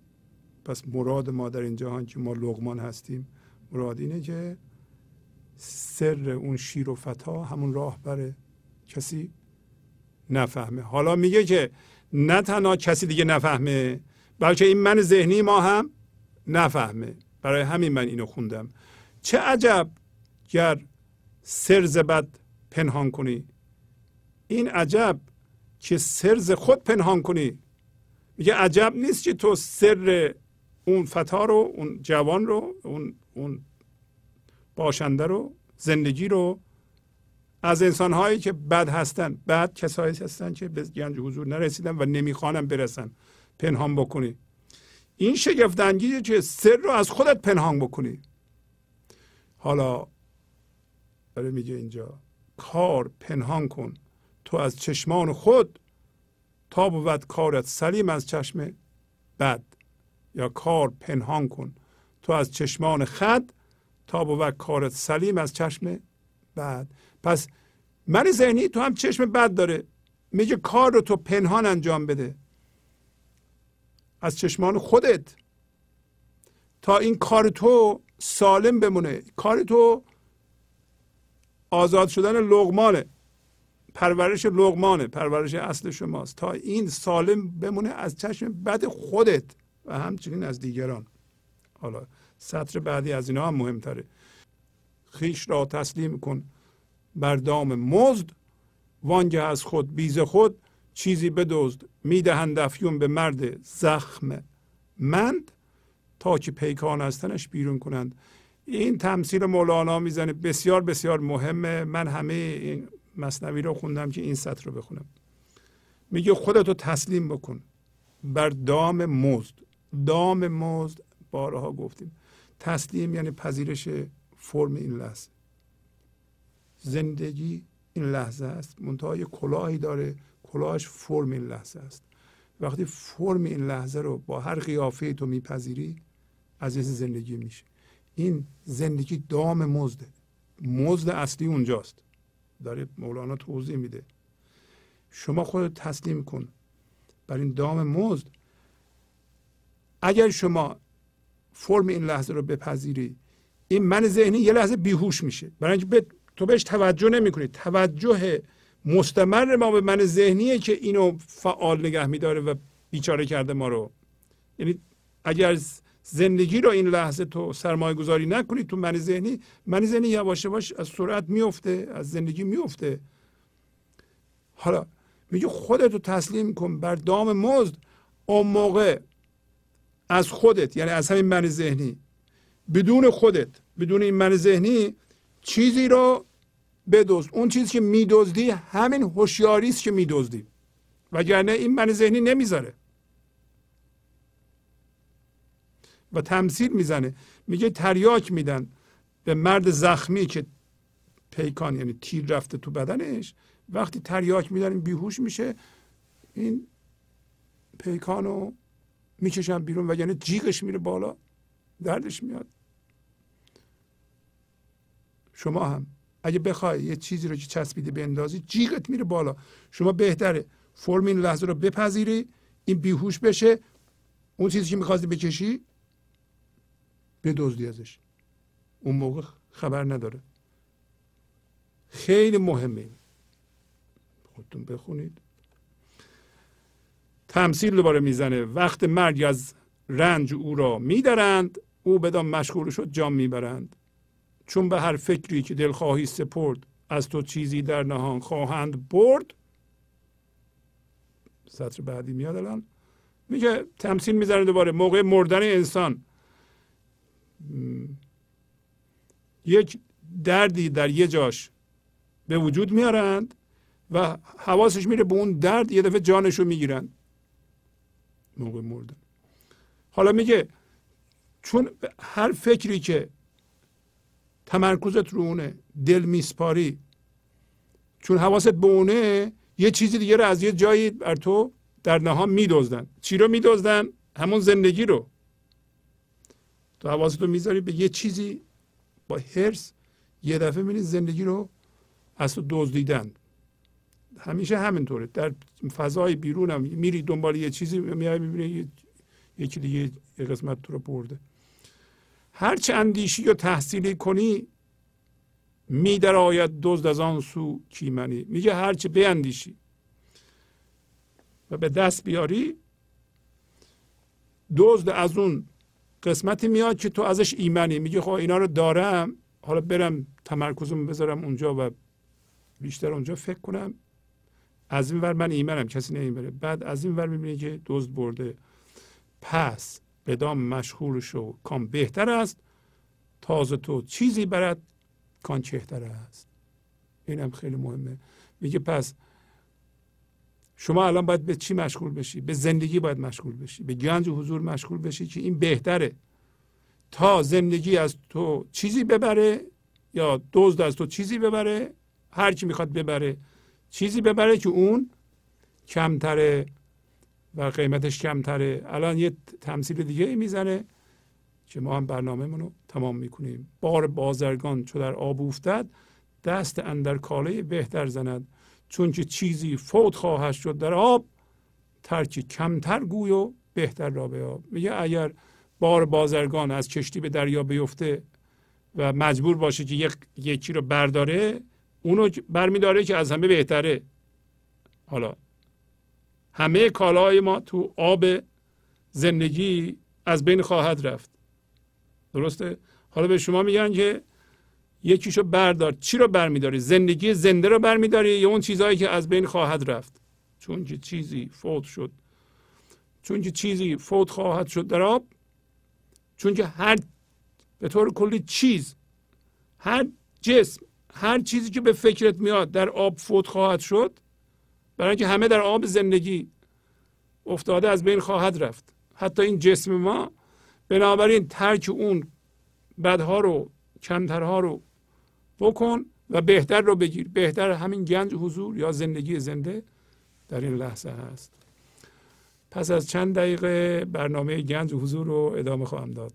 پس مراد ما در این جهان که ما لغمان هستیم مراد اینه که سر اون شیر و فتا همون راه بره کسی نفهمه. حالا میگه که نه تنها کسی دیگه نفهمه بلکه این من ذهنی ما هم نفهمه. برای همین من اینو خوندم. چه عجب گر سر زبد پنهان کنی. این عجب که سرز خود پنهان کنی. میگه عجب نیست که تو سر اون فتا رو اون جوان رو اون, اون باشنده رو زندگی رو از انسان هایی که بد هستن بد کسایی هستن که به گنج حضور نرسیدن و نمی‌خوانن برسن پنهان بکنی. این شگفت که سر رو از خودت پنهان بکنی. حالا داره میگه اینجا کار پنهان کن. تو از چشمان خود تا بود کارت سلیم از چشم بد. یا کار پنهان کن. تو از چشمان خد تا بود کارت سلیم از چشم بد. پس من ذهنی تو هم چشم بد داره. میگه کار رو تو پنهان انجام بده. از چشمان خودت. تا این کار تو سالم بمونه. کار تو آزاد شدن لغمانه. پرورش لغمانه. پرورش اصل شماست. تا این سالم بمونه از چشم بد خودت و همچنین از دیگران. حالا سطر بعدی از اینا هم مهمتره. خیش را تسلیم کن. بر دام مزد وانگه از خود بیز خود چیزی بدزد می‌دهند افیون به مرد زخم مند تا که پیکان از تنش بیرون کنند. این تمثیل مولانا می‌زنه. بسیار بسیار مهمه. من همه این مصنوی رو خوندم که این سطر رو بخونم. میگه خودتو تسلیم بکن بر دام مزد. دام مزد بارها گفتیم. تسلیم یعنی پذیرش فرم این لحظه. زندگی این لحظه است. منتها یه کلاهی داره. کلاهش فرم این لحظه است. وقتی فرم این لحظه رو با هر قیافه تو میپذیری از زندگی میشه این زندگی دام مزده مزد اصلی اونجاست. داره مولانا توضیح میده. شما خود تسلیم کن. بر این دام مزد اگر شما فرم این لحظه رو بپذیری این من ذهنی یه لحظه بیهوش میشه. برای اینکه تو بهش توجه نمی‌کنی. توجه مستمر ما به من ذهنیه که اینو فعال نگه میداره و بیچاره کرده ما رو. یعنی اگر زندگی رو این لحظه تو سرمایه گذاری نکنی تو من ذهنی من ذهنی یواش یواش از سرعت میفته از زندگی میفته حالا میگه خودت رو تسلیم کن بر دام مزد. اون موقع از خودت یعنی از همین من ذهنی. بدون خودت بدون این من ذهنی چیزی رو بدزد. اون چیزی که میدزدی همین هوشیاری است که میدزدی. وگرنه این من ذهنی نمی‌ذاره. و تمثیل می‌زنه. میگه تریاک میدن به مرد زخمی که پیکان یعنی تیر رفته تو بدنش. وقتی تریاک میدن بیهوش میشه. این پیکانو می‌کشن بیرون و یعنی جیغش میره بالا. دردش میاد. شما هم. اگه بخوای یه چیزی رو که چسبیده بندازی جیغت میره بالا. شما بهتره فرم این لحظه رو بپذیری این بیهوش بشه. اون چیزی که می‌خواستی بکشی بدزدی ازش. اون موقع خبر نداره. خیلی مهمه خودتون بخونید. تمثیل دوباره می‌زنه. وقت مرگ از رنج او را میدارند. او بدان مشغول شد جام می‌برند. چون به هر فکری که دل خواهی سپرد از تو چیزی در نهان خواهند برد؟ سطر بعدی میاد الان. میگه تمثیل می‌زنه دوباره. موقع مردن انسان. یک دردی در یه جاش به وجود میارند و حواسش میره به اون درد یه دفعه جانش رو می‌گیرند. موقع مردن. حالا میگه چون هر فکری که تمرکزت رو اونه. دل میسپاری. چون حواست به اونه یه چیزی دیگه رو از یه جایی بر تو در نهان میدزدن. چی رو میدزدن؟ همون زندگی رو. تو حواست رو می‌ذاری به یه چیزی با هرس یه دفعه می‌بینی زندگی رو از تو دزدیدن. همیشه همینطوره. در فضای بیرون هم میری دنبال یه چیزی میای می‌بینی یکی دیگه یه قسمت تو رو برده. هر چه اندیشی یا تحصیلی کنی می در آید دزد از آن سو کیمنی میگه هر چه بیندیشی و به دست بیاری دزد از اون قسمتی میاد که تو ازش ایمنی. میگه خب اینا رو دارم حالا برم تمرکزم بذارم اونجا و بیشتر اونجا فکر کنم. از این ور من ایمنم کسی نمی‌بره. بعد از این ور می‌بینی که دزد برده. پس بدام مشغول شو کام بهتر است. تازه تو چیزی برد کان چهتر است. این هم خیلی مهمه. میگه پس شما الان باید به چی مشغول بشی؟ به زندگی باید مشغول بشی. به گنج و حضور مشغول بشی که این بهتره. تا زندگی از تو چیزی ببره یا دزد از تو چیزی ببره هر کی می‌خواد ببره چیزی ببره که اون کمتره. و قیمتش کمتره. الان یه تمثیل دیگه می‌زنه که ما هم برنامه رو تمام می‌کنیم. بار بازرگان چو در آب افتد دست اندر کاله بهتر زند. چون که چیزی فوت خواهد شد در آب ترکی کمتر گوی و بهتر را به آب میگه اگر بار بازرگان از کشتی به دریا بیفته و مجبور باشه که یک یکی رو برداره اونو برمیداره که از همه بهتره. حالا همه کالاهای ما تو آب زندگی از بین خواهد رفت. درسته؟ حالا به شما میگن که یکیشو بردار. چی رو برمیداری؟ زندگی زنده رو برمیداری یا اون چیزهایی که از بین خواهد رفت؟ چون که چیزی فوت شد. چون که چیزی فوت خواهد شد در آب چون که هر به طور کلی چیز هر جسم هر چیزی که به فکرت میاد در آب فوت خواهد شد برای اینکه همه در آب زندگی افتاده از بین خواهد رفت. حتی این جسم ما بنابراین ترک اون بدها رو کمترها رو بکن و بهتر رو بگیر. بهتر همین گنج حضور یا زندگی زنده در این لحظه هست. پس از چند دقیقه برنامه گنج حضور رو ادامه خواهم داد.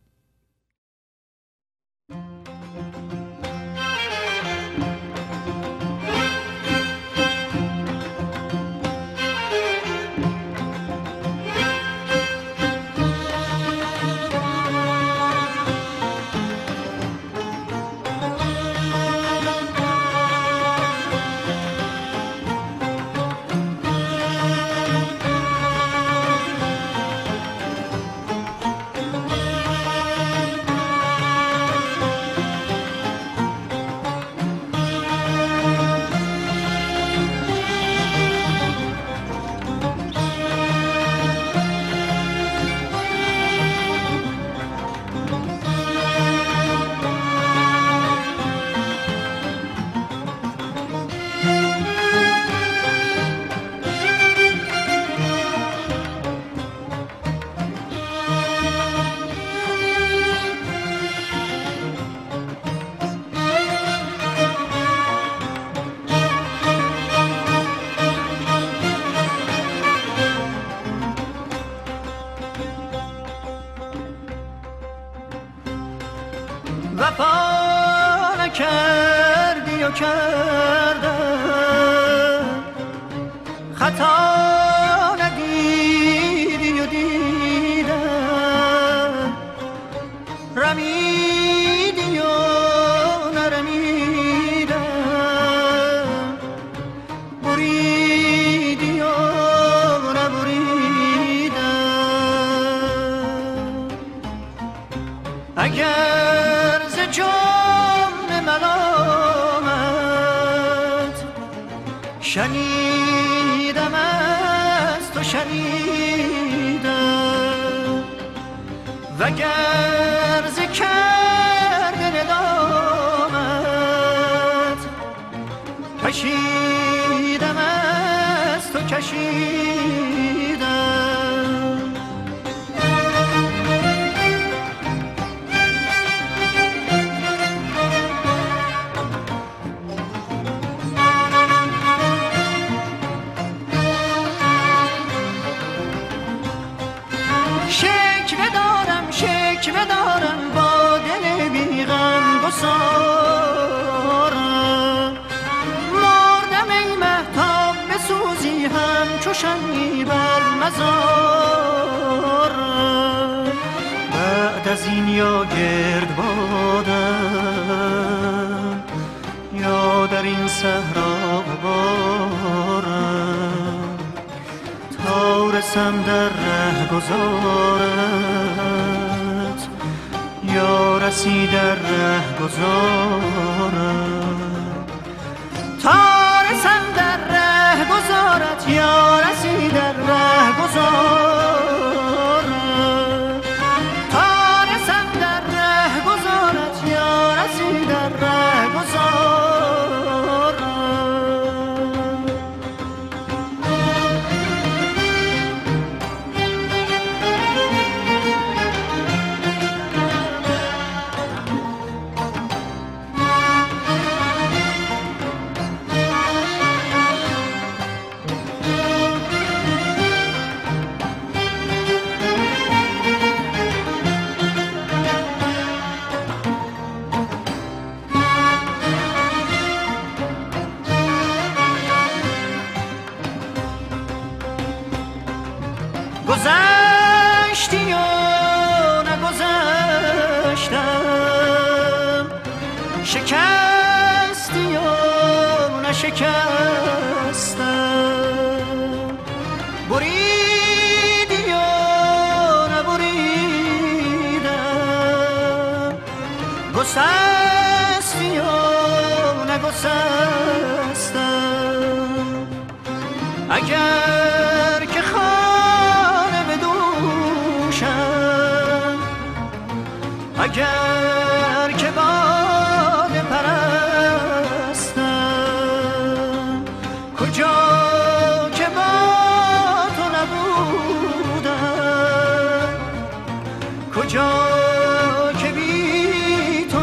کجا که بی تو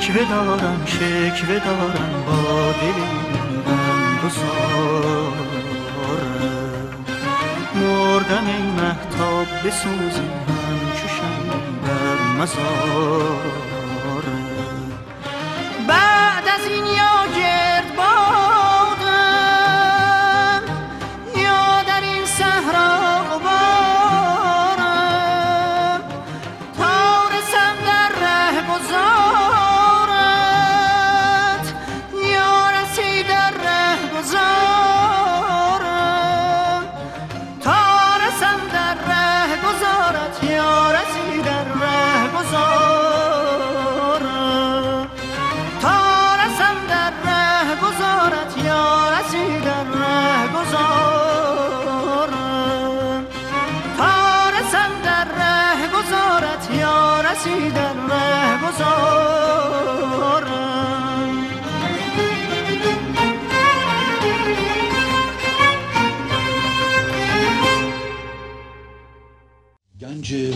شکوه دارم شکوه دارم با دلم دوست بسوزیم همچو شمعی بر مزار. بعد از این یار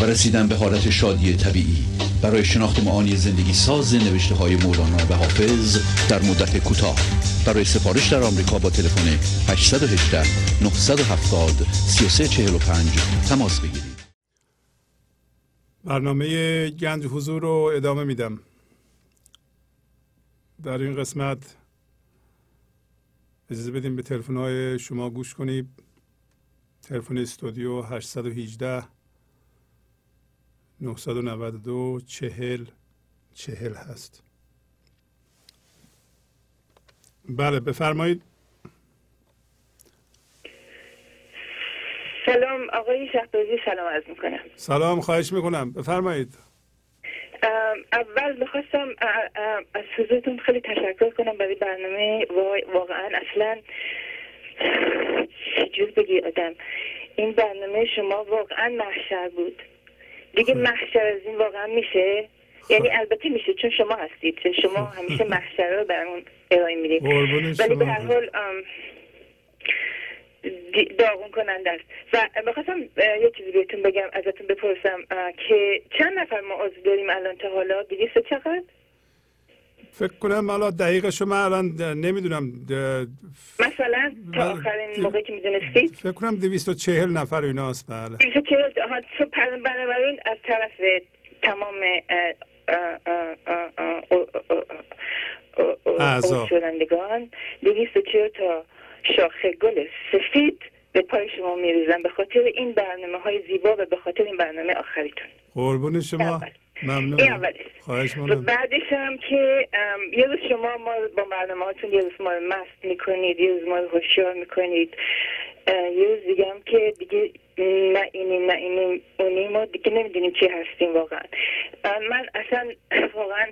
و رسیدن به حالت شادی طبیعی. برای شناخت معانی زندگی ساز نوشته های مولانا و حافظ در مدت کوتاه. برای سفارش در آمریکا با تلفن 818 970 3345 تماس بگیرید. برنامه گنج حضور رو ادامه میدم. در این قسمت اجازه بدیم به تلفن های شما گوش کنید تلفن استودیو 818 992 چهل چهل هست. بله بفرمایید. سلام آقای شهبازی سلام عرض می‌کنم. سلام خواهش می‌کنم. بفرمایید. اول می‌خواستم از حضورتون خیلی تشکر کنم برای برنامه. واقعا اصلا چجور بگی آدم؟ این برنامه شما واقعا محشر بود. دیگه خب. محشر از این واقعا میشه. یعنی البته میشه چون شما هستید. چون شما همیشه محشر رو برامون ارائه می‌دید. ولی به. هر حال داغون کننده است. و می‌خواستم یه چیزی بهتون بگم ازتون بپرسم که چند نفر ما عضو داریم الان تا حالا؟ دیویست و چقدر؟ فکر کنم حالا دقیق شما الان نمی‌دونم مثلا تا بله. آخرین موقعی که می‌دونستید فکر کنم 240 نفر ایناست بله. دیویست و چهل آها، تو پس بنابراین از طرف تمام اعضا. شدندگان دویست و چهل تا شاخه گل سفید به پای شما میریزم به خاطر این برنامه های زیبا و به خاطر این برنامه آخریتون. قربون شما. ممنون خواهش و بعدش هم که یه روز شما ما با برنامه هاتون یه روز ما مست می‌کنید یه روز ما رو هوشیار می‌کنید. یه روز دیگه هم که دیگه نه اینیم نه اینیم اونیم ما دیگه نمی‌دونیم چی هستیم واقعا. من اصلا واقعا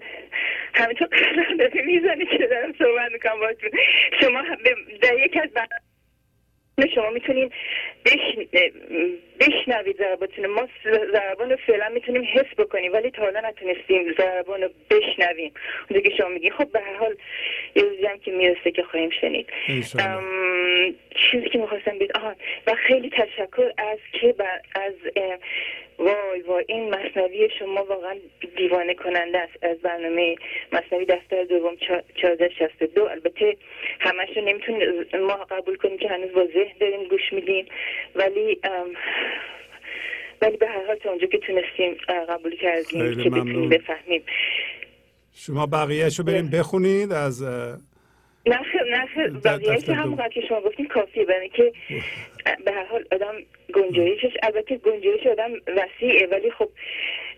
همینطور قدم داره می‌زنی که دارم صحبت می‌کنم باتون شما در یک از برنامه شما می‌تونین. بشنوید ضرباتون ما ضربان رو فعلا می‌تونیم حس بکنیم ولی تا حالا نتونستیم ضربان رو بشنویم. اون که شما میگین خب به هر حال یه روزی هم که می‌رسه که خواهیم شنید. چیزی که می‌خواستم بید آها و خیلی تشکر از که بر- از وای وای این مصنوی شما واقعا دیوانه کننده است. از برنامه مصنوی دفتر دوم چهارده شست دو. البته همش رو نمی‌تونیم ما قبول کنیم که هنوز با ذهن داریم گوش میدیم. ولی ولی به هر حال تا اونجا که تونستیم قبول کردیم که بتونیم. بفهمیم شما بقیهش رو بریم بخونید از نه نه خیر در بقیهش دفتر هم دوم. که شما گفتین کافیه برای که به هر حال آدم گنجایشش البته گنجایش آدم وسیعه ولی خب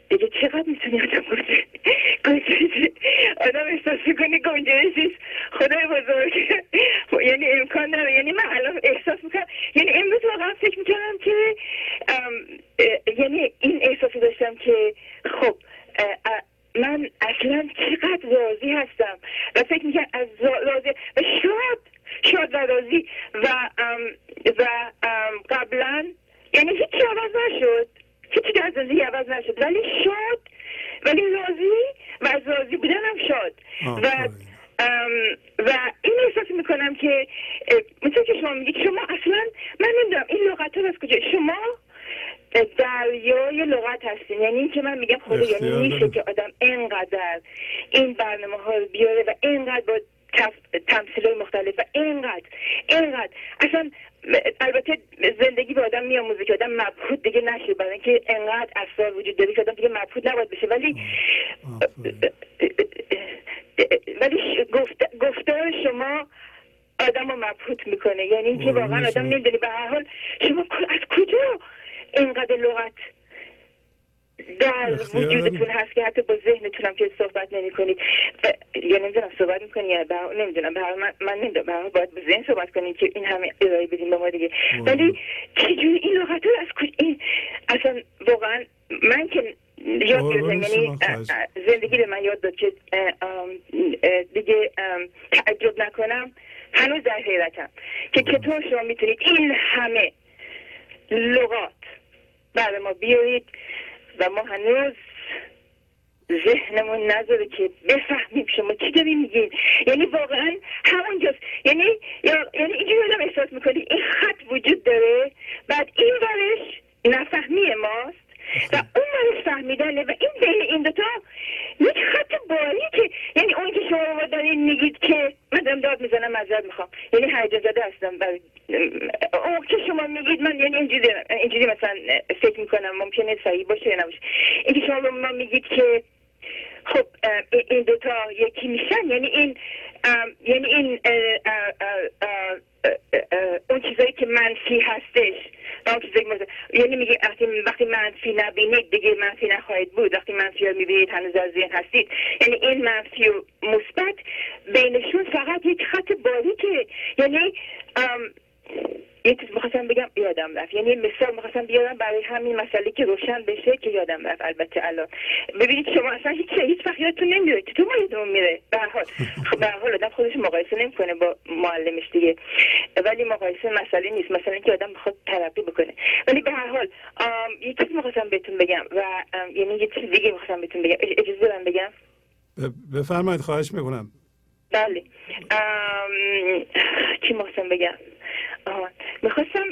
دیگه چقدر می‌تونی آدم آدم احساس می‌کنه گنجایشش خدای بزرگ یعنی امکان داره یعنی من الان احساس می‌کنم یعنی امروز واقعا فکر می‌کنم که یعنی این احساس داشتم که خب من اصلا چقدر راضی هستم و فکر می‌کنم از را- راضی و شاد شاد و راضی و و قبلا یعنی هیچی عوض نشد هیچی در زندگی عوض نشد. ولی شاد ولی راضی و از راضی بودنم شاد و و این احساس می‌کنم که مثل که شما میگید شما اصلا من نمی‌دونم این لغت ها از کجا؟ شما دریای لغت هستین. یعنی این که من میگم خدا یعنی میشه. که آدم اینقدر این برنامه ها رو بیاره و اینقدر با تمثیل های مختلف و اینقدر اینقدر. اصلا البته زندگی به آدم میاموزه که آدم مبهوت دیگه نشه. برای اینکه انقدر اسرار وجود داره که آدم دیگه مبهوت نباید بشه. ولی. ولی گفتار شما آدم رو مبهوت می‌کنه. یعنی اینکه واقعا آدم شما. نمی‌دونه. به هر حال شما از کجا اینقدر لغت در وجودتون. هست که حتی با ذهنتونم که صحبت نمی کنید یا نمی‌دونم صحبت می‌کنی یا به- نمی‌دونم. حال من, من نمی‌دونم. حال باید به ذهن صحبت کنید که این همه ارائه بدیم به ما دیگه. ولی چجوری این لغت از کج... این اصلا واقعا من که یاد یعنی زندگی به من یاد داد که دیگه تعجب نکنم. هنوز در حیرتم که چطور شما می‌تونید این همه لغات برای ما بیارید. و ما هنوز ذهنمون نذاره که بفهمیم شما چی داری میگین. یعنی واقعا همونجاست. یعنی یعنی اینجوری آدم احساس می‌کنی این خط وجود داره بعد این ورش نفهمی ماست و اون ورش فهمیدنه و این بین این دوتا یک خط باریکه یعنی اون که شما ما دارین میگید که من دارم داد می‌زنم معذرت می‌خوام یعنی هیجان زده هستم برای اون که شما میگید من یعنی اینجوری اینجوری مثلا فکر می‌کنم ممکنه صحیح باشه یا نباشه این که شما به ما میگید که خب اه، این دوتا یکی میشن یعنی این ام، یعنی این اه، اه، اه، اه، اه، اه، اون چیزایی که منفی هستش و اون چیزایی که مثلا- یعنی میگه وقتی وقتی منفی نبینید دیگه منفی نخواهید بود وقتی منفی رو می‌بینید هنوز در ذهن هستید یعنی این منفی و مثبت بینشون فقط یک خط باریکه یعنی ام، یه چیز می‌خواستم بگم یادم رفت یعنی مثال می‌خواستم بیارم برای همین مسئله که روشن بشه که یادم رفت البته الان ببینید شما اصلا هیچ هیچ وقت یادتون نمیره چطور ما یادمون میره به هر حال خب به هر حال آدم خودش مقایسه نمی‌کنه با معلمش دیگه ولی مقایسه مسئله نیست مثلا اینکه آدم بخواد ترقی بکنه ولی به هر حال آم، یه چیز می‌خواستم بهتون بگم و ام، یعنی یه چیز دیگه می‌خواستم بهتون بگم اج- اجازه بدم بگم ب- بفرمایید خواهش می‌کنم. بله. ام، چی می‌خواستم بگم؟ می‌خواستم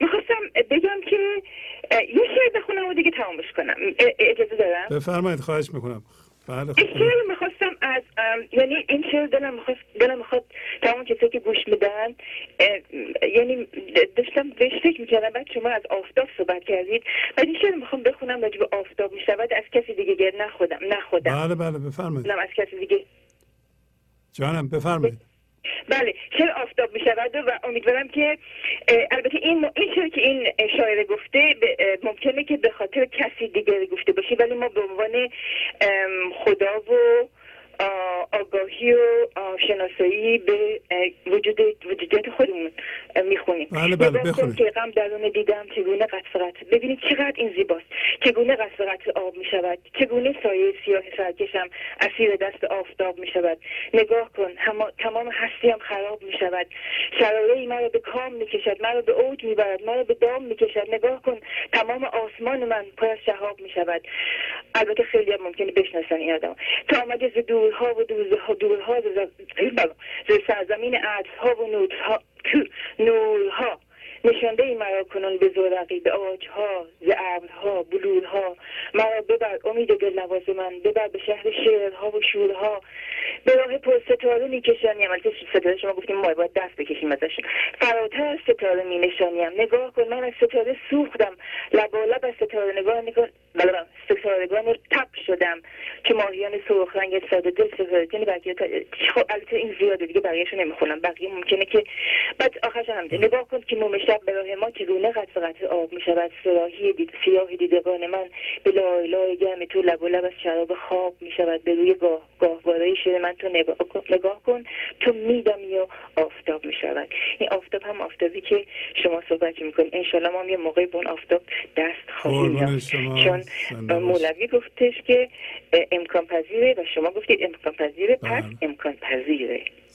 می‌خواستم بگم که یه شعر بخونم و دیگه تمامش کنم. اجازه دارم؟ بفرمایید خواهش می‌کنم. بله این خب می‌خواستم از ام، یعنی این شعر دلم می‌خواست دلم می‌خواد تمام کسایی که گوش میدن اه، یعنی د- داشتم بهش فکر می‌کردم بعد شما از آفتاب صحبت کردید بعد این شعر می‌خوام بخونم راجع به آفتاب می‌شود از کسی دیگه گر نخودم نخودم بله بفرمایید. نه از کسی دیگه. جانم بفرمایید. بله چرا آفتاب می شود و امیدوارم که البته این این چرا که این شاعر گفته ممکنه که به خاطر کسی دیگری گفته باشه ولی ما به عنوان خدا و آگاهی و شناسایی به وجود وجودیت خودمون می‌خونیم. بله، بله، بخونید. که غم درون دیدم چگونه قطع قطع ببینید چقدر این زیباست. I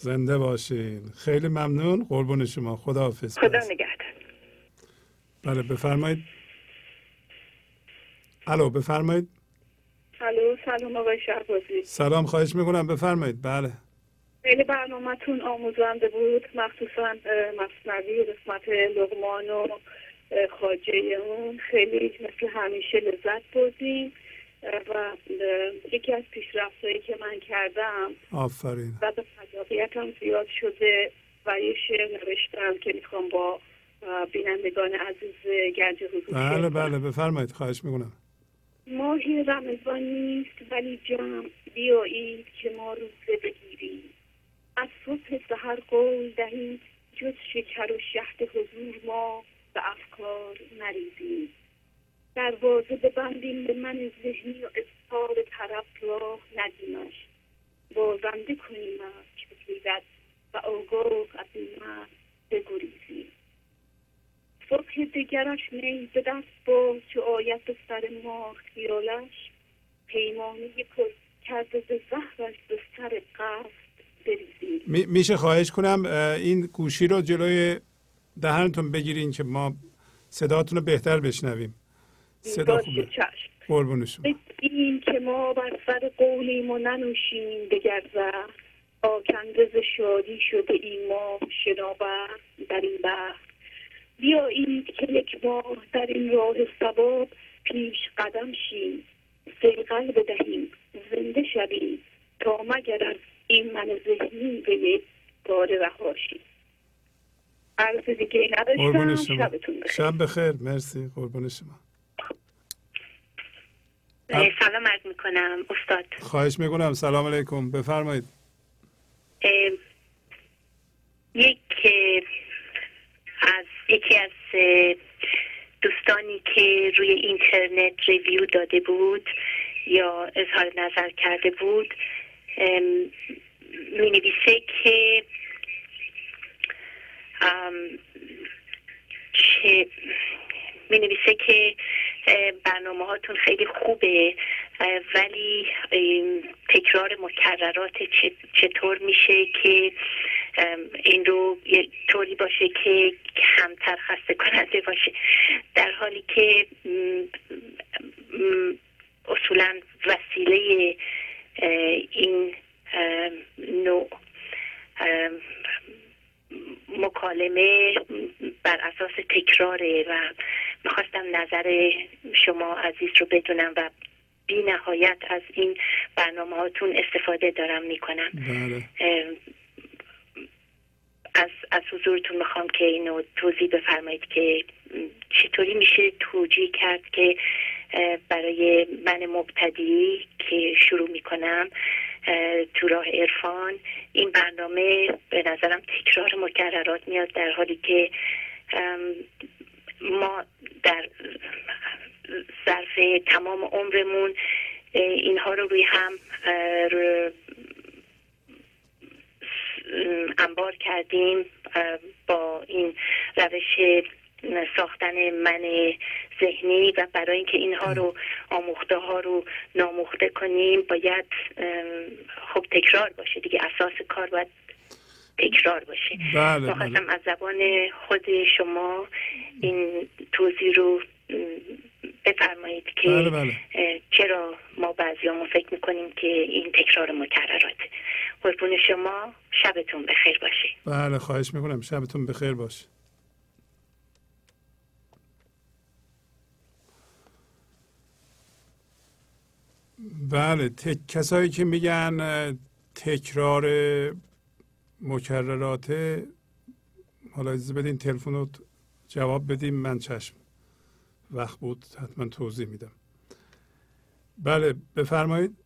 زنده باشین. خیلی ممنون. قربون شما. خدا حافظ خدا نگهدار. بله بفرمایید. الو بفرمایید. الو سلام آقای شهبازی. سلام خواهش می‌کنم. بفرمایید. بله. خیلی برنامهتون آموزنده بود. مخصوصا مصنوی قسمت لغمان و خاجه اون. خیلی مثل همیشه لذت بردیم. و یکی از پیشرفتهایی که من کردم آفرین. و به خلاقیتم زیاد شده و یه شعر نوشتم که می‌خوام با بینندگان عزیز گنج حضور بله. بله بفرمایید خواهش می‌کنم. ماه رمضان نیست ولی جمع. بیایید که ما روزه بگیریم. از صبح سحر قول دهید جز شکر و شهد حضور ما به افکار نریزیم. دروازه ببندیم به من ذهنی و اصحاب طرف را ندیمش بازنده کنیم که بگیرد و آگاه از مرد بگریزیم. صبح دگرش می به دست باز چو آید به سر ما خیالش پیمانه پر کرده ز زهرش به سر قصد بریزیم. می- میشه خواهش کنم این گوشی رو جلوی دهنتون بگیرین که ما صداتون رو بهتر بشنویم. صدا خوبه. قربون شما این که ما بر سر قولیم و ننوشیم دگر زهر آکنده ز شادی شده این ما شناور در این بحر. بیایید که یک ماه در این راه ثواب پیش قدم شیم سیقل بدهیم زنده شویم تا مگر از این من ذهنی به یک بار رهاشیم عرض دیگه نداشتم شبتون بخیر. شب بخیر. مرسی. قربون شما. سلام عرض می‌کنم استاد. خواهش می‌کنم. سلام علیکم. بفرمایید. یک از یکی از دوستانی که روی اینترنت ریویو داده بود یا اظهار نظر کرده بود می نویسه که چه می نویسه که برنامه هاتون خیلی خوبه ولی تکرار مکررات چطور میشه که این رو یه طوری باشه که کمتر خسته کننده باشه. در حالی که اصولا وسیله این نوع مکالمه بر اساس تکراره و می‌خواستم نظر شما عزیز رو بدونم و بی نهایت از این برنامه هاتون استفاده دارم می‌کنم. بله. از, از حضورتون می‌خوام که اینو توضیح بفرمایید که چطوری میشه توجیه کرد که برای من مبتدی که شروع می‌کنم تو راه عرفان این برنامه به نظرم تکرار مکررات میاد در حالی که ما در ظرف تمام عمرمون اینها رو روی هم انبار کردیم با این روش ساختن من ذهنی و برای اینکه اینها رو آموخته ها رو ناموخته کنیم باید خب تکرار باشه دیگه اساس کار باید تکرار باشه. بله، می‌خواستم از زبان خود شما این توضیح رو بفرمایید که بله، بله. چرا ما بعضیامون فکر می‌کنیم که این تکرار مکررات. قربون شما شبتون بخیر باشه. بله خواهش می‌کنم. شبتون بخیر باشه. بله تک... کسایی که میگن تکرار مکررات حالا اجازه بدین تلفن رو جواب بدیم من چشم وقت بود حتما توضیح میدم. بله بفرمایید.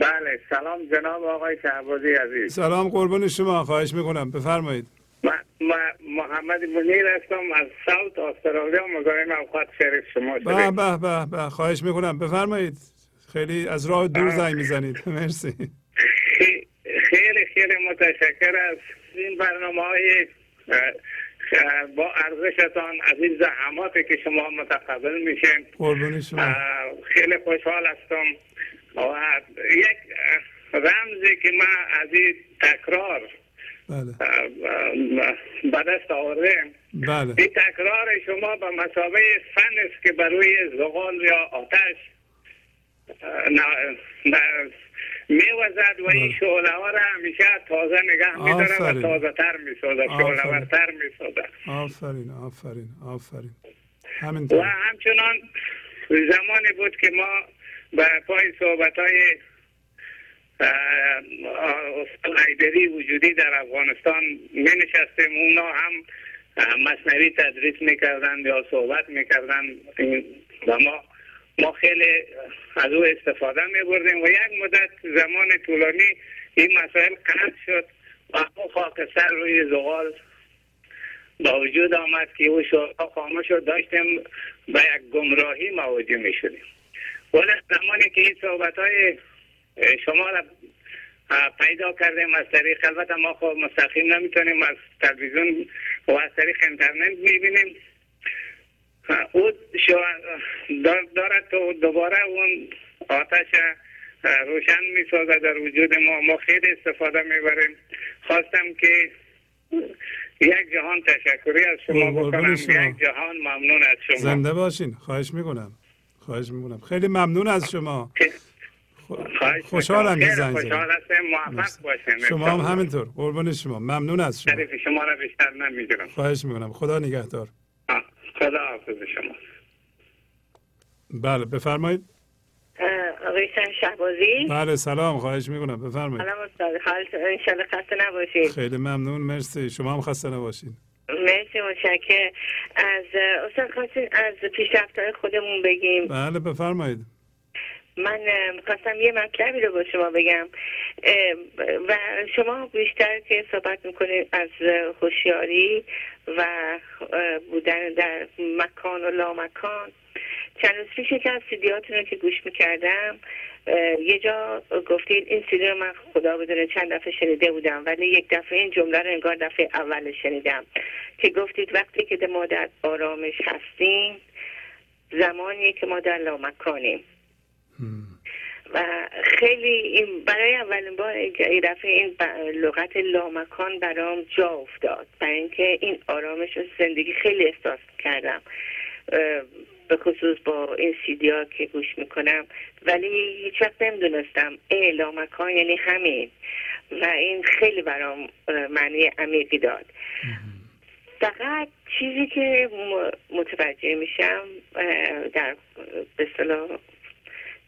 بله سلام جناب آقای شهبازی عزیز. سلام قربان شما خواهش می‌کنم. بفرمایید. محمد منیر هستم از ساوت استرالیا مزاحم اوقات شریف شما شده به به به خواهش می‌کنم. بفرمایید. خیلی از راه دور زنگ می‌زنید. مرسی. خیلی خیلی متشکر از این برنامه های با ارزشتان از این زحماتی که شما متقبل اه، خیلی خوشحال هستم. و یک رمزی که من از این تکرار بله. به دست آوردم. بله. این تکرار شما به مسابقه فن است که بر روی زغال یا آتش میوزد و این بله. شعله ها را همیشه تازه نگه میداره و. تازه تر می‌سازه. شعله ورتر می‌سازه آفرین آفرین آفرین و همینطور همچنان زمانی بود که ما به پای صحبت های استاد حیدری وجودی در افغانستان می نشستیم اونا هم مصنوی تدریس می‌کردن یا صحبت می‌کردن و ما ما خیلی از او استفاده می بردیم و یک مدت زمان طولانی این مسائل قطع شد و او خاکستر روی زغال با وجود آمد که او شعرها خاموش شد داشتیم به یک گمراهی مواجه می شدیم ولی زمانی که این صحبت های شما را پیدا کردیم از طریق البته ما خب مستقیم نمی‌تونیم از تلویزیون و از طریق اینترنت می‌بینیم. او دارد تو دوباره اون آتش روشن می در وجود ما. ما خیلی استفاده می‌بریم. خواستم که یک جهان تشکری از شما بکنم. شما. یک جهان ممنون از شما. زنده باشین. خواهش می‌کنم. خواهش می‌کنم. خیلی ممنون از شما. خوشحالم. که زنگ. خوشحال موفق. باشین. شما هم. همینطور. قربان شما. ممنون از شما. شما را بیشتر نمی‌گیرم. خواهش می‌کنم. خدا نگهدار. خدا حافظ شما. بله بفرمایید. آقای سن شهبازی؟ بله سلام خواهش می‌کنم. بفرمایید. سلام استاد حالتون انشالله خسته نباشید. خیلی ممنون مرسی. شما هم خسته نباشین مرسی متشکر از استاد خواستین از پیشرفتهای خودمون بگیم. بله بفرمایید. من می‌خواستم یه مطلبی رو با شما بگم. و شما بیشتر که صحبت می‌کنید از هوشیاری و بودن در مکان و لامکان. چند روز پیش یکی از سیدیاتون رو که گوش می‌کردم یه جا گفتید این سیدی رو من خدا بدونه چند دفعه شنیده بودم ولی یک دفعه این جمله رو انگار دفعه اول شنیدم. که گفتید وقتی که ما در آرامش هستیم زمانی که ما در لامکانیم. و خیلی این برای اولین بار این دفعه این لغت لامکان برام جا افتاد. برای اینکه این آرامش و زندگی خیلی احساس کردم. به خصوص با این سیدی ها که گوش می‌کنم. ولی هیچ وقت نمی‌دونستم. ای لامکان یعنی همین. و این خیلی برام معنی عمیقی داد. فقط چیزی که متوجه میشم در به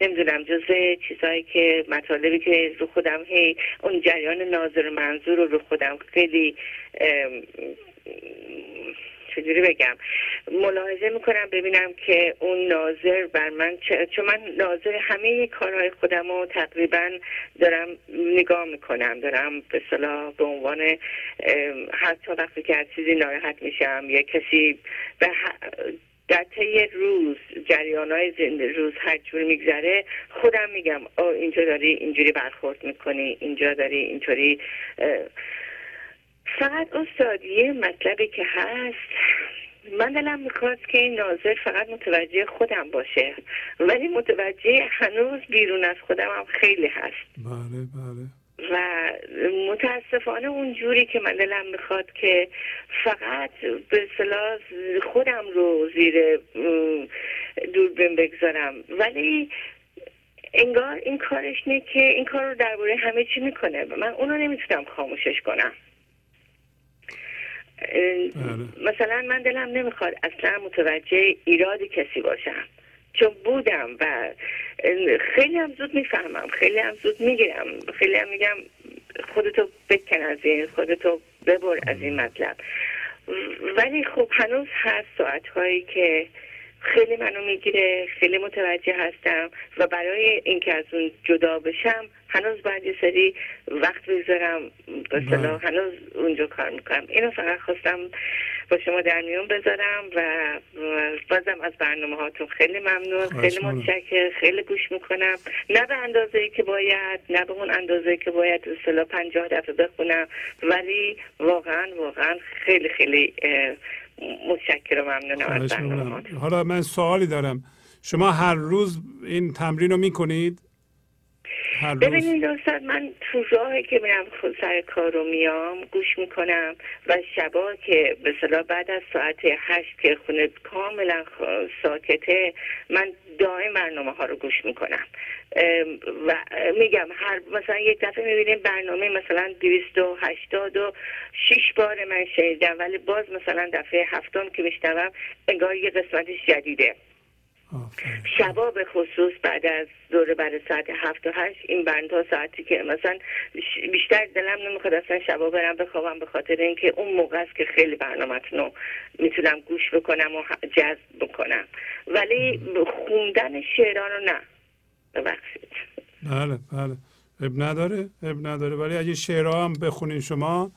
نمی‌دونم جزء چیزهایی که مطالبی که رو خودم هی اون جریان ناظر منظور رو رو خودم خیلی چجوری بگم ملاحظه می‌کنم ببینم که اون ناظر بر من چه- چون من ناظر همه کارهای خودم رو تقریبا دارم نگاه می‌کنم دارم به صلاح به عنوان حتی وقتی که از چیزی ناراحت میشم یا کسی به در طی روز جریان های روز هر جور میگذره خودم میگم آه اینجا داری اینجوری برخورد می‌کنی اینجا داری اینطوری. فقط استاد یه مطلبی که هست من دلم می‌خواست که این ناظر فقط متوجه خودم باشه ولی متوجه هنوز بیرون از خودم هم خیلی هست. بله بله. و متاسفانه اون جوری که من دلم می‌خواد که فقط به اصطلاح خودم رو زیر دوربین بگذارم. ولی انگار این کارش نه که این کار رو درباره همه چی می‌کنه. و من اونو نمی‌تونم خاموشش کنم. اه، مثلا من دلم نمی‌خواد اصلا متوجه ایراد کسی باشم. چون بودم و خیلی هم زود می‌فهمم خیلی هم زود می‌گیرم. خیلی هم میگم خودتو بکن از این خودتو ببر از این مطلب. ولی خب هنوز هست ساعت هایی که خیلی منو می‌گیره خیلی متوجه هستم و برای اینکه از اون جدا بشم هنوز باید یه سری وقت بذارم به اصطلاح هنوز اونجا کار می‌کنم. اینو فقط خواستم با شما در میون بذارم و بازم از برنامه هاتون خیلی ممنون خیلی. متشکر خیلی گوش می‌کنم. نه به اندازه ای که باید نه به اون اندازه ای که باید اصطلاح پنجاه دفعه بخونم ولی واقعا واقعا خیلی خیلی اه، متشکر و ممنونم. حالا من سوالی دارم. شما هر روز این تمرین رو می‌کنید؟ ببینید استاد من تو راهی که میرم سر کار رو میام گوش می‌کنم و شبا که به صلاح بعد از ساعت هشت که خونه کاملا ساکته من دائم برنامه ها رو گوش می‌کنم. و میگم هر مثلا یک دفعه می‌بینیم برنامه مثلا 280 و شش بار من شنیدم ولی باز مثلا دفعه هفتم که میشنوم انگار یه قسمتش جدیده. شبا به خصوص بعد از دوره بعد ساعت هفت و هشت این بندها ساعتی که مثلا بیشتر دلم نمی‌خواد اصلا شبا برم بخوابم به خاطر اینکه اون موقع است که خیلی برنامهتون رو می‌تونم گوش بکنم و جذب بکنم. ولی خوندن شعران رو نه. ببخشید. بله بله. اب نداره اب نداره. ولی اگه شعرها هم بخونین شما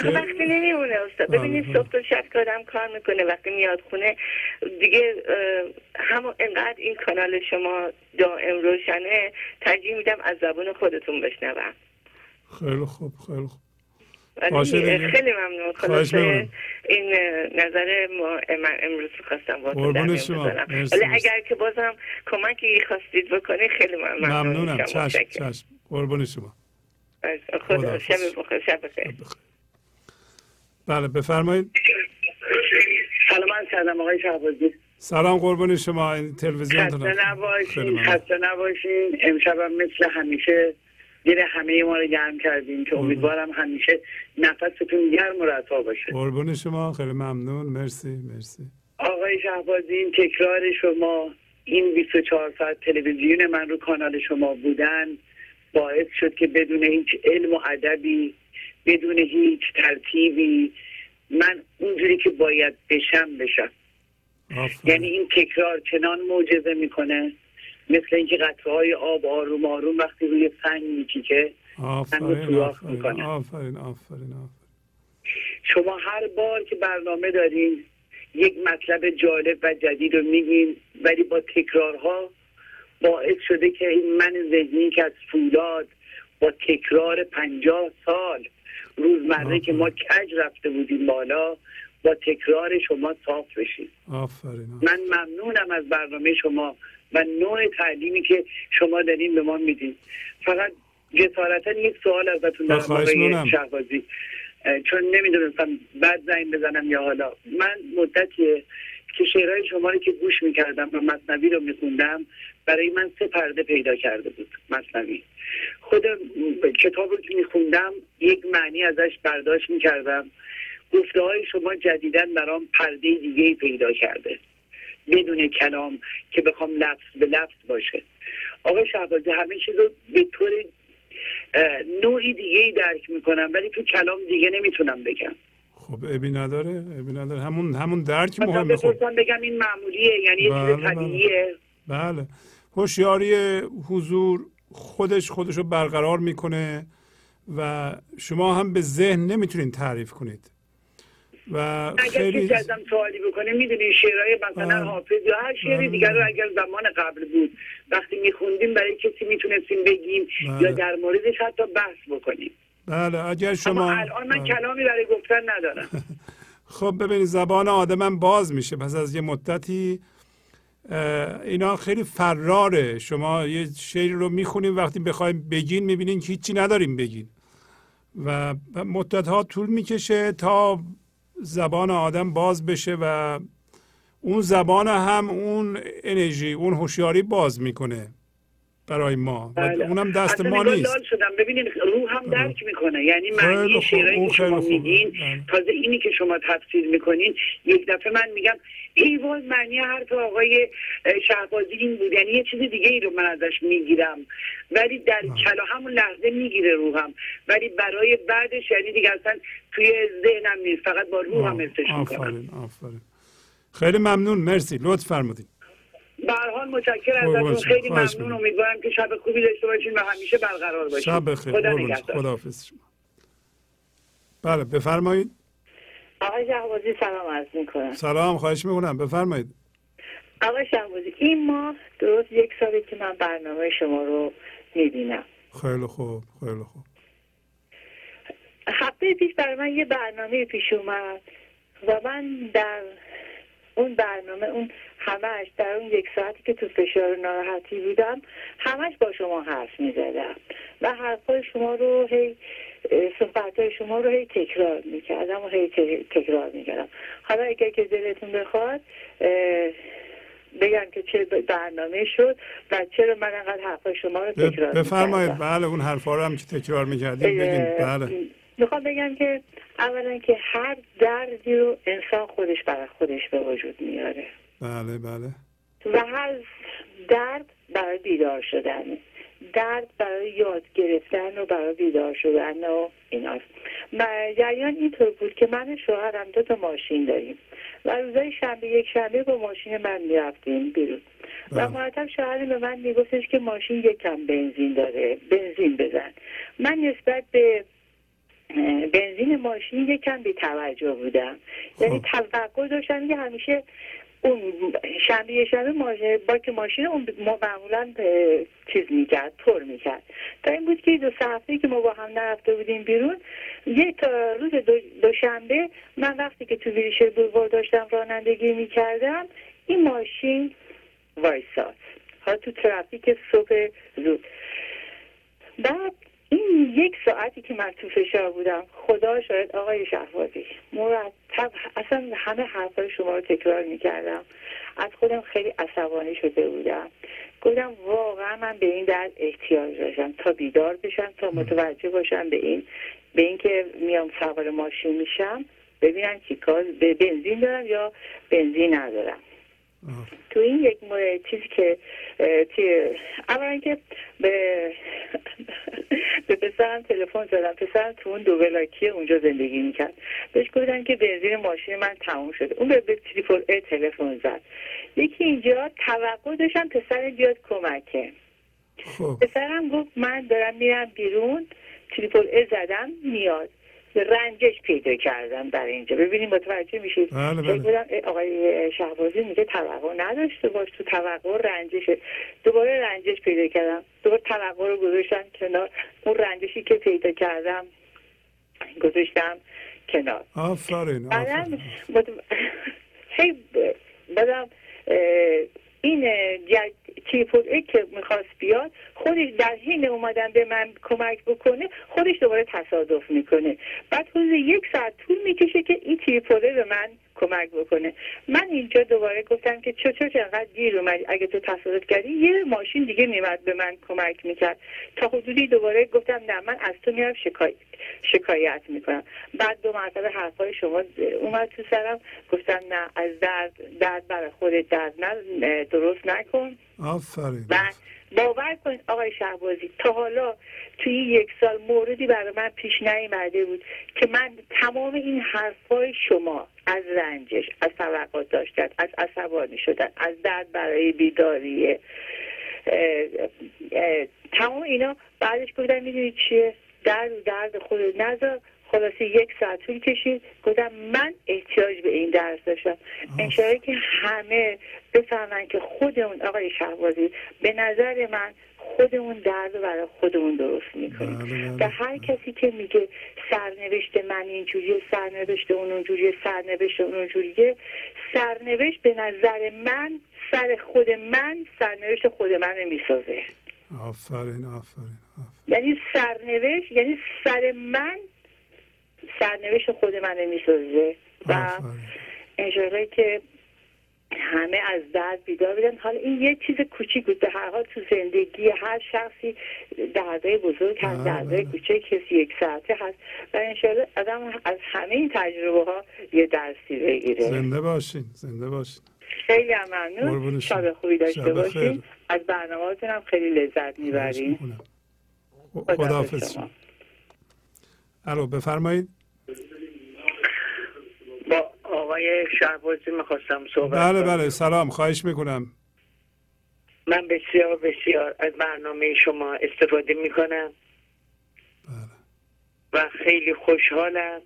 وقتی نمیمونه استاد ببینید. صبح تا شب که آدم کار می‌کنه وقتی میاد خونه دیگه همون انقدر این کانال شما دائم روشنه ترجیح میدم از زبون خودتون بشنوم خیلی خوب خیلی خوب باشه. خیلی ممنون خواهش خلاصه. این نظر ما من امروز خواستم با ولی. اگر که بازم کمکی خواستید بکنید خیلی ممنون ممنونم. چشم. چشم قربون شما خدا. شب بخیر شب بخیر بله بفرمایید. سلام عرض کردم آقای شهبازی. سلام قربون شما این تلویزیون خسته نباشین. خسته نباشین. امشبم مثل همیشه دل همه ما رو گرم کردین که امیدوارم همیشه نفستون گرم و رسا باشه. قربون شما خیلی ممنون. مرسی مرسی. آقای شهبازی این تکرار شما این 24 ساعت تلویزیون من رو کانال شما بودن باعث شد که بدون هیچ علم و ادبی بدون هیچ ترتیبی من اونجوری که باید بشم بشم. یعنی این تکرار چنان معجزه می‌کنه مثل اینکه قطره های آب آروم آروم وقتی روی سنگ میچیکه آفرین. آفرین آفرین آفرین شما هر بار که برنامه دارین یک مطلب جالب و جدید رو میگین ولی با تکرارها باعث شده که این من ذهنی که از فولاد با تکرار پنجاه سال روزمره که ما کج رفته بودیم بالا با تکرار شما صاف بشیم. آفرین. من ممنونم از برنامه شما و نوع تعلیمی که شما دارین به ما میدین. فقط جسارتا یک سوال ازتون دارم خواهش آقای. شهبازی. چون نمی‌دونستم بعد زنگ بزنم یا حالا. من مدتیه که شعرهای شما رو که گوش می‌کردم و مصنوی رو میخوندم برای من سه پرده پیدا کرده بود مصنوی. خود کتاب رو که میخوندم یک معنی ازش برداشت می‌کردم. گفته های شما جدیدن برام پرده دیگه پیدا کرده. بدون کلام که بخوام لفظ به لفظ باشه. آقای شهبازی همه چیز رو به طور نوعی دیگه درک می‌کنم ولی تو کلام دیگه نمی‌تونم بگم. خب ابی نداره ابی نداره همون همون درک مهمه خب بگم این معمولیه یعنی یه بله، چیز بله. طبیعیه بله هوشیاری حضور خودش خودش رو برقرار می‌کنه و شما هم به ذهن نمی‌تونین تعریف کنید و اگر کسی ازم سوالی بکنه می‌دونی شعرهای مثلا بله. حافظ یا هر شعری بله. دیگر رو اگر زمان قبل بود وقتی میخوندیم برای کسی می‌تونستیم بگیم بله. یا در موردش حتی بحث بکنیم بله اگر شما اما الان من بله. کلامی برای گفتن ندارم. خب ببینید زبان آدمم باز میشه پس از یه مدتی. اینا خیلی فراره. شما یه شعری رو می‌خونیم وقتی بخوایم بگین می‌بینین که هیچی نداریم بگین. و مدت ها طول می‌کشه تا زبان آدم باز بشه و اون زبان هم اون انرژی اون هوشیاری باز می‌کنه. برای ما. بله. اونم دست ما نیست. لال شدم. ببینید روح هم درک می‌کنه. یعنی معنی. شعرهایی که شما. میگین بله. تازه اینی که شما تفسیر می‌کنین یک دفعه من میگم ای وای معنی حرف آقای شهبازی این بود. یعنی یه چیز دیگه ای رو من ازش می‌گیرم. ولی در کلا همون لحظه می‌گیره روحم. ولی برای بعدش یعنی دیگه اصلا توی ذهنم نیست. فقط با روحم حسش می‌کنم. آفرین آفرین. خیلی ممنون. مرسی. لطف فرمودین. به هر حال متشکر قربان ازتون. خیلی ممنون. امیدوارم که شب خوبی داشته باشین و همیشه برقرار باشین. شب بخیر. خدا. نگهدار. خداحافظ شما. بله بفرمایید. آقای شهبازی سلام عرض می‌کنم. سلام خواهش می‌کنم. بفرمایید. آقای شهبازی این ماه درست یک ساله که من برنامه شما رو می‌بینم. خیلی خوب خیلی خوب. هفته پیش برای من یه برنامه پیش اومد و من در اون برنامه اون همش در اون یک ساعتی که تو فشار ناراحتی بودم همش با شما حرف می‌زدم و حرفای شما رو هی صحبت شما رو هی تکرار می‌کردم و هی تکرار می‌کردم. حالا اگر که دلتون بخواد بگم که چه برنامه شد و چرا من انقدر حرفای شما رو تکرار بفرمایید. بله اون حرفا رو هم که تکرار می‌کردیم بگین. بله. می‌خوام بگم که اولا که هر دردی رو انسان خودش برای خودش به وجود میاره. بله بله. و هر درد برای بیدار شدن. درد برای یاد گرفتن و برای بیدار شدن و ایناست جریان اینطور بود که من شوهرم دو تا ماشین داریم. و روزای شنبه یک شنبه با ماشین من می‌رفتیم بیرون. و بله. مرتب شوهرم به من میگفتش که ماشین یکم بنزین داره بنزین بزن. من نسبت به بنزین ماشین یکم بی توجه بودم. یعنی توقع داشتم که همیشه اون شنبه شنبه ماشین باک ماشین اون ما معمولا چیز می‌کرد پر می‌کرد. تا این بود که دو سه هفته که ما با هم نرفته بودیم بیرون یه تا روز دو- دوشنبه من وقتی که تو ویریشر بولوار داشتم رانندگی می‌کردم این ماشین وایساد. ها تو ترافیک صبح زود. بعد این یک ساعتی که من تو فشار بودم خدا شاید آقای شهبازی. مرتب اصلا همه حرفای شما رو تکرار می‌کردم. از خودم خیلی عصبانی شده بودم. گفتم واقعا من به این درد احتیاج داشتم. تا بیدار بشم تا متوجه باشم به این به اینکه میام سوار ماشین میشم ببینم چی کار به بنزین دارم یا بنزین ندارم. تو این یک مورد چیزی که اولا که به به پسرم تلفن زدم. پسرم تو اون دو بلاکی اونجا زندگی می‌کرد. بهش گفتن که بنزین ماشین من تموم شده. اون به به تریپل ای تلفن زد. یکی اینجا توقع داشتم پسر بیاد کمکه. خب. پسرم گفت من دارم میرم بیرون. تریپل ای زدم میاد. رنجش پیدا کردم در اینجا. ببینیم متوجه میشید؟ بله، بله. آقای شهبازی میگه توقع نداشته باش. تو توقع رنجشه دوباره رنجش پیدا کردم. دوباره توقع رو گذاشتم کنار. اون رنجشی که پیدا کردم گذاشتم کنار. آفرین بعدم بعدم این. تریپل ای که می‌خواست بیاد خودش در حین اومدن به من کمک بکنه خودش دوباره تصادف می‌کنه. بعد حدود یک ساعت طول می‌کشه که این تریپل به من کمک بکنه. من اینجا دوباره گفتم که چطور که انقدر دیر اومدی اگه تو تصادف کردی یه ماشین دیگه میمد به من کمک می‌کرد. تا حدودی دوباره گفتم نه من از تو میرم شکای... شکایت می‌کنم. بعد دو مرتبه حرفای شما اومد تو سرم. گفتم نه از درد درد برای خودت درد نه درست نکن. آفرین. باور کنید آقای شهبازی تا حالا توی یک سال موردی برای من پیش نیامده بود که من تمام این حرفای شما از رنجش از توقع داشتن از عصبانی شدن از درد برای بیداری تمام اینا بعدش گفتم می‌دونی چیه؟ درد و درد خودت نذار. خلاصه یک ساعت طول کشید. گفتم من احتیاج به این درس داشتم. انشاءالله که همه بفهمن که خودمون آقای شهبازی به نظر من خودمون درد برای خودمون درست می‌کنیم بله، بله. و هر کسی که میگه سرنوشت من اینجوریه سرنوشت اون اونجوریه سرنوشت اون اونجوریه سرنوشت به نظر من سر خود من سرنوشت خود من می‌سازه. آفرین آفرین آفرین. یعنی سرنوشت یعنی سر من سرنوشت خود من رو می‌سازه و آفرین. انشاءالله که همه از درد بیدار بدن حالا این یه چیز کوچیک بود. به هر حال تو زندگی هر شخصی دردای بزرگ هست. دردای بله. کوچک کسی یک ساعته هست. و انشاءالله آدم از همه این تجربه ها یه درسی بگیره. زنده باشین. زنده باشین. خیلی هم ممنون. شب خوبی داشته. باشین. از برنامه هم خیلی لذت. خدا خداحافظ. الو بفرمایید. آقای شهبازی می‌خواستم صحبت بله. بله سلام خواهش می‌کنم. من بسیار بسیار از برنامه شما استفاده می‌کنم. بله. و خیلی خوشحالم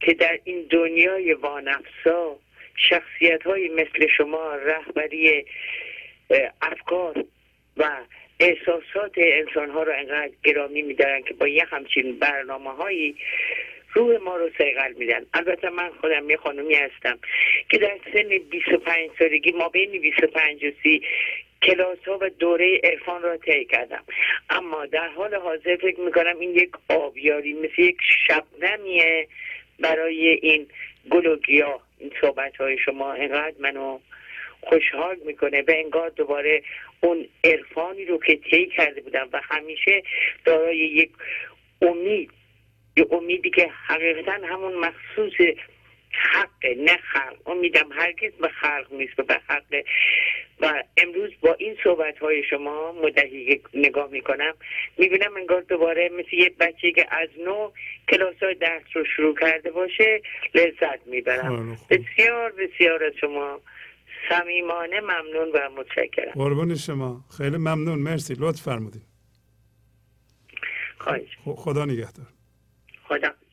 که در این دنیای وانفسا شخصیت های مثل شما رهبری افکار و احساسات انسان ها رو انقدر گرامی میدارن که با یه همچین برنامه هایی روح ما رو سیغل میدن. البته من خودم یه خانومی هستم که در سن 25 سالگی ما بین 25 و 30 کلاس ها و دوره عرفان را طی کردم. اما در حال حاضر فکر می‌کنم این یک آبیاری مثل یک شبنمیه برای این گل و گیاه. این صحبت های شما انقدر منو خوشحال می‌کنه و انگار دوباره اون عرفانی رو که طی کرده بودم و همیشه دارای یک امید یه امیدی که حقیقتا همون مخصوص حق نه خلق. امیدم هرگز به خلق نیست و به حق و امروز با این صحبت های شما مدهی نگاه می‌کنم. می‌بینم انگار دوباره مثل یه بچه که از نو کلاس های درس رو شروع کرده باشه لذت می‌برم. بسیار بسیار از شما صمیمانه ممنون و متشکرم. قربون شما. خیلی ممنون. مرسی. لطف فرمودین. خواهش. خدا نگهدار. خدا این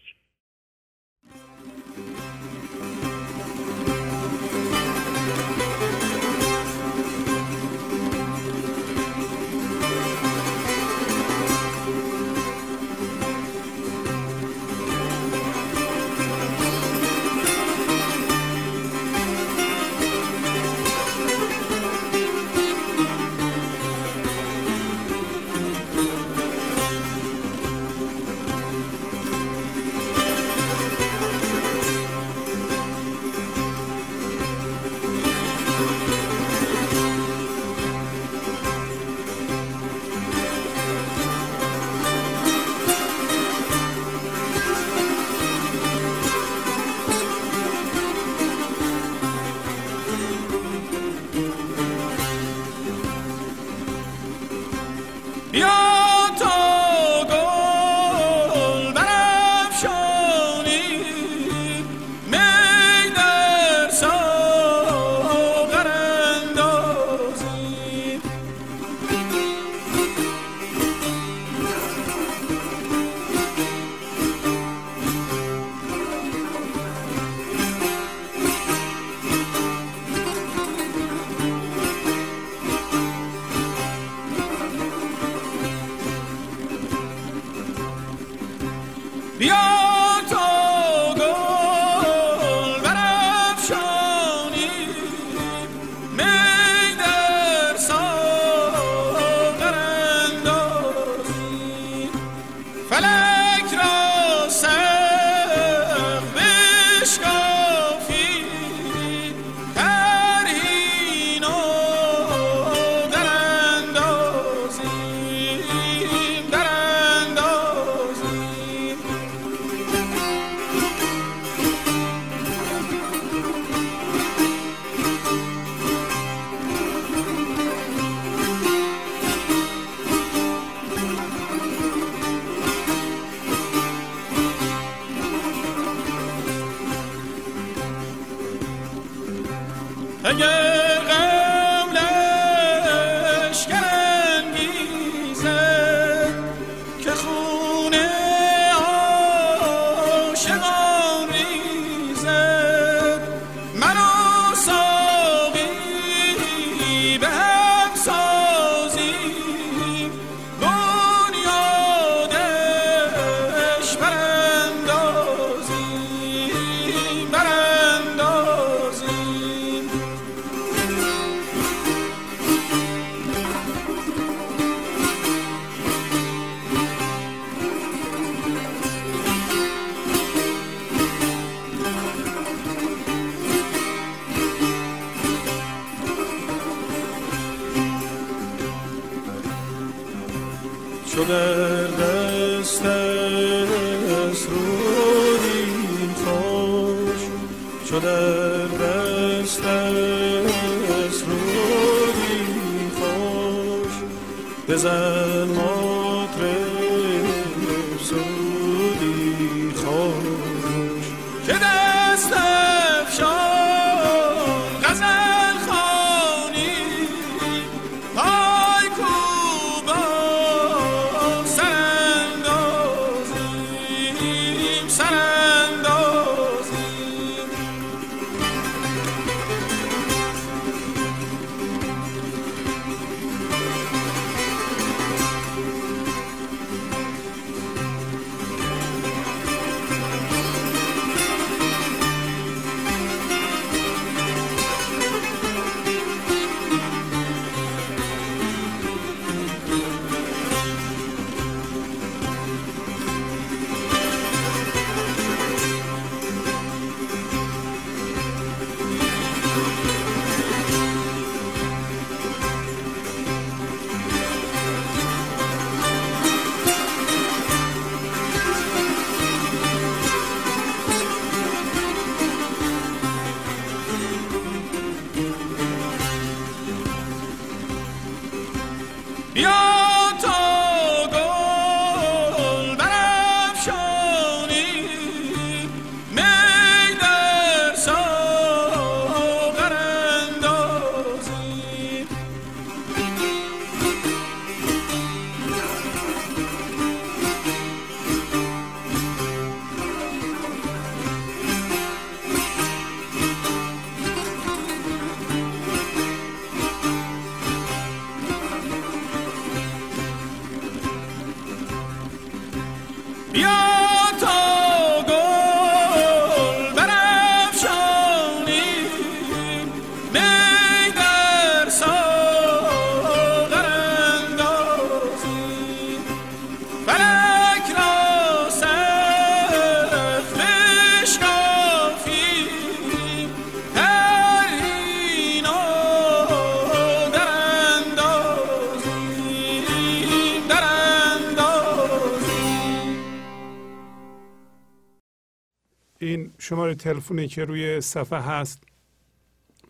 شماره تلفنی که روی صفحه هست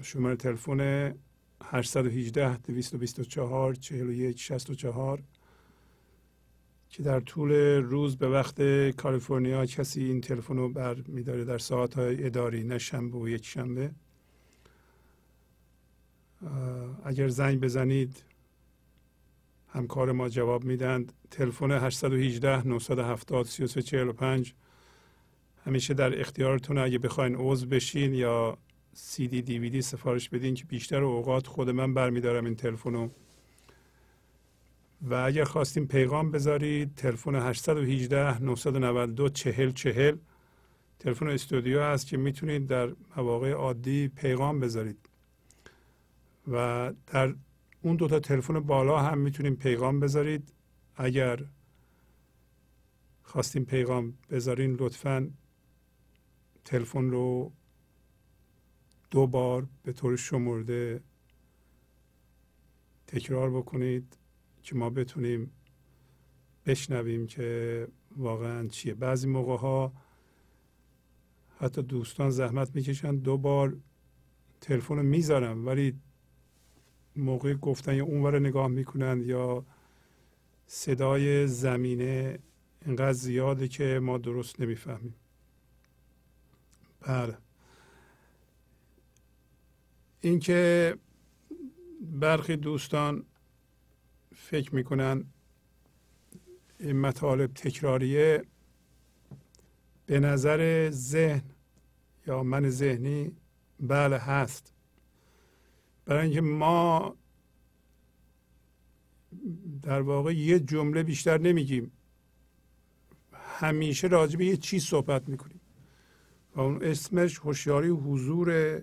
شماره تلفن 818 224 41 64 که در طول روز به وقت کالیفرنیا کسی این تلفن رو بر میداره در ساعت های اداری نه شنبه و یک شنبه. اگر زنگ بزنید همکار ما جواب میدند تلفن 818 970 3345 همیشه در اختیارتون اگه بخواین عضو بشین یا سی دی دی وی دی سفارش بدین که بیشتر اوقات خود من برمیدارم این تلفن رو و اگر خواستیم پیغام بذارید تلفن 818 992 40 40 تلفن استودیو هست که می‌تونید در مواقع عادی پیغام بذارید. و در اون دوتا تلفن بالا هم می‌تونیم پیغام بذارید. اگر خواستیم پیغام بذارین لطفا تلفن رو دو بار به طور شمرده تکرار بکنید که ما بتونیم بشنویم که واقعا چیه. بعضی موقع ها حتی دوستان زحمت می‌کشن دو بار تلفن رو می‌ذارم ولی موقع گفتن یا اونور نگاه می‌کنند یا صدای زمینه اینقدر زیاده که ما درست نمی‌فهمیم. بله. اینکه برخی دوستان فکر می‌کنن این مطالب تکراریه به نظر ذهن یا من ذهنی بله هست. برای اینکه ما در واقع یه جمله بیشتر نمیگیم. همیشه راجع به یه چیز صحبت می‌کنیم. و اون اسمش هوشیاری حضور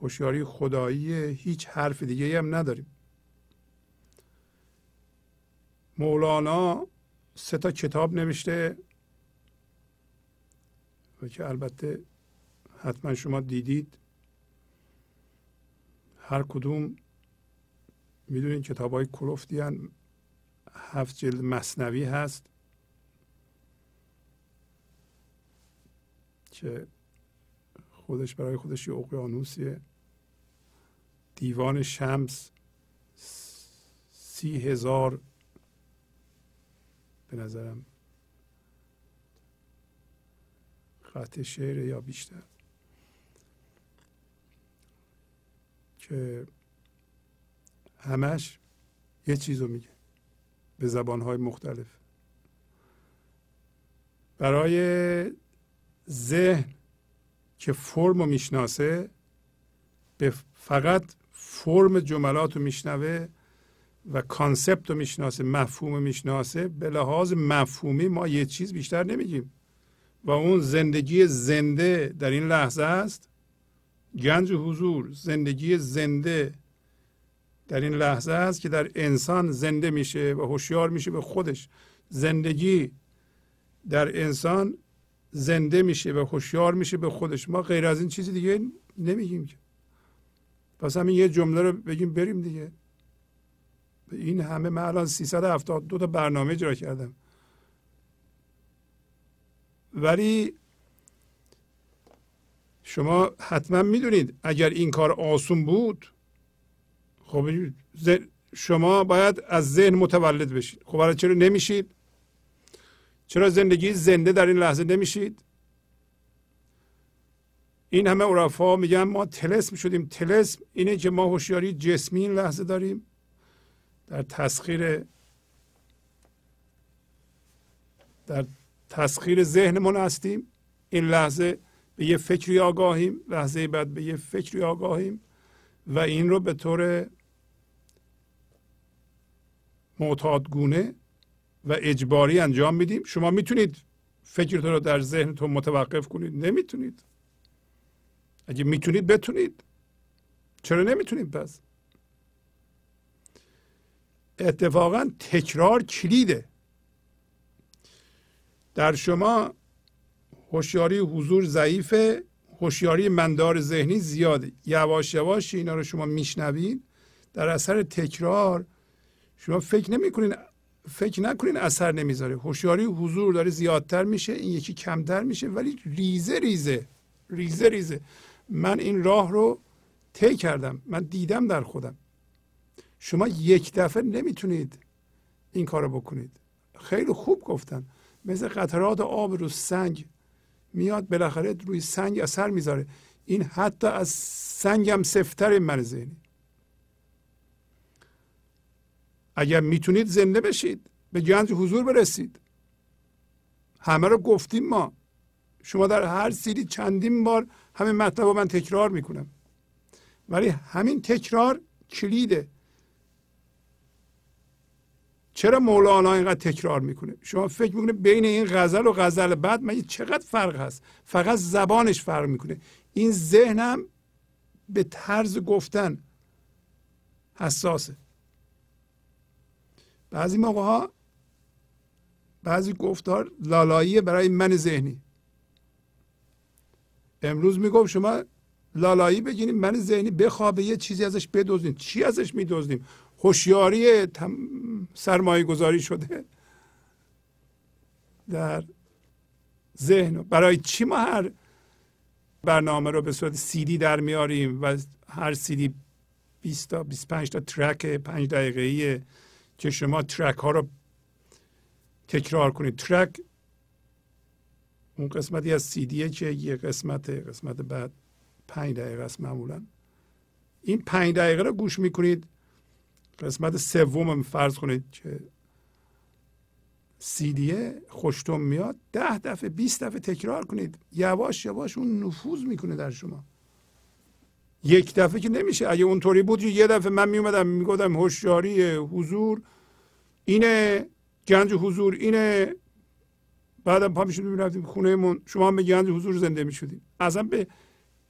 هوشیاری خدایی هیچ حرف دیگه هم نداریم مولانا سه تا کتاب نوشته و که البته حتما شما دیدید هر کدوم می‌دونین کتاب های کلوفتی. هفت جلد مصنوی هست که خودش برای خودش یه اقیانوسیه. دیوان شمس سی هزار به نظرم خط شعر یا بیشتر. که همش یه چیز رو میگه به زبانهای مختلف. برای ذهن که فرم رو می‌شناسه به فقط فرم جملات رو میشنوه و کانسپت رو می‌شناسه مفهوم رو می‌شناسه به لحاظ مفهومی ما یه چیز بیشتر نمیگیم. و اون زندگی زنده در این لحظه است. گنج حضور زندگی زنده در این لحظه است که در انسان زنده میشه و هوشیار میشه به خودش. زندگی در انسان زنده میشه و هوشیار میشه به خودش. ما غیر از این چیزی دیگه نمیگیم که. پس همین یه جمله رو بگیم بریم دیگه. این همه من الان 372 تا برنامه اجرا کردم. ولی شما حتما می‌دونید اگر این کار آسون بود خب شما باید از ذهن متولد بشید. خب برای چرا نمیشید؟ چرا زندگی زنده در این لحظه نمیشید؟ این همه عرفا میگن ما تلسم شدیم. تلسم اینه که ما هوشیاری جسمی این لحظه داریم. در تسخیر در تسخیر ذهنمون هستیم. این لحظه به یه فکری آگاهیم. لحظه بعد به یه فکری آگاهیم. و این رو به طور معتادگونه و اجباری انجام میدیم. شما می‌تونید فکرتون رو در ذهنتون متوقف کنید. نمی‌تونید. اگه می‌تونید بتونید. چرا نمی‌تونید پس؟ اتفاقا تکرار کلیده. در شما هوشیاری حضور ضعیفه هوشیاری مندار ذهنی زیاده. یواش یواش اینا رو شما میشنوید. در اثر تکرار شما فکر نمی‌کنین فکر نکنین اثر نمی‌ذاره. هوشیاری حضور داره زیادتر میشه این یکی کمتر میشه ولی ریزه ریزه ریزه ریزه. من این راه رو طی کردم. من دیدم در خودم. شما یک دفعه نمی‌تونید این کارو بکنید. خیلی خوب گفتن. مثل قطرات آب رو سنگ میاد بالاخره روی سنگ اثر می‌ذاره. این حتی از سنگم سفتر من ذهنی اگر می‌تونید زنده بشید. به گنج حضور برسید. همه رو گفتیم ما. شما در هر سیری چندین بار همین مطلب رو من تکرار می‌کنم. ولی همین تکرار کلیده. چرا مولانا اینقدر تکرار می‌کنه؟ شما فکر می‌کنه بین این غزل و غزل بعد من چقدر فرق هست؟ فقط زبانش فرق می‌کنه. این ذهنم به طرز گفتن حساسه. بعضی موقع ها بعضی گفتار لالایی برای من ذهنی. امروز می‌گفت شما لالایی بگیریم من ذهنی بخوابه یه چیزی ازش بدوزین چی ازش میدوزیم هوشیاری سرمایه گذاری شده در ذهن. برای چی ما هر برنامه رو به صورت سیدی در میاریم و هر سیدی 20 تا 25 تا ترک 5 دقیقه‌ایه؟ که شما ترک ها رو تکرار کنید. ترک اون قسمتی از سیدیه که یه قسمت قسمت بعد پنج دقیقه است معمولا. این پنج دقیقه رو گوش می‌کنید. قسمت سوم فرض کنید که سیدیه خوشتون میاد. ده دفعه 20 دفعه تکرار کنید. یواش یواش اون نفوذ می‌کنه در شما. یک دفعه که نمیشه. اگه اونطوری بود یه دفعه من میومدم می‌گفتم هوشیاری حضور اینه گنج حضور اینه. بعدم پا می‌شدیم می‌رفتیم خونه شما هم به گنج حضور زنده می‌شدیم. اصلا به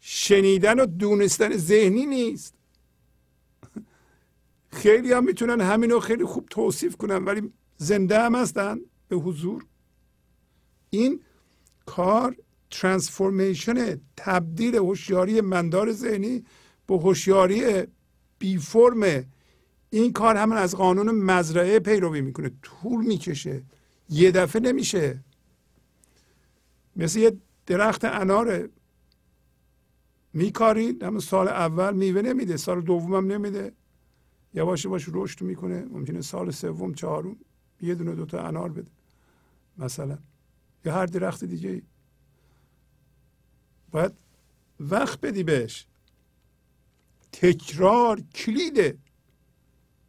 شنیدن و دونستن ذهنی نیست. خیلی هم می‌تونن همین رو خیلی خوب توصیف کنن ولی زنده هم هستن به حضور. این کار ترانسفورمیشن تبدیل هوشیاری مندار ذهنی به هوشیاری بی فرم. این کار همون از قانون مزرعه پیروی می‌کنه. طول می‌کشه. یه دفعه نمیشه. مثل یه درخت اناره. میکارید همون سال اول میوه نمیده. سال دومم نمیده. یواش یواش رشد می‌کنه. ممکنه سال سوم چهارم یه دونه دوتا انار بده. مثلا. یا هر درخت دیگه باید وقت بدی بهش. تکرار کلیده.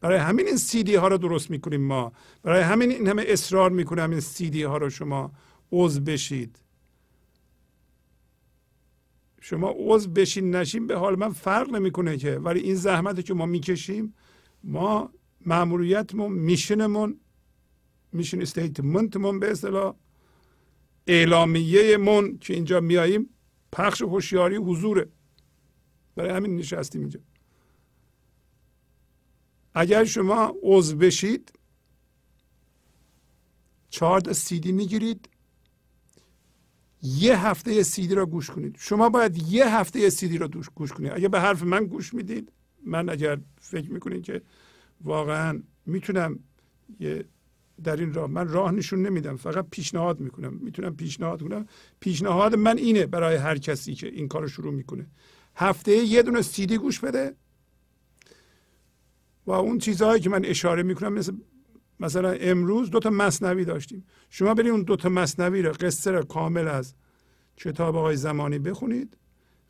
برای همین این سیدی ها رو درست می‌کنیم ما. برای همین این همه اصرار می‌کنیم این سیدی ها رو شما عضو بشید. شما عضو بشین نشین به حال من فرق نمی‌کنه که. ولی این زحمت که ما می‌کشیم ما ماموریتمون میشنمون میشن استیتمنتمون به اصطلاح اعلامیه من که اینجا میاییم پخش هوشیاری حضوره. برای همین نشستیم اینجا. اگر شما عضو بشید چهار تا سیدی می‌گیرید. یه هفته سیدی را گوش کنید. شما باید یه هفته سیدی را گوش کنید. اگر به حرف من گوش می‌دید من اگر فکر می‌کنید که واقعا می‌تونم یه در این راه. من راه نشون نمیدم فقط پیشنهاد می‌کنم. می‌تونم پیشنهاد کنم. پیشنهاد من اینه برای هر کسی که این کار شروع می‌کنه. هفته یه دونه سیدی گوش بده. و اون چیزهایی که من اشاره می‌کنم مثل مثلا امروز دو تا مصنوی داشتیم. شما برید اون دو تا مصنوی رو قصه رو کامل از کتاب آقای زمانی بخونید.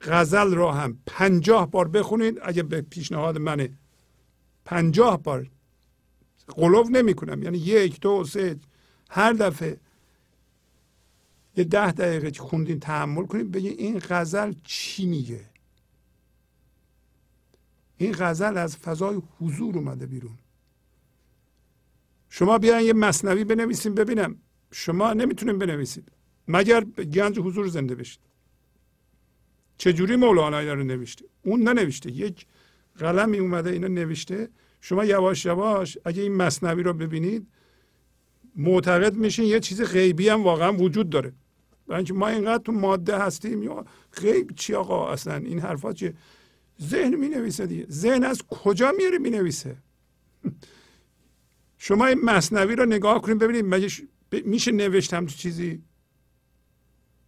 غزل را هم پنجاه بار بخونید. اگه به پیشنهاد منه پنجاه بار قلوف نمی کنم یعنی یک دو سه هر دفعه یه ده دقیقه که خوندین تحمل کنید بگید این غزل چی میگه. این غزل از فضای حضور اومده بیرون. شما بیاین یه مصنوی بنویسیم ببینم. شما نمی‌تونین بنویسید. مگر گنج حضور زنده بشید. چجوری مولانا رو نوشته؟ اون ننوشته. یک قلمی اومده اینو نوشته. شما یواش یواش اگه این مصنوی رو ببینید معتقد میشین یه چیز غیبی هم واقعا وجود داره. برای ما اینقدر تو ماده هستیم یا غیب چی آقا؟ اصلا این حرفات چیه؟ ذهن می نویسه دیگه. ذهن از کجا میاره می نویسه شما این مصنوی رو نگاه کنید ببینید مگه میشه نوشتم تو چیزی؟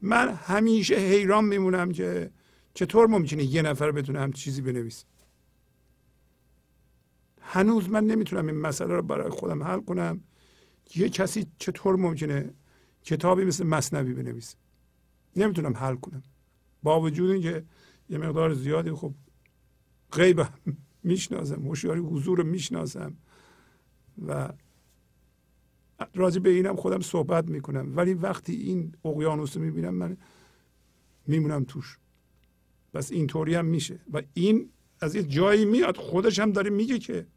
من همیشه حیران میمونم که چطور ممکنه یه نفر بتونه هم چیزی بنویسه؟ هنوز من نمی‌تونم این مسئله رو برای خودم حل کنم. یه کسی چطور ممکنه کتابی مثل مصنوی بنویسه؟ نمی‌تونم حل کنم. با وجود اینکه یه مقدار زیادی خب غیب می‌شناسم هوشیاری حضور رو می‌شناسم و راجع به اینم خودم صحبت می‌کنم. ولی وقتی این اقیانوس رو می‌بینم من میمونم توش. بس اینطوری هم میشه. و این از یه جایی میاد خودش هم داره میگه که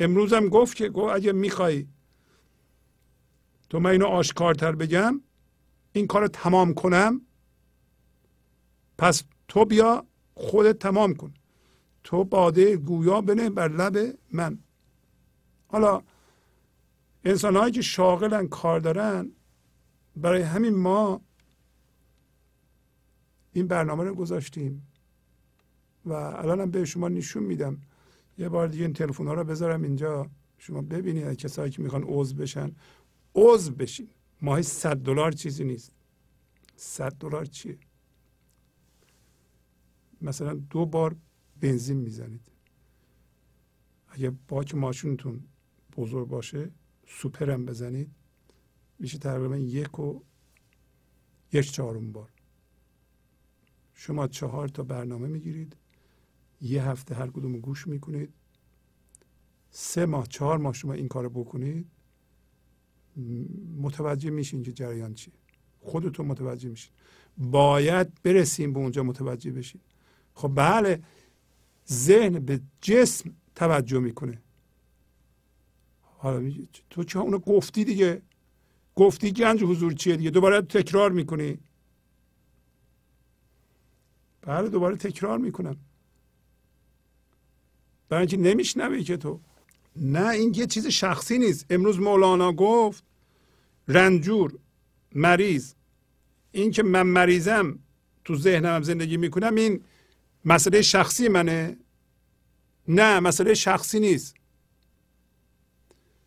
امروز هم گفت که گفت اگه می‌خوای تو من اینو آشکارتر بگم این کار تمام کنم پس تو بیا خودت تمام کن. تو باده گویا بنه بر لب من. حالا انسان هایی که شاغلن کار دارن برای همین ما این برنامه رو گذاشتیم. و الانم به شما نشون میدم. یه بار دیگه این تلفن ها رو بذارم اینجا. شما ببینید کسایی که می‌خوان عضو بشن. عضو بشین. ماهی 100 دلار چیزی نیست. 100 دلار چیه؟ مثلا دو بار بنزین می‌زنید. اگه باک ماشینتون بزرگ باشه سوپر هم بزنید. میشه تقریبا یک و یک چهارم بار. شما چهار تا برنامه می‌گیرید. یه هفته هر کدوم گوش می‌کنید. سه ماه چهار ماه شما این کار بکنید متوجه میشین که جریان چیه. خودتون متوجه میشین. باید برسیم به اونجا متوجه بشین. خب بله ذهن به جسم توجه می‌کنه. حالا تو چه اونو گفتی دیگه؟ گفتی گنج حضور چیه دیگه؟ دوباره تکرار می‌کنی. بله دوباره تکرار می‌کنم. برای اینکه نمیشنوی که تو. نه این یه چیز شخصی نیست. امروز مولانا گفت رنجور مریض. این که من مریضم تو ذهنم زندگی می‌کنم این مسئله شخصی منه. نه مسئله شخصی نیست.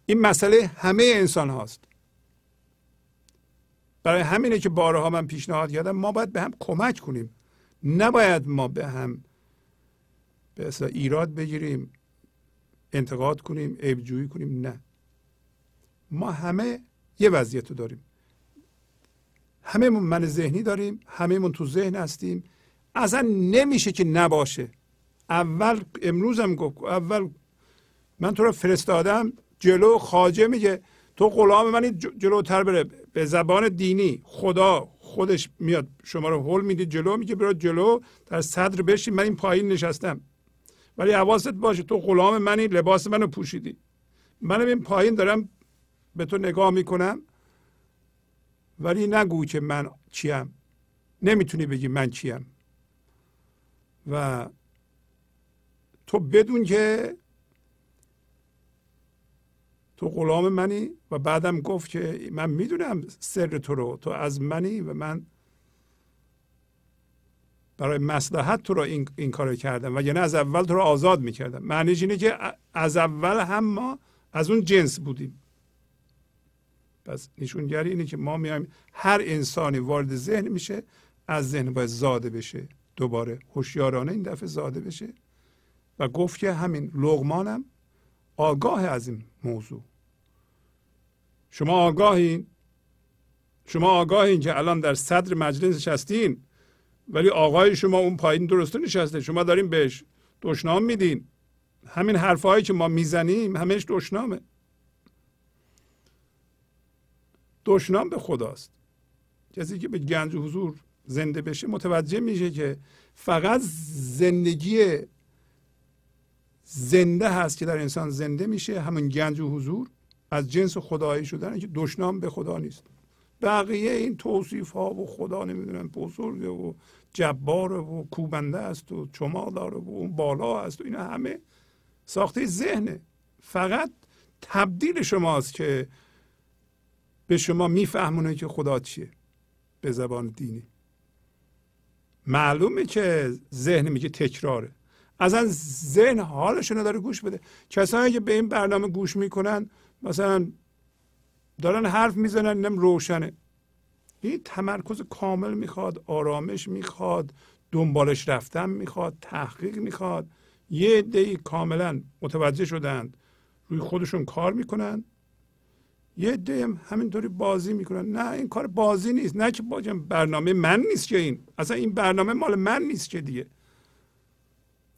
این مسئله همه انسان هاست. برای همینه که بارها من پیشنهاد کردم ما باید به هم کمک کنیم. نباید ما به هم به ایراد بگیریم انتقاد کنیم عیبجویی کنیم. نه. ما همه یه وضعیت رو داریم. همه من ذهنی داریم همه تو ذهن هستیم. اصلا نمیشه که نباشه. اول امروز هم گفت اول من تو رو فرستادم جلو خاجه میگه تو غلام منی جلوتر بره. به زبان دینی خدا خودش میاد شما رو هول میده جلو میگه برو جلو در صدر بشین. من این پایین نشستم. ولی حواست باشه تو غلام منی لباس منو پوشیدی. منم این پایین دارم به تو نگاه می‌کنم. ولی نگو که من چیم. نمی‌تونی بگی من چیم. و تو بدون که تو غلام منی و بعدم گفت که من می‌دونم سر تو رو. تو از منی و من برای مصلحت تو رو این, این کار کردم و یعنی از اول تو رو آزاد می‌کردم. معنیش اینه که از اول هم ما از اون جنس بودیم. پس نشونگری اینه که ما میایم هر انسانی وارد ذهن میشه از ذهن باید زاده بشه. دوباره هوشیارانه این دفعه زاده بشه. و گفت که همین لغمانم آگاه از این موضوع. شما آگاهین. شما آگاهین که الان در صدر مجلس نشستین. ولی آقای شما اون پایین درسته نشسته. شما دارین بهش دشنام میدین. همین حرفهایی که ما می‌زنیم همش دشنامه. دشنام به خداست. کسی که به گنج حضور زنده بشه متوجه میشه که فقط زندگی زنده هست که در انسان زنده میشه. همون گنج حضور از جنس خدایی شدن که دشنام به خدا نیست. بقیه این توصیف ها و خدا نمی‌دونم بزرگه و جباره و کوبنده است و چما داره و اون بالا است و اینا همه ساخته ذهنه. فقط تبدیل شماست که به شما میفهمونه که خدا چیه به زبان دینی. معلومه که ذهن میگه تکراره. اصلا ذهن حالشون رو داره گوش بده. کسانی که به این برنامه گوش می‌کنن مثلا دارن حرف می‌زنن اینم روشنه. این تمرکز کامل می‌خواد آرامش می‌خواد دنبالش رفتن می‌خواد تحقیق می‌خواد. یه عده کاملا متوجه شدند روی خودشون کار می‌کنن. یه عده هم همینطوری بازی می‌کنن. نه این کار بازی نیست. نه که باجم برنامه من نیست که این. اصلا این برنامه مال من نیست که دیگه.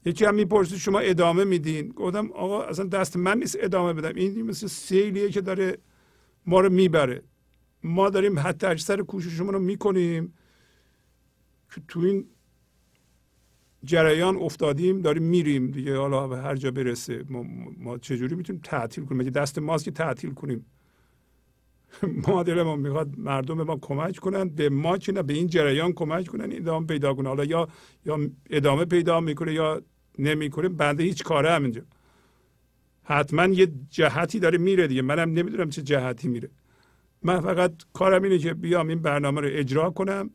یکی هم می‌پرسید شما ادامه میدین؟ گفتم آقا اصلا دست من نیست ادامه بدم. این مثل سیلیه که داره ما رو می‌بره. ما داریم حتی اکثر کوششمون رو می‌کنیم که تو این جریان افتادیم داریم میریم دیگه. حالا به هر جا برسه ما, ما چجوری می‌تونیم تعطیل کنیم؟ مگه دست ماست که تعطیل کنیم؟ ما دلمون می‌خواد مردم به ما کمک کنن به ما که نه به این جریان کمک کنن ادامه پیدا کنه حالا یا یا ادامه پیدا می‌کنه یا نمی‌کنه بنده هیچ کاره هم اینجا. حتما یه جهتی داره میره دیگه. منم نمی‌دونم چه جهتی میره. من فقط کارم اینه که بیام این برنامه رو اجرا کنم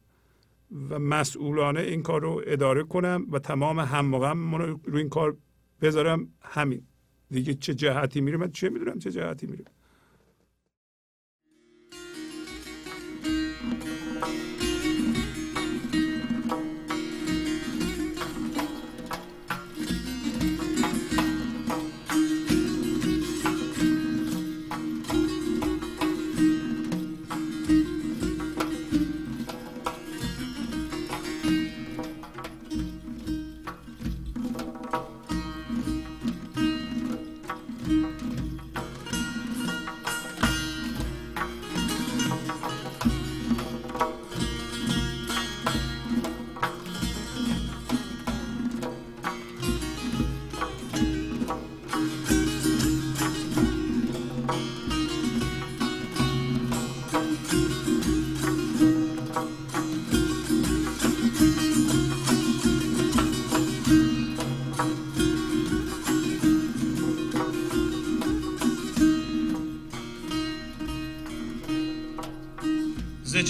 و مسئولانه این کار رو اداره کنم و تمام هم رو این کار بذارم همین. دیگه چه جهتی میره؟ من چه می‌دونم چه جهتی میره.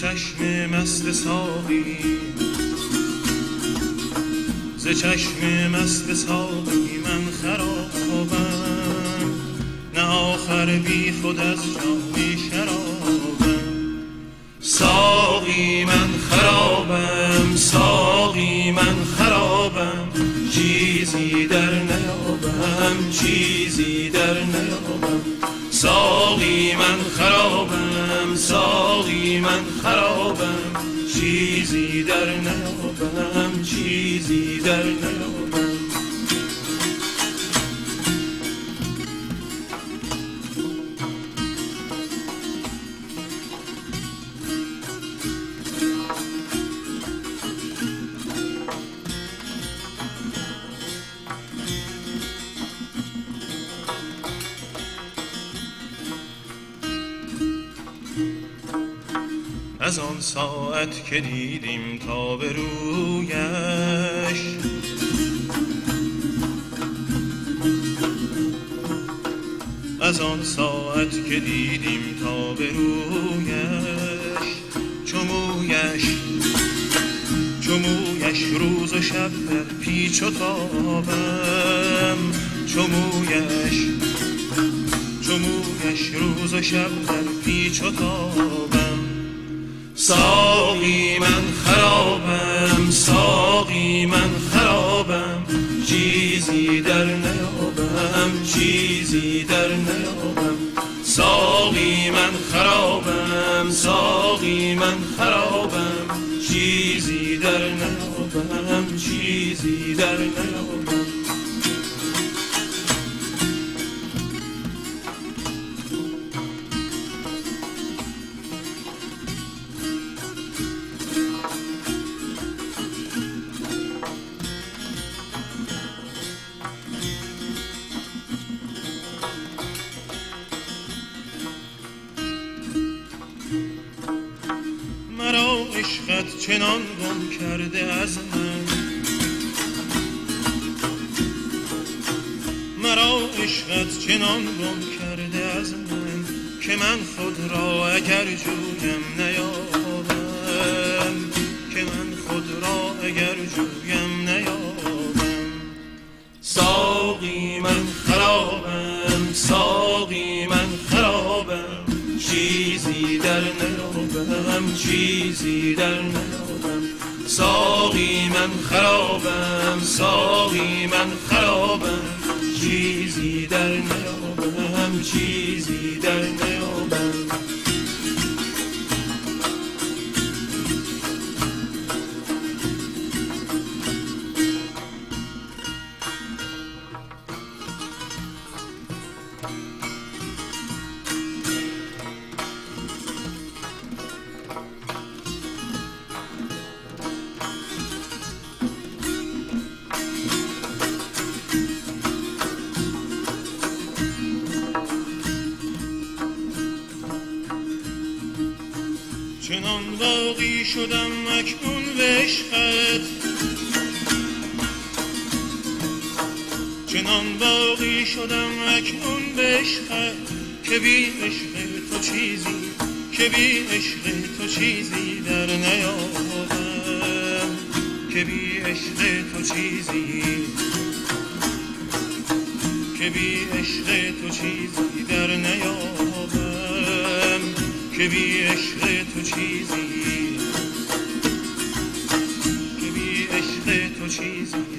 چشم مست ساقی. ز چشم مست ساقی من خرابم نه آخر بی خود از جامی شرابم. ساقی من خرابم ساقی من خرابم. چیزی در نیابم چیزی در نیابم. ساقی من خرابم. ساقی من خرابم چیزی در نیابم چیزی در نیابم ساعت که دیدیم تا به رویش. از آن ساعت که دیدیم تا به رویش چمویش چمویش روز و شب در پیچ و تابم. چمویش چمویش روز و شب در پیچ و تابم. ساقی من خرابم ساقی من خرابم چیزی در نیابم چیزی در نیابم. ساقی من خرابم ساقی من خرابم چیزی در نیابم چیزی در نیابم. چنان گم کرده از من. مرا عشقت چنان گم کرده از من که من خود را اگر جویم نیابم. که من خود را اگر جویم نیابم. ساقی من خرابم ساقی من خرابم. چیزی در نیابم چیزی در نیابم. ساقی من خرابم ساقی من خرابم. چیزی در نیابم چیزی در نیابم چنان باقی شدم اکنون به عشقت که بی عشق تو چیزی که بی عشق تو چیزی در نیابم که بی عشق تو چیزی که بی عشق تو چیزی در نیابم که بی عشق تو چیزی که بی عشق تو چیزی.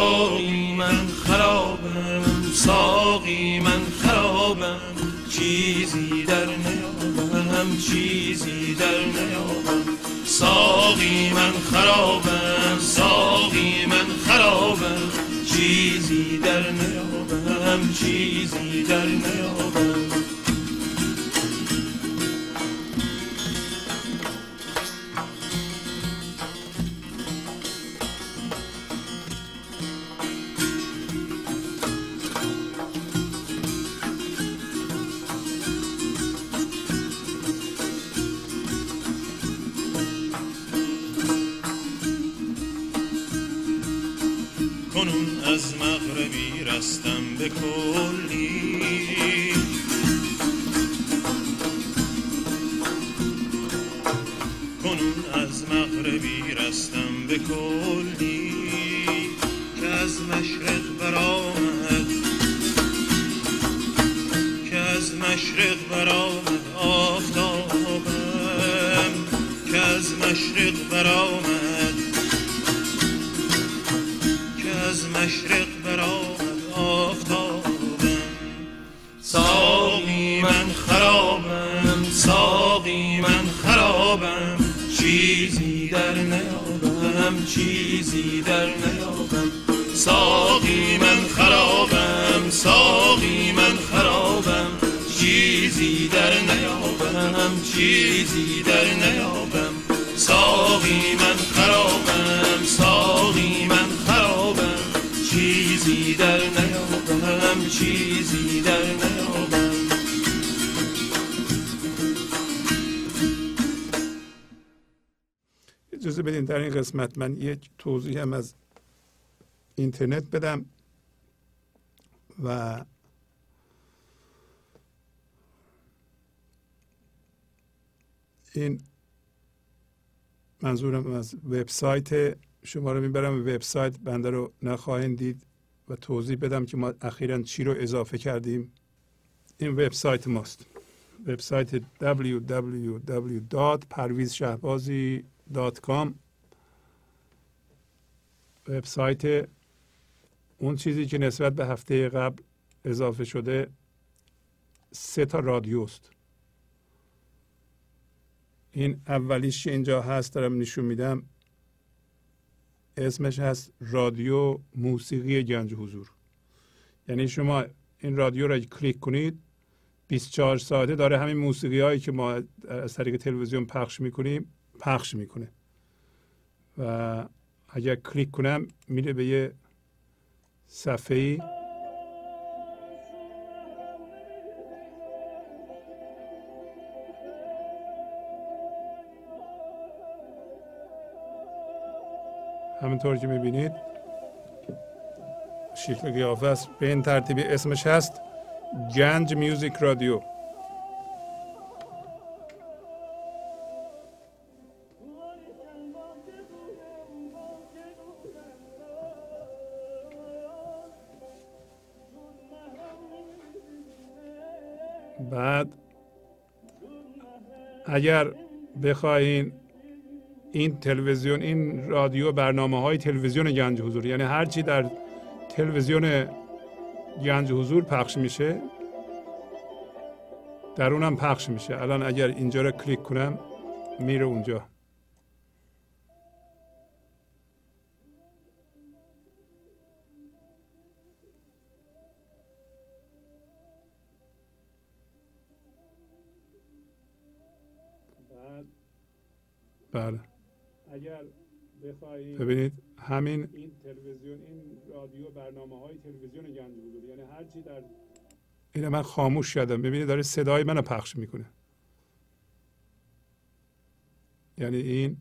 ساقی من خرابم ساقی من خرابم. چیزی در نیابم چیزی در نیابم. ساقی من خرابم ساقی من خرابم. چیزی در نیابم چیزی در نیابم. رستم به کلی. کنون از مغربی رستم به کلی. چیزی در نیابم. ساقی من خرابم ساقی من خرابم. چیزی در نیابم چیزی در نیابم. اجازه بدین در این قسمت من یک توضیح هم از اینترنت بدم و این منظورم از وبسایت شما رو می‌برم. وبسایت بنده رو نخواهید دید و توضیح بدم که ما اخیرا چی رو اضافه کردیم. این وبسایت ماست. وبسایت www.parvizshahbazi.com وبسایت اون چیزی که نسبت به هفته قبل اضافه شده سه تا رادیوست. این اولیش اینجا هست دارم نشون میدم. اسمش هست رادیو موسیقی گنج حضور. یعنی شما این رادیو را کلیک کنید 24 ساعته داره همین موسیقی هایی که ما از طریق تلویزیون پخش می‌کنیم پخش می‌کنه. و اگر کلیک کنم میره به یه صفحه همینطور که می‌بینید شکل قیافه است. به این ترتیبی اسمش هست گنج میوزیک رادیو. بعد اگر بخواهین این تلویزیون این رادیو برنامه های تلویزیون گنج حضور. یعنی هرچی در تلویزیون گنج حضور پخش میشه در اونم پخش میشه. الان اگر اینجا رو کلیک کنم میره اونجا. بله. ببینید همین این تلویزیون این رادیو برنامه های تلویزیون گنج حضور یعنی هرچی در این من خاموش کردم ببینید داره صدای منو پخش می‌کنه. یعنی این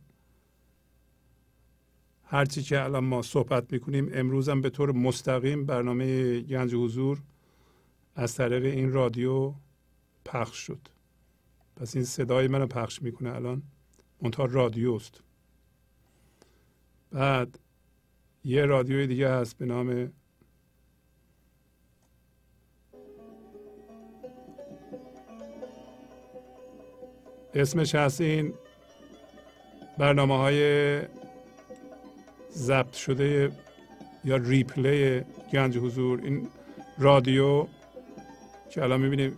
هرچی که الان ما صحبت می‌کنیم امروز هم به طور مستقیم برنامه گنج حضور از طریق این رادیو پخش شد. پس این صدای منو پخش می‌کنه الان. منتها رادیوست. بعد یه رادیوی دیگه هست به نام اسمش هست این برنامه های ضبط شده یا ریپلی گنج حضور. این رادیو که الان می‌بینید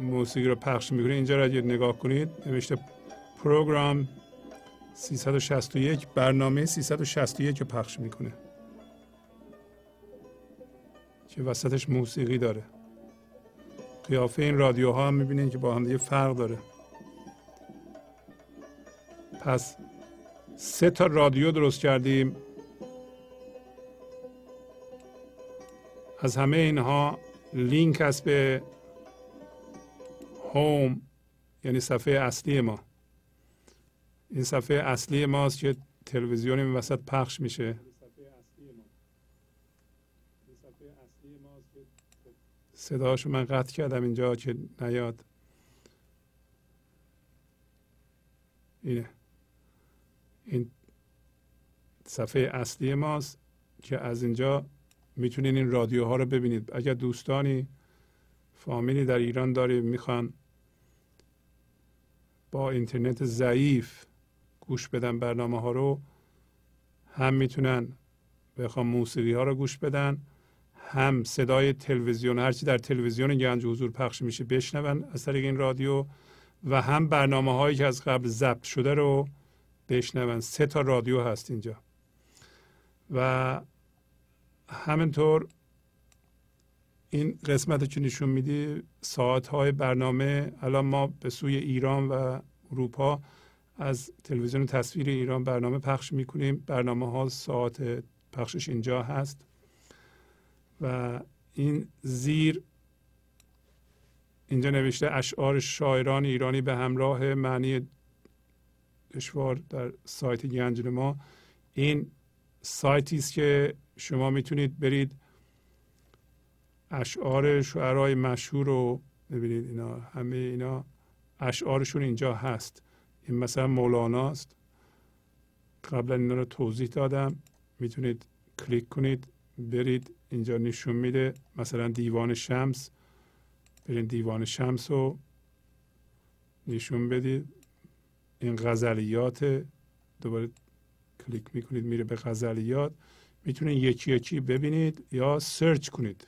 موسیقی رو پخش می‌کنه. اینجا را نگاه کنید نوشته پروگرام 361 برنامه 361 رو پخش می‌کنه. که وسطش موسیقی داره. قیافه این رادیوها هم می‌بینید که با هم دیگه فرق داره. پس سه تا رادیو درست کردیم. از همه اینها لینک هست به هوم یعنی صفحه اصلی ما. این صفحه اصلی ماست که تلویزیون این وسط پخش میشه. صداشو من قطع کردم اینجا که نیاد. اینه. این صفحه اصلی ماست که از اینجا می‌تونین این رادیوها رو ببینید. اگر دوستانی فامیلی در ایران داری می‌خوان با اینترنت ضعیف گوش بدن برنامه ها رو. هم می‌تونن بخوام موسیقی ها رو گوش بدن هم صدای تلویزیون هرچی در تلویزیون گنج حضور پخش میشه بشنون از طریق این رادیو و هم برنامه هایی که از قبل ضبط شده رو بشنون. سه تا رادیو هست اینجا. و همینطور این قسمت که نشون میدی ساعت های برنامه الان ما به سوی ایران و اروپا از تلویزیون تصویر ایران برنامه پخش می‌کنیم. برنامه ها ساعت پخشش اینجا هست. و این زیر اینجا نوشته اشعار شاعران ایرانی به همراه معنی دشوار در سایت گنج ما. این سایتی است که شما می‌تونید برید. اشعار شعرهای مشهور رو ببینید. اینا همه اینا اشعارشون اینجا هست. این مثلا مولانا است. قبلا اینا رو توضیح دادم. می‌تونید کلیک کنید برید. اینجا نشون میده مثلا دیوان شمس. برید دیوان شمس رو نشون بدید. این غزلیات دوباره کلیک می‌کنید میره به غزلیات. می‌تونید یکی یکی ببینید یا سرچ کنید.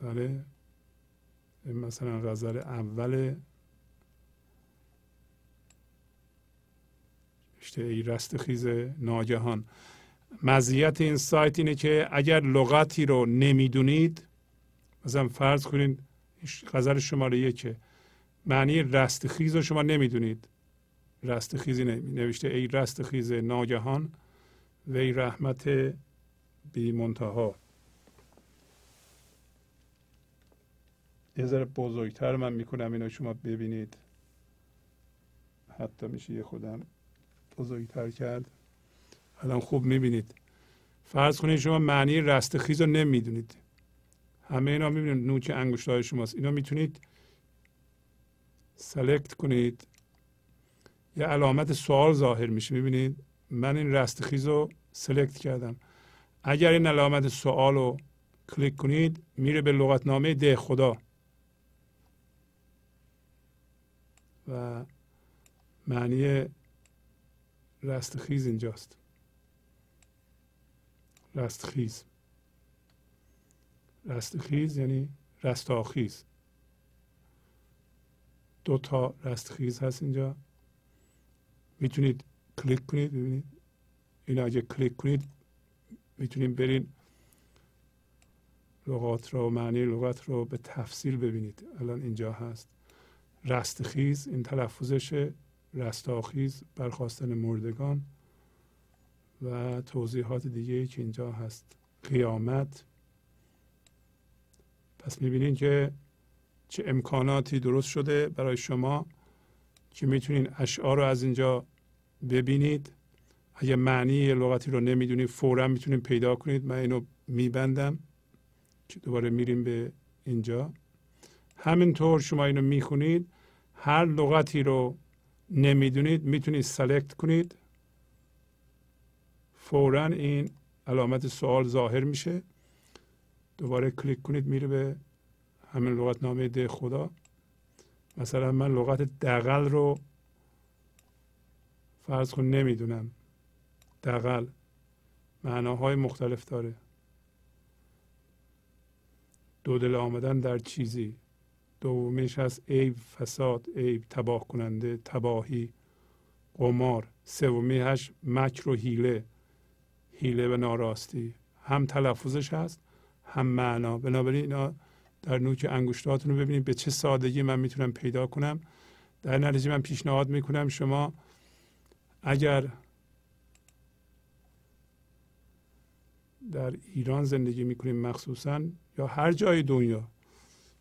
بله. مثلا غزل اول نوشته ای رستخیز ناگهان. مزیت این سایت اینه که اگر لغتی رو نمی‌دونید مثلا فرض کنید غزل شماره یکه معنی رستخیز رو شما نمی‌دونید. رستخیزی نوشته ای رستخیز ناگهان وی رحمت بی منتها. یه ذره بزرگتر من می‌کنم اینو شما ببینید. حتی میشه یه خودم بزرگتر کرد. الان خوب می‌بینید. فرض کنید شما معنی رستخیز رو نمی‌دونید. همه اینا می‌بینید نوک انگشت های شماست. اینا می‌تونید سلکت کنید. یه علامت سوال ظاهر میشه. می‌بینید؟ من این رستخیز رو سلکت کردم. اگر این علامت سوال رو کلیک کنید میره به لغتنامه ده خدا. و معنی رستخیز اینجاست. رستخیز رستخیز یعنی رستاخیز دو تا رستخیز هست اینجا. می‌تونید کلیک کنید ببینید. این اگه کلیک کنید می‌تونید برین لغات رو معنی لغت رو به تفصیل ببینید. الان اینجا هست. رستخیز این تلفظش رستاخیز برخواستن مردگان و توضیحات دیگه که اینجا هست. قیامت. پس می‌بینید که چه امکاناتی درست شده برای شما که می‌تونید اشعار رو از اینجا ببینید. اگه معنی لغتی رو نمی‌دونید فورا می‌تونید پیدا کنید. من اینو میبندم که دوباره میریم به اینجا. همینطور شما اینو می‌خونید. هر لغتی رو نمی‌دونید می‌تونید سلکت کنید. فورا این علامت سوال ظاهر میشه. دوباره کلیک کنید میره به همین لغت نامه ده خدا. مثلا من لغت دقل رو فرض کن نمی‌دونم. دقل معناهای مختلف داره. دو دل آمدن در چیزی. دومیش هست عیب فساد عیب تباه کننده تباهی قمار. سومی هست مکر و حیله. حیله و ناراستی. هم تلفظش هست هم معنا. بنابراین اینا در نوک انگشتاتون رو ببینید به چه سادگی من می‌تونم پیدا کنم. در نتیجه من پیشنهاد می‌کنم شما اگر در ایران زندگی می‌کنیم مخصوصا یا هر جای دنیا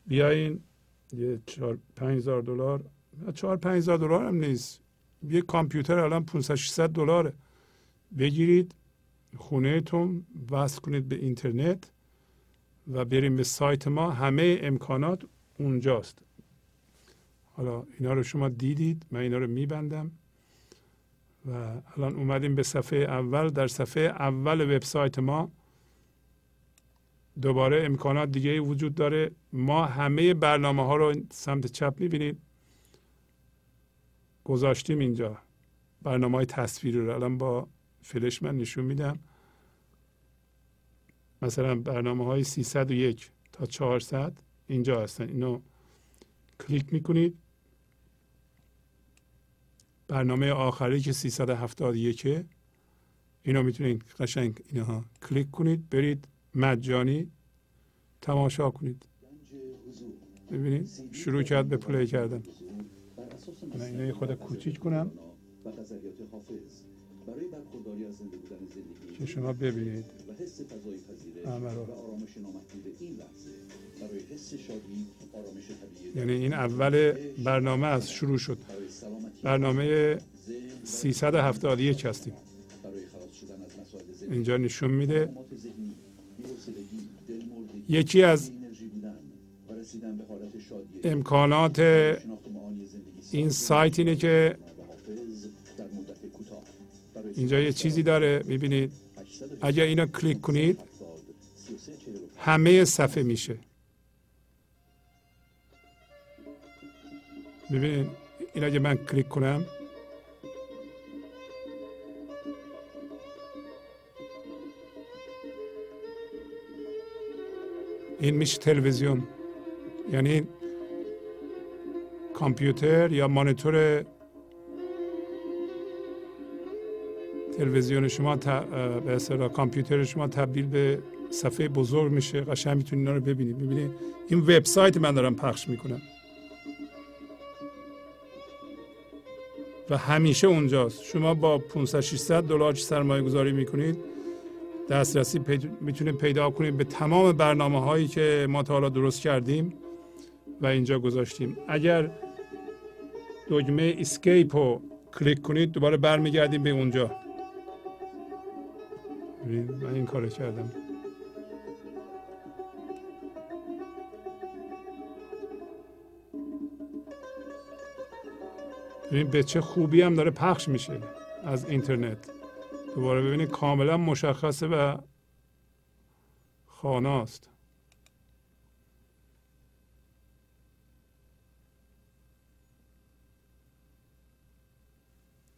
بیاین یه چهار پنج هزار دلار چهار پنج هزار دلار هم نیست. یه کامپیوتر الان 500 600 دلاره. بگیرید خونهتون وصل کنید به اینترنت و بریم به سایت ما. همه امکانات اونجاست. حالا اینا رو شما دیدید من اینا رو میبندم. و الان اومدیم به صفحه اول. در صفحه اول وبسایت ما دوباره امکانات دیگه وجود داره. ما همه برنامه ها رو سمت چپ می‌بینید. گذاشتیم اینجا. برنامه های تصویری رو. الان با فلش من نشون میدم. مثلا برنامه های 301 تا 400 اینجا هستن. اینو کلیک می‌کنید. برنامه آخری که 371 اینو می‌تونید قشنگ اینها کلیک کنید برید. مجانی تماشا کنید. ببینید شروع کرد به play کردن. من اینو خورده کوچیک کنم. که شما ببینید. همه رو. یعنی این اول برنامه از شروع شد. برنامه 371 هستیم. اینجا نشون میده یکی از امکانات این سایت اینه که اینجا یه چیزی داره می‌بینید. اگر اینا کلیک کنید همه صفحه میشه. ببینید این اگه من کلیک کنم این میشه تلویزیون یعنی کامپیوتر یا مانیتور تلویزیون شما به اصطلاح کامپیوتر شما تبدیل به صفحه بزرگ میشه قشنگ می‌تونید اینا رو ببینید ببینید این وبسایت من دارم پخش می‌کنم و همیشه اونجاست شما با 500 600 دلار سرمایه گذاری می‌کنید دسترسی می‌تونید پیدا کنید به تمام برنامه هایی که ما تا حالا درست کردیم و اینجا گذاشتیم. اگر دکمه اسکیپ رو کلیک کنید دوباره برمیگردیم به اونجا. من این کار کردم. ببین به چه خوبی هم داره پخش میشه از اینترنت. دوباره ببینید کاملا مشخصه و خاناست.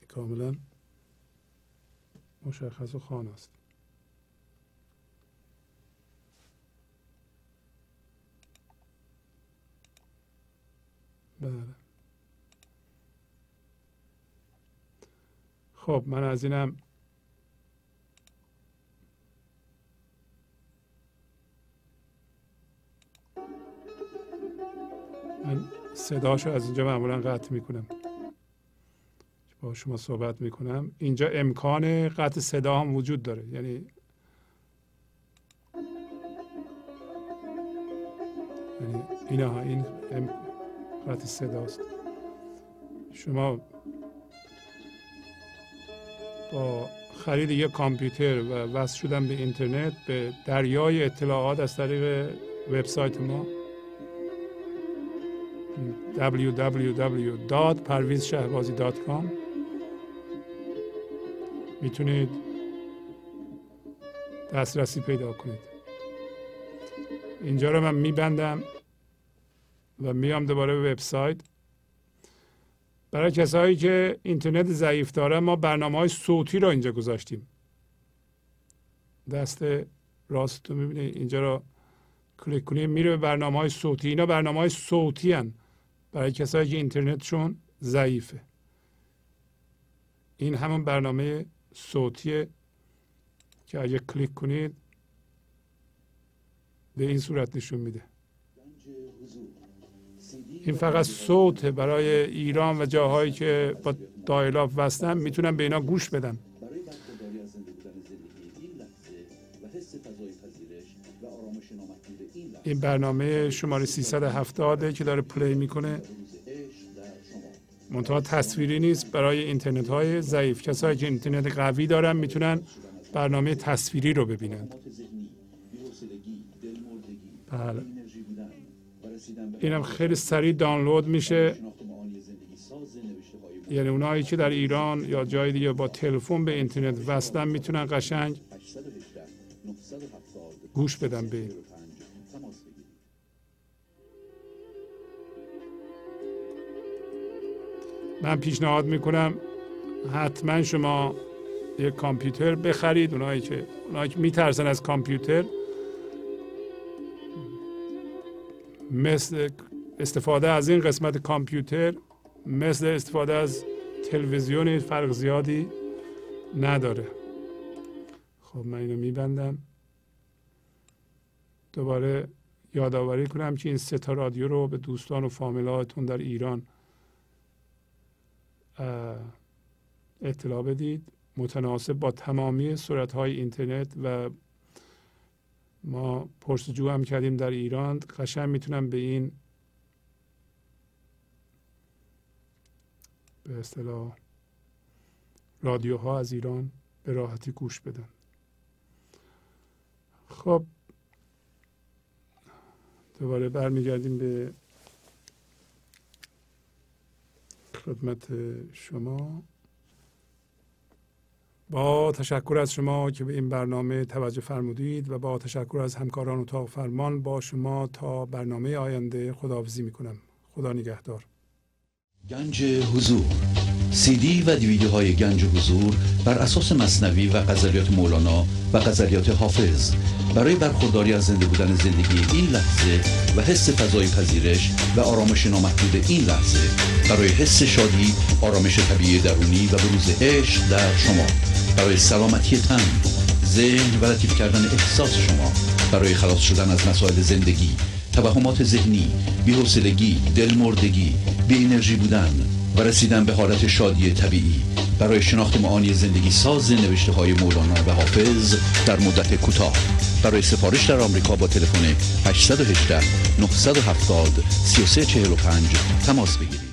کاملا مشخص و خاناست. بله خب من از اینم من صداشو از اینجا معمولا قطع می‌کنم. با شما صحبت می‌کنم. اینجا امکان قطع صدا هم وجود داره. یعنی یعنی اینا این. قطع صداست. شما با خرید یک کامپیوتر و وصل شدن به اینترنت به دریای اطلاعات از طریق وبسایت ما www.parvizshahbazi.com می‌تونید دسترسی پیدا کنید. اینجا رو من میبندم و میام دوباره به وبسایت. برای کسایی که اینترنت ضعیف داره ما برنامه های صوتی رو اینجا گذاشتیم. دست راست رو می‌بینید. اینجا رو کلیک کنید. میره به برنامه های صوتی. اینا برنامه های صوتی هن. برای کسایی که اینترنتشون ضعیفه. این همون برنامه صوتیه که اگه کلیک کنید به این صورت نشون میده. این فقط صوت برای ایران و جاهایی که با دایلاف وصلن می‌تونن به اینا گوش بدن. این برنامه شماره 370 که داره پلی می‌کنه منتها تصویری نیست. برای اینترنت های ضعیف کسایی که اینترنت قوی دارن می‌تونن برنامه تصویری رو ببینند بله. اینم خیلی سریع دانلود میشه. یعنی اونایی که در ایران یا جای دیگه با تلفن به اینترنت وصلن می‌تونن قشنگ 818 970 گوش بدن به من پیشنهاد می‌کنم حتما شما یک کامپیوتر بخرید. اونایی که اونایی که میترسن از کامپیوتر مثل استفاده از این قسمت کامپیوتر مثل استفاده از تلویزیون فرق زیادی نداره. خب من اینو میبندم. دوباره یادآوری کنم که این سه تا رادیو رو به دوستان و فامیلاتون در ایران اطلاع بدید. متناسب با تمامی صورت های اینترنت و ما پرسجو هم کردیم در ایران. قشنگ می‌تونم به این به اصطلاح رادیوها از ایران به راحتی گوش بدن. خب دوباره برمیگردیم به خدمت شما. با تشکر از شما که به این برنامه توجه فرمودید و با تشکر از همکاران اتاق فرمان با شما تا برنامه آینده خداحافظی می‌کنم. خدا نگهدار. گنج حضور. سی دی و دیویدیو های گنج حضور بر اساس مصنوی و غزلیات مولانا و غزلیات حافظ. برای برخورداری از زنده بودن زندگی این لحظه و حس فضای پذیرش و آرامش نامحدود این لحظه برای حس شادی آرامش طبیعی درونی و بروز عشق در شما. برای سلامتی تن ذهن و لطیف کردن احساس شما. برای خلاص شدن از مسائل زندگی توهمات ذهنی بی‌حوصلگی دلمردگی بی انرژی بودن و رسیدن به حالت شادی طبیعی. برای شناخت معانی زندگی ساز نوشته های مولانا و حافظ در مدت کوتاه. برای سفارش در آمریکا با تلفن 818 970 3345 تماس بگیرید.